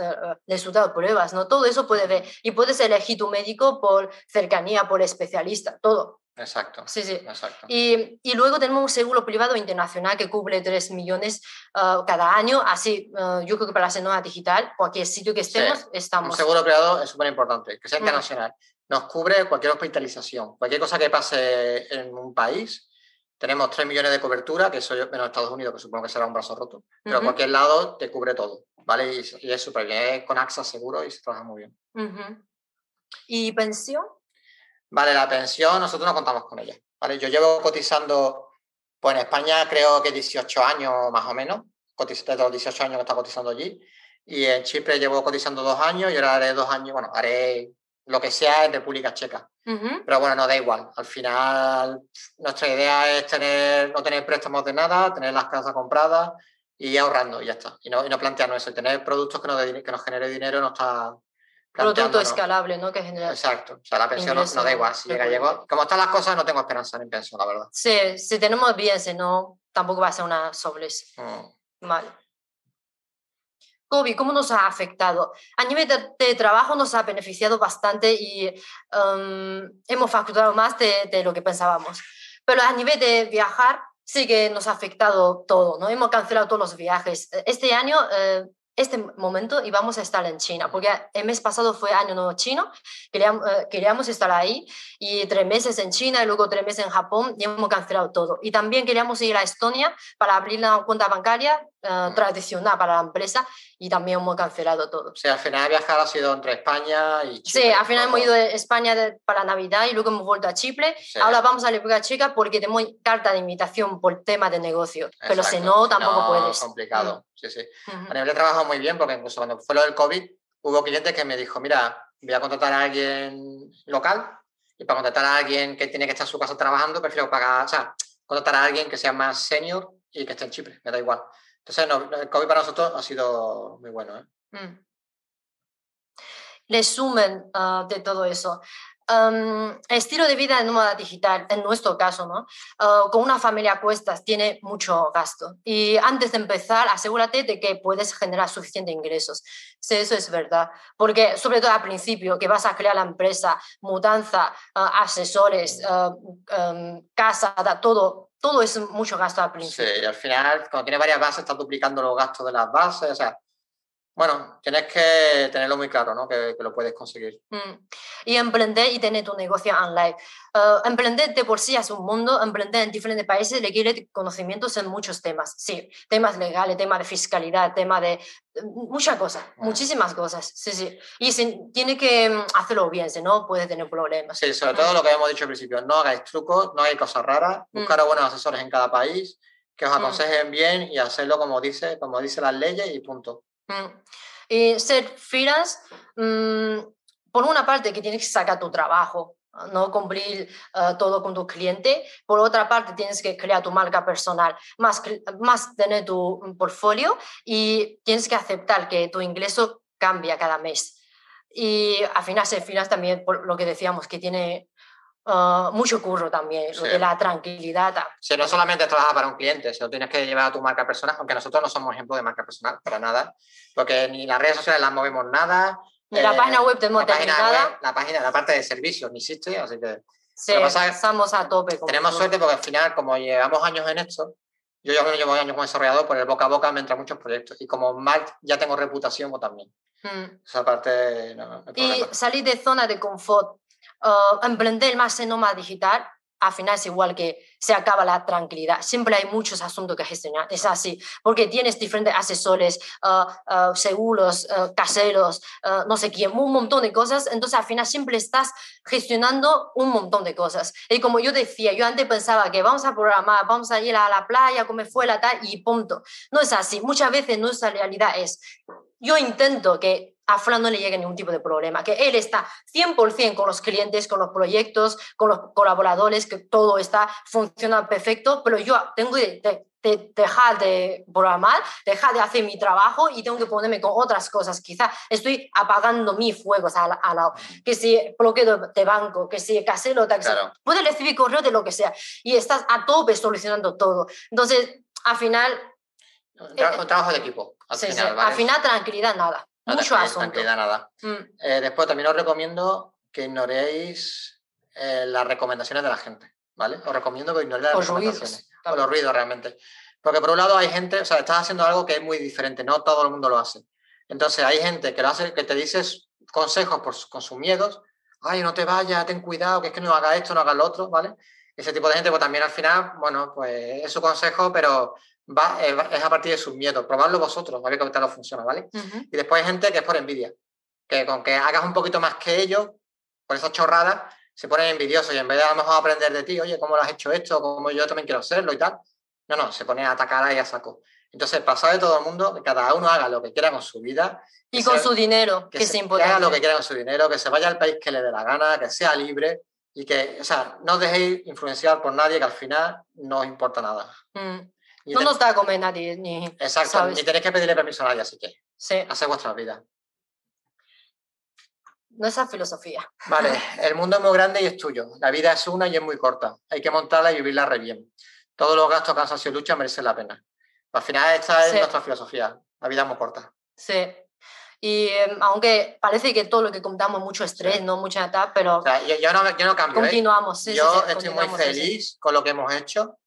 resultados de pruebas, ¿no? Todo eso puedes ver. Y puedes elegir tu médico por cercanía, por especialista, todo. Exacto. Sí, sí. Exacto. Y, y, luego tenemos un seguro privado internacional que cubre 3 millones uh, cada año. Así, uh, yo creo que para la semana digital, cualquier sitio que estemos, estamos. Un seguro privado es súper importante, que sea mm. internacional. Nos cubre cualquier hospitalización, cualquier cosa que pase en un país. Tenemos 3 millones de cobertura, que eso menos Estados Unidos, que supongo que será un brazo roto. Pero en cualquier lado te cubre todo, ¿vale? Y, es súper bien. Es con AXA seguro y se trabaja muy bien. ¿Y pensión? Vale, la pensión nosotros no contamos con ella. ¿vale? Yo llevo cotizando, pues en España creo que 18 años más o menos, desde los 18 años que está cotizando allí. Y en Chipre llevo cotizando dos años y ahora haré dos años, bueno, haré lo que sea en República Checa. Pero bueno, no da igual. Al final, nuestra idea es tener, no tener préstamos de nada, tener las casas compradas y ahorrando y ya está. Y no, y no plantearnos eso. tener productos que nos, que nos genere dinero no está, Producto escalable, ¿no? Que genera. Exacto. O sea, la pensión no, da igual. Si llega, llegó. Como están las cosas, no tengo esperanza en pensión, la verdad. Sí, si tenemos bien, si no, tampoco va a ser una sobres. Mm. Vale. COVID, ¿cómo nos ha afectado? A nivel de, trabajo nos ha beneficiado bastante y em, hemos facturado más de, de, lo que pensábamos. Pero a nivel de viajar, sí que nos ha afectado todo, ¿no? Hemos cancelado todos los viajes. Este año eh, este momento íbamos a estar en China, porque el mes pasado fue Año Nuevo Chino, queríamos, eh, queríamos estar ahí y tres meses en China y luego tres meses en Japón y hemos cancelado todo. Y también queríamos ir a Estonia para abrir una cuenta bancaria eh, tradicional para la empresa y también hemos cancelado todo. O sea, al final viajar ha sido entre España y Chipre. Sí, al final hemos ido a España para Navidad y luego hemos vuelto a Chipre. Ahora vamos a la República Checa porque tenemos carta de invitación por tema de negocio, pero si no, tampoco puedes. Es complicado, mm. sí, sí. A nivel de trabajo muy bien porque incluso cuando fue lo del COVID hubo clientes que me dijo, mira, voy a contratar a alguien local y para contratar a alguien que tiene que estar en su casa trabajando, prefiero pagar, o sea, contratar a alguien que sea más senior y que esté en Chipre, me da igual. Entonces, no, el COVID para nosotros ha sido muy bueno. ¿eh? Mm. Resumen ah, de todo eso. estilo de vida en nómada digital, en nuestro caso, ¿no? Ah, con una familia a cuestas tiene mucho gasto. Y antes de empezar, asegúrate de que puedes generar suficientes ingresos. Sí, eso es verdad. Porque, sobre todo al principio, que vas a crear la empresa, mudanza, ah, asesores, casa, todo, todo es mucho gasto al principio. Sí, y al final, cuando tienes varias bases, estás duplicando los gastos de las bases. O sea, bueno, tienes que tenerlo muy claro, ¿no? Que, lo puedes conseguir. Mm. Y emprender y tener tu negocio online. Uh, emprender de por sí es un mundo, emprender en diferentes países requiere conocimientos en muchos temas. Sí, temas legales, temas de fiscalidad, temas de muchas cosas, muchísimas cosas. Sí, sí. Y tiene que mm, hacerlo bien, si no puede tener problemas. Sí, sobre todo lo que hemos dicho al principio, no hagáis trucos, no hagáis cosas raras, mm. buscar a buenos asesores en cada país que os mm. aconsejen bien y hacerlo como dice, como dice las leyes y punto. Y ser freelance, por una parte que tienes que sacar tu trabajo, no cumplir eh, todo con tu cliente. Por otra parte, tienes que crear tu marca personal, más, más tener tu portfolio y tienes que aceptar que tu ingreso cambia cada mes. Y al final, ser freelance también, por lo que decíamos, que tiene eh, mucho curro también, de la tranquilidad. Sí, no solamente trabajar para un cliente, sino tienes que llevar a tu marca personal, aunque nosotros no somos ejemplo de marca personal, para nada, porque ni las redes sociales las movemos nada, la eh, página web tenemos la página, la página, la parte de servicios ni existe, así que... Sí, estamos a tope. Tenemos suerte porque al final, como llevamos años en esto, yo ya llevo años como desarrollador, por el boca a boca me entran muchos proyectos. Y como Mark ya tengo reputación, pues también. Hmm. Esa parte... y salir de zona de confort, uh, emprender más en nómada digital, al final es igual que se acaba la tranquilidad. Siempre hay muchos asuntos que gestionar, es así, porque tienes diferentes asesores, ah, ah, seguros, ah, caseros, no sé quién, un montón de cosas, entonces al final siempre estás gestionando un montón de cosas. Y como yo decía, yo antes pensaba que vamos a programar, vamos a ir a la playa, comer fuera, tal, y punto. No es así, muchas veces nuestra realidad es, yo intento que a Fran no le llegue ningún tipo de problema, que él está 100% con los clientes, con los proyectos, con los colaboradores, que todo está funcionando perfecto, pero yo tengo que dejar de programar, dejar de hacer mi trabajo y tengo que ponerme con otras cosas. Quizá estoy apagando mis fuegos al, lado, que si bloqueo de banco, que si casero, tal, claro. puedes recibir correo de lo que sea y estás a tope solucionando todo. Entonces, al final... Un, trabajo de equipo. Al, final, al final, tranquilidad, nada. Mucho asunto. nada. Mm. Eh, después también os recomiendo que ignoréis eh, las recomendaciones de la gente, ¿vale? Os recomiendo que ignoréis las recomendaciones. o los ruidos realmente. Porque por un lado hay gente, o sea, estás haciendo algo que es muy diferente, no todo el mundo lo hace. Entonces hay gente que lo hace, que te dices consejos por, con sus miedos, ay, no te vayas, ten cuidado, que es que no haga esto, no haga lo otro, ¿vale? Ese tipo de gente, pues también al final, bueno, pues es su consejo, pero va, es a partir de sus miedos. Probadlo vosotros, a ver qué tal funciona, ¿vale? Y después hay gente que es por envidia, que con que hagas un poquito más que ellos, por esas chorradas, se ponen envidiosos y en vez de a lo mejor aprender de ti, oye, ¿cómo lo has hecho esto? ¿Cómo yo también quiero hacerlo y tal? No, no, se pone a atacar ahí a saco. Entonces, pasado de todo el mundo, que cada uno haga lo que quiera con su vida. Y con su dinero, que, se, Que haga lo que quiera con su dinero, que se vaya al país que le dé la gana, que sea libre y que, o sea, no os dejéis influenciar por nadie que al final no os importa nada. Mm no nos da a comer nadie, ni. Exacto, ni tenéis que pedirle permiso a nadie, así que. Sí. Haced vuestra vida. No esa filosofía. Vale, el mundo es muy grande y es tuyo. La vida es una y es muy corta. Hay que montarla y vivirla re bien. Todos los gastos, cansancio y lucha merecen la pena. Al final, esta es nuestra filosofía. La vida es muy corta. Sí. Y em, aunque parece que todo lo que contamos mucho estrés, no mucha etapa, pero yo, no, yo, no, cambio. ¿eh? Continuamos. yo estoy muy feliz con lo que hemos hecho.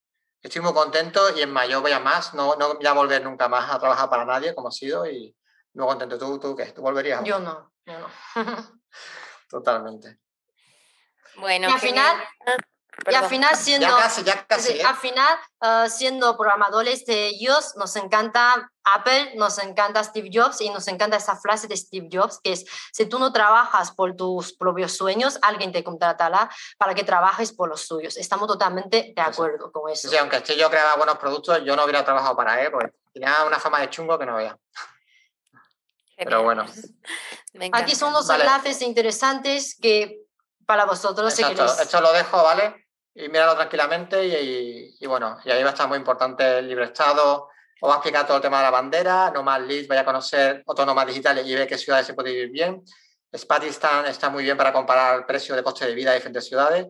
Estoy muy contento y en mayo voy a más. No, no voy a volver nunca más a trabajar para nadie como ha sido y muy contento. ¿Tú, tú qué? ¿Tú volverías? Yo no, yo no. Totalmente. Bueno, y al final, y al final siendo, ¿eh? al final, uh, siendo programadores de ellos, nos encanta Apple, nos encanta Steve Jobs y nos encanta esa frase de Steve Jobs que es, si tú no trabajas por tus propios sueños, alguien te contratará para que trabajes por los suyos. Estamos totalmente de acuerdo con eso. Sí, aunque yo creaba buenos productos, yo no hubiera trabajado para él, porque tenía una fama de chungo que no veía. Pero bueno. Aquí son los enlaces interesantes que para vosotros Esto lo dejo, ¿vale? Y míralo tranquilamente y, bueno, y ahí va a estar muy importante el libre estado. Os va a explicar todo el tema de la bandera, no más leads, vaya a conocer autónomas digitales y ve qué ciudades se puede vivir bien. Spatistan está muy bien para comparar el precio de coste de vida de diferentes ciudades.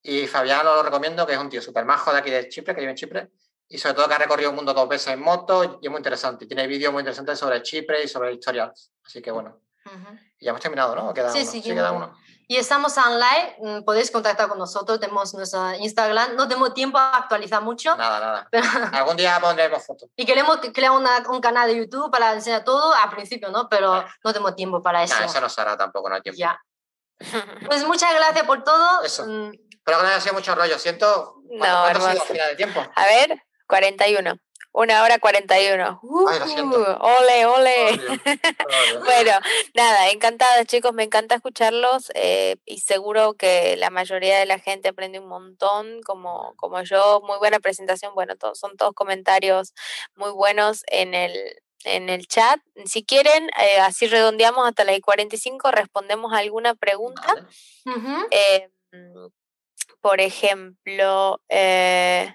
Y Fabián lo recomiendo, que es un tío súper majo de aquí de Chipre, que vive en Chipre, y sobre todo que ha recorrido el mundo dos veces en moto y es muy interesante. Tiene vídeos muy interesantes sobre Chipre y sobre historias. Así que bueno. Y ya hemos terminado, ¿no? Queda sí, uno. Sí, queda uno. Y estamos online, mm, podéis contactar con nosotros, tenemos nuestro Instagram, no tenemos tiempo a actualizar mucho. Nada, nada. Algún día pondremos fotos. Y queremos crear un canal de YouTube para enseñar todo al principio, ¿no? Pero no tenemos tiempo para eso. eso no se hará tampoco, no hay tiempo. Ya. Pues muchas gracias por todo. Eso. Mm. Pero que no haya sido mucho rollo, siento. No, ¿Cuánto, ha sido final de tiempo? A ver, 41. Una hora cuarenta y uno. ole, ole. bueno, nada, encantada chicos, me encanta escucharlos eh, y seguro que la mayoría de la gente aprende un montón, como, como yo. Muy buena presentación, bueno, son todos comentarios muy buenos en el, en el chat. Si quieren, eh, así redondeamos hasta las 45, respondemos a alguna pregunta. Eh, por ejemplo, eh,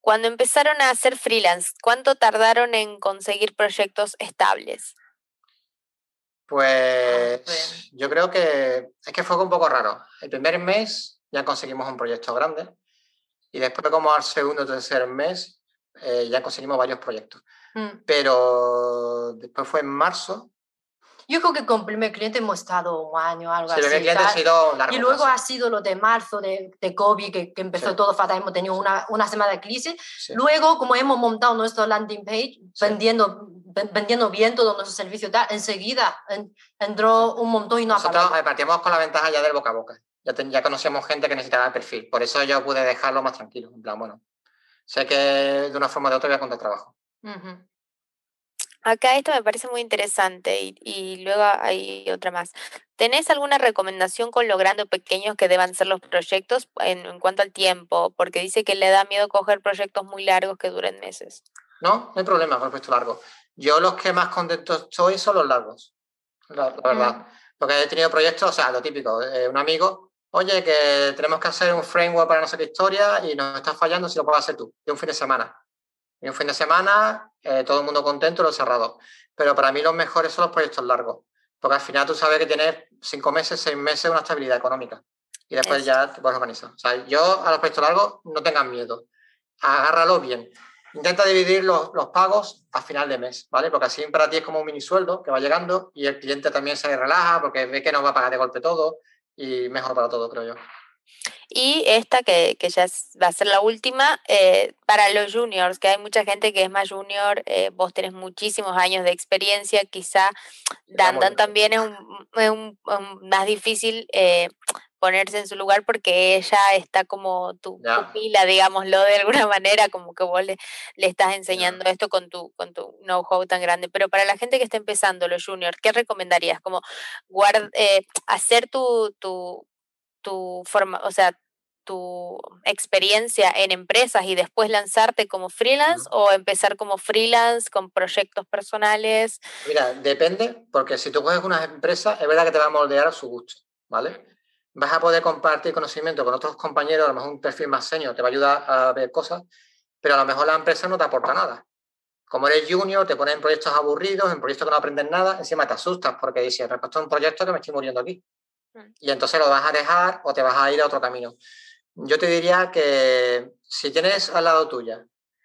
cuando empezaron a hacer freelance, ¿cuánto tardaron en conseguir proyectos estables? Pues yo creo que es que fue un poco raro. El primer mes ya conseguimos un proyecto grande y después como al segundo o tercer mes eh, ya conseguimos varios proyectos. Mm. Pero después fue en marzo yo creo que con el primer cliente hemos estado un año, algo sí, así. El cliente ha sido largo y luego ha sido lo de marzo, de, de COVID, que, que empezó todo fatal, hemos tenido una, una semana de crisis. Luego, como hemos montado nuestro landing page, vendiendo, vendiendo bien todo nuestro servicio, enseguida entró un montón y no Nosotros eh, partimos con la ventaja ya del boca a boca. Ya, ya conocíamos gente que necesitaba el perfil. Por eso yo pude dejarlo más tranquilo. En plan, bueno, sé que de una forma o de otra voy a encontrar trabajo. Acá esto me parece muy interesante y, luego hay otra más. ¿Tenés alguna recomendación con lo grande o pequeños que deban ser los proyectos en, cuanto al tiempo? Porque dice que le da miedo coger proyectos muy largos que duren meses. No, no hay problema con el proyecto largo. Yo los que más contentos estoy son los largos, la, verdad. Porque he tenido proyectos, o sea, lo típico, eh, un amigo, oye, que tenemos que hacer un framework para no sé qué historia y nos está fallando si lo puedes hacer tú, de un fin de semana. Y un fin de semana, eh, todo el mundo contento, lo cerrado. Pero para mí los mejores son los proyectos largos, porque al final tú sabes que tienes cinco meses, seis meses una estabilidad económica y después ya te puedes organizar. O sea, yo a los proyectos largos no tengan miedo, agárralo bien. Intenta dividir los, los, pagos a final de mes, ¿vale? Porque así para ti es como un mini sueldo que va llegando y el cliente también se relaja porque ve que no va a pagar de golpe todo y mejor para todo, creo yo. Y esta, que, que ya va a ser la última, eh, para los juniors, que hay mucha gente que es más junior, eh, vos tenés muchísimos años de experiencia, quizá Dandan también es, un, más difícil eh, ponerse en su lugar porque ella está como tu pupila, digámoslo de alguna manera, como que vos le, le estás enseñando esto con tu, con tu know-how tan grande. Pero para la gente que está empezando, los juniors, ¿qué recomendarías? Como guard, hacer tu, tu, tu forma, o sea, tu experiencia en empresas y después lanzarte como freelance o empezar como freelance con proyectos personales? Mira, depende, porque si tú coges una empresa, es verdad que te va a moldear a su gusto, ¿vale? Vas a poder compartir conocimiento con otros compañeros, a lo mejor un perfil más senior te va a ayudar a ver cosas, pero a lo mejor la empresa no te aporta nada. Como eres junior, te ponen en proyectos aburridos, en proyectos que no aprendes nada, encima te asustas porque dices, respecto a un proyecto que me estoy muriendo aquí. Mm. Y entonces lo vas a dejar o te vas a ir a otro camino. Yo te diría que si tienes al lado tuya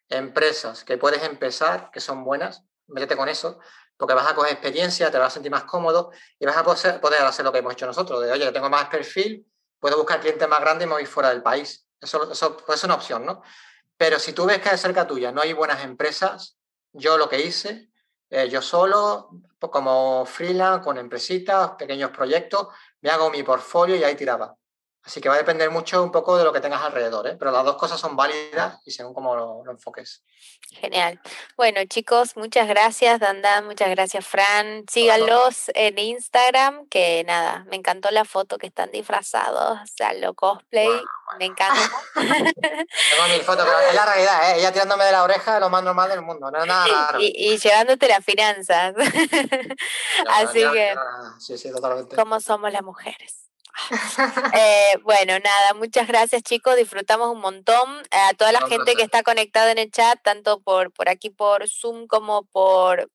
empresas que puedes empezar, que son buenas, métete con eso, porque vas a coger experiencia, te vas a sentir más cómodo y vas a poder, hacer lo que hemos hecho nosotros, de, oye, tengo más perfil, puedo buscar clientes más grandes y me voy fuera del país. Eso, eso puede ser una opción, ¿no? Pero si tú ves que cerca tuya no hay buenas empresas, yo lo que hice, eh, yo solo, como freelance, con empresitas, pequeños proyectos, me hago mi portfolio y ahí tiraba. Así que va a depender mucho un poco de lo que tengas alrededor, ¿eh? pero las dos cosas son válidas y según cómo lo, enfoques. Genial. Bueno, chicos, muchas gracias, Dandan, muchas gracias, Fran. Síganlos en Instagram, que nada, me encantó la foto que están disfrazados, o sea, lo cosplay, me encanta. Tengo mil fotos, pero es la realidad, ¿eh? ella tirándome de la oreja lo más normal del mundo, no es nada raro. Y, llevándote las finanzas. Así que, sí, sí, totalmente. ¿cómo somos las mujeres? Eh, bueno, nada, muchas gracias chicos, disfrutamos un montón. A toda la gente que está conectada en el chat, tanto por, por aquí por Zoom como por,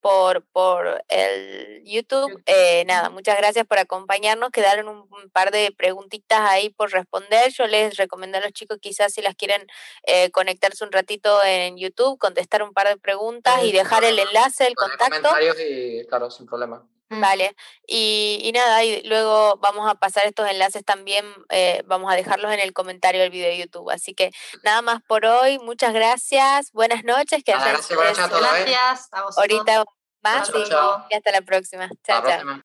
por, por el YouTube. Eh, nada, muchas gracias por acompañarnos. Quedaron un, par de preguntitas ahí por responder. Yo les recomiendo a los chicos quizás si las quieren eh, conectarse un ratito en YouTube, contestar un par de preguntas y dejar el enlace, el contacto. Comentarios y claro, sin problema. Vale, y, nada, y luego vamos a pasar estos enlaces también, eh, vamos a dejarlos en el comentario del video de YouTube. Así que nada más por hoy, muchas gracias, buenas noches. Que gracias, a todos, gracias a Ahorita más y, hasta la próxima. Chao, chao.